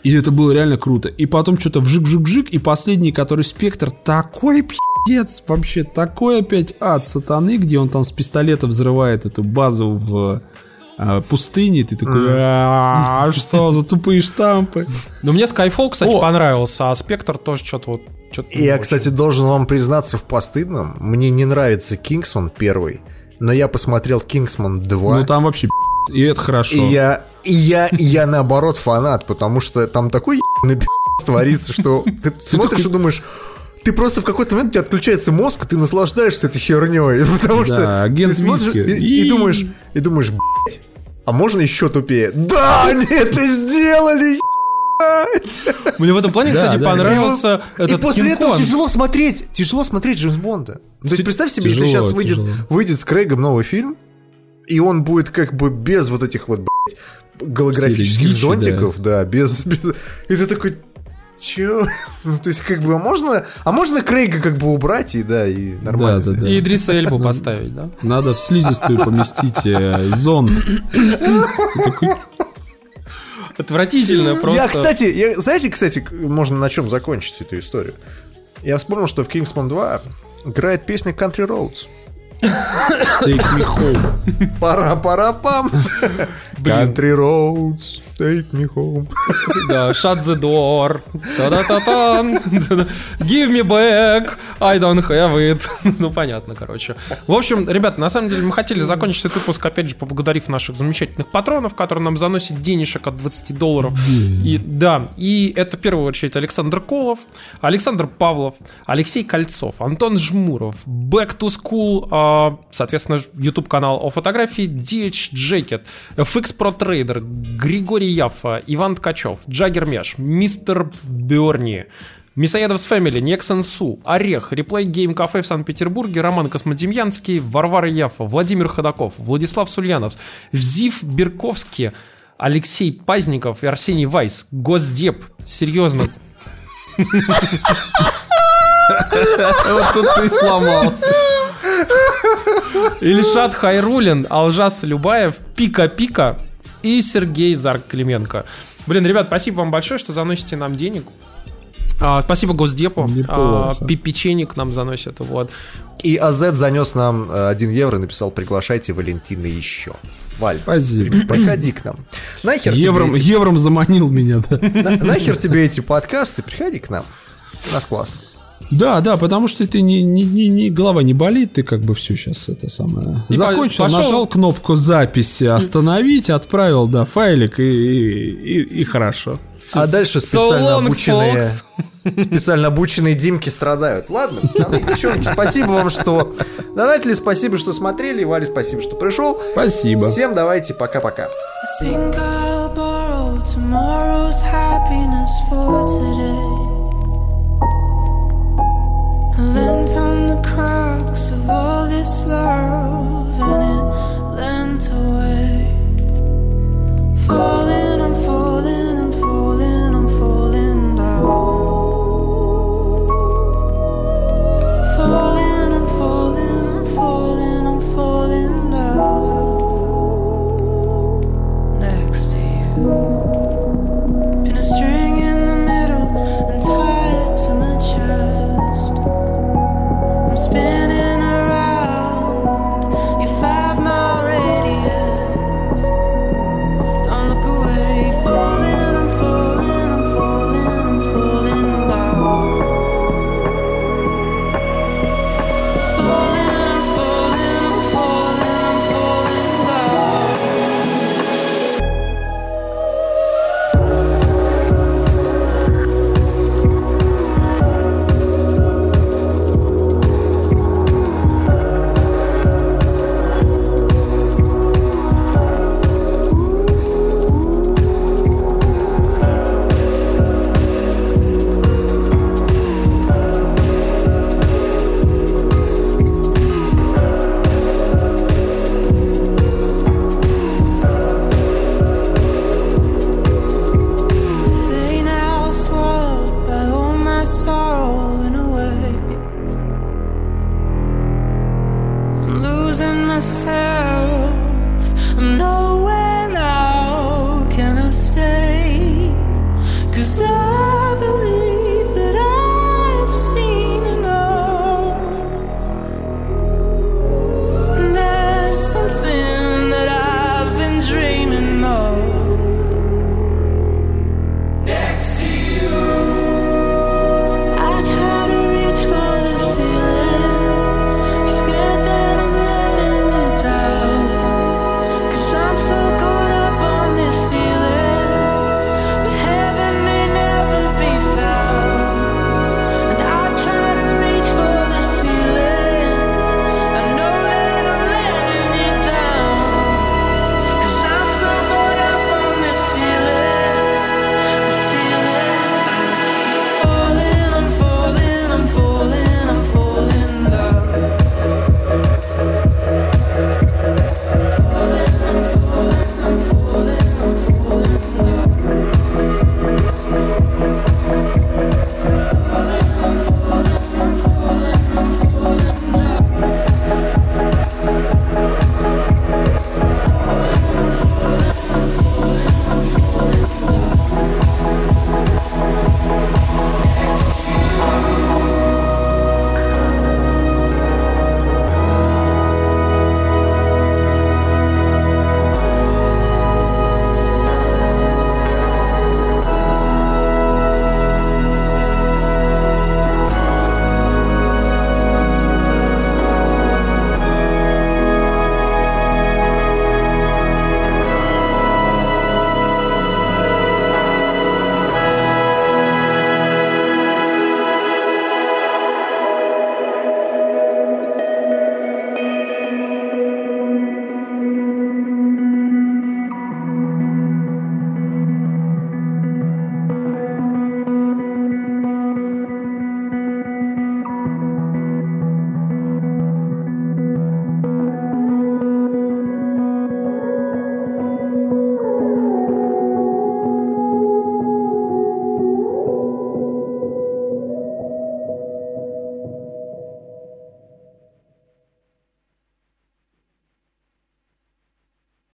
И это было реально круто. И потом что-то вжик-вжик-вжик, и последний, который Спектр, такой пиздец, вообще такой опять ад сатаны, где он там с пистолета взрывает эту базу в а, пустыне, и ты такой, «А, что за тупые штампы? Ну, мне Skyfall, кстати, понравился, а Спектр тоже что-то вот... Я, кстати, должен вам признаться в постыдном. Мне не нравится Кингсман первый, но я посмотрел Kingsman 2. Ну там вообще пи***, и это хорошо. И я, и я, и я наоборот фанат, потому что там такой ебаный творится, что ты смотришь и думаешь, ты просто в какой-то момент у тебя отключается мозг, и ты наслаждаешься этой херней, потому что Да, агент ты смотришь Виски. и, и И- думаешь, и думаешь, блядь, а можно еще тупее? Да, они это сделали! Мне в этом плане, Да, кстати, да, понравился и этот после Кинг этого Конг. тяжело смотреть, тяжело смотреть Джеймс Бонда. То есть представь себе, Тяжело, если сейчас выйдет, тяжело. выйдет с Крейгом новый фильм, и он будет как бы без вот этих вот, блядь, голографических Серии дичи, зонтиков, да. без, без... И ты такой, чё? Ну, то есть, как бы, а можно, а можно Крейга как бы убрать и, да, и нормально Да, да, да. И Идриса Эльбу поставить, да? Надо в слизистую поместить э, такой, Отвратительно просто. Я, кстати, я, знаете, кстати, можно на чем закончить эту историю? Я вспомнил, что в Kingsman 2 играет песня Country Roads. Take me home. Пара-пара-пам. Country Roads, take me home. Да, shut the door. Та-да-та-тан. Give me back. I don't have it. Ну, понятно, короче. В общем, ребят, на самом деле мы хотели закончить этот выпуск, опять же, поблагодарив наших замечательных патронов, которые нам заносят денежек от 20 долларов. И да, и это в первую очередь Александр Колов, Александр Павлов, Алексей Кольцов, Антон Жмуров, Back to School, а, соответственно, YouTube канал о фотографии, DH Jacket, FX Pro Trader, Григорий Яфа, Иван Ткачев, Джаггер Меш, Мистер Берни, Мисоедовс Фэмили, Нексен Су, Орех, Реплей Гейм Кафе в Санкт-Петербурге, Роман Космодемьянский, Варвара Яфа, Владимир Ходаков, Владислав Сульянов, Взив Берковский, Алексей Пазников и Арсений Вайс, Госдеп, серьезно, Вот тут ты сломался. Ильшат Хайрулин, Алжас Любаев, Пика-Пика и Сергей Зарк Клименко. Блин, ребят, спасибо вам большое, что заносите нам денег. А, спасибо Госдепу. А, печенек нам заносят. Вот. И АЗ занес нам э, 1 евро и написал, приглашайте Валентина еще. Валь, Спасибо. приходи к нам. Нахер, Евром, тебе, эти, евром заманил меня, да. на- нахер тебе эти подкасты, приходи к нам. У нас классно. Да, да, потому что ты не, не, не, не голова не болит, ты как бы все сейчас это самое. И Закончил, пошел... нажал кнопку записи, остановить, отправил, да, файлик и, и, и, и хорошо. А дальше специально so long, обученные. Folks. Специально обученные Димки страдают. Ладно, пацаны, девчонки, спасибо вам, что донатили, спасибо, что смотрели, Вали, спасибо, что пришел. Спасибо. Всем давайте, пока-пока. tomorrow's happiness for today. lands on the cracks of all this love and it lands away.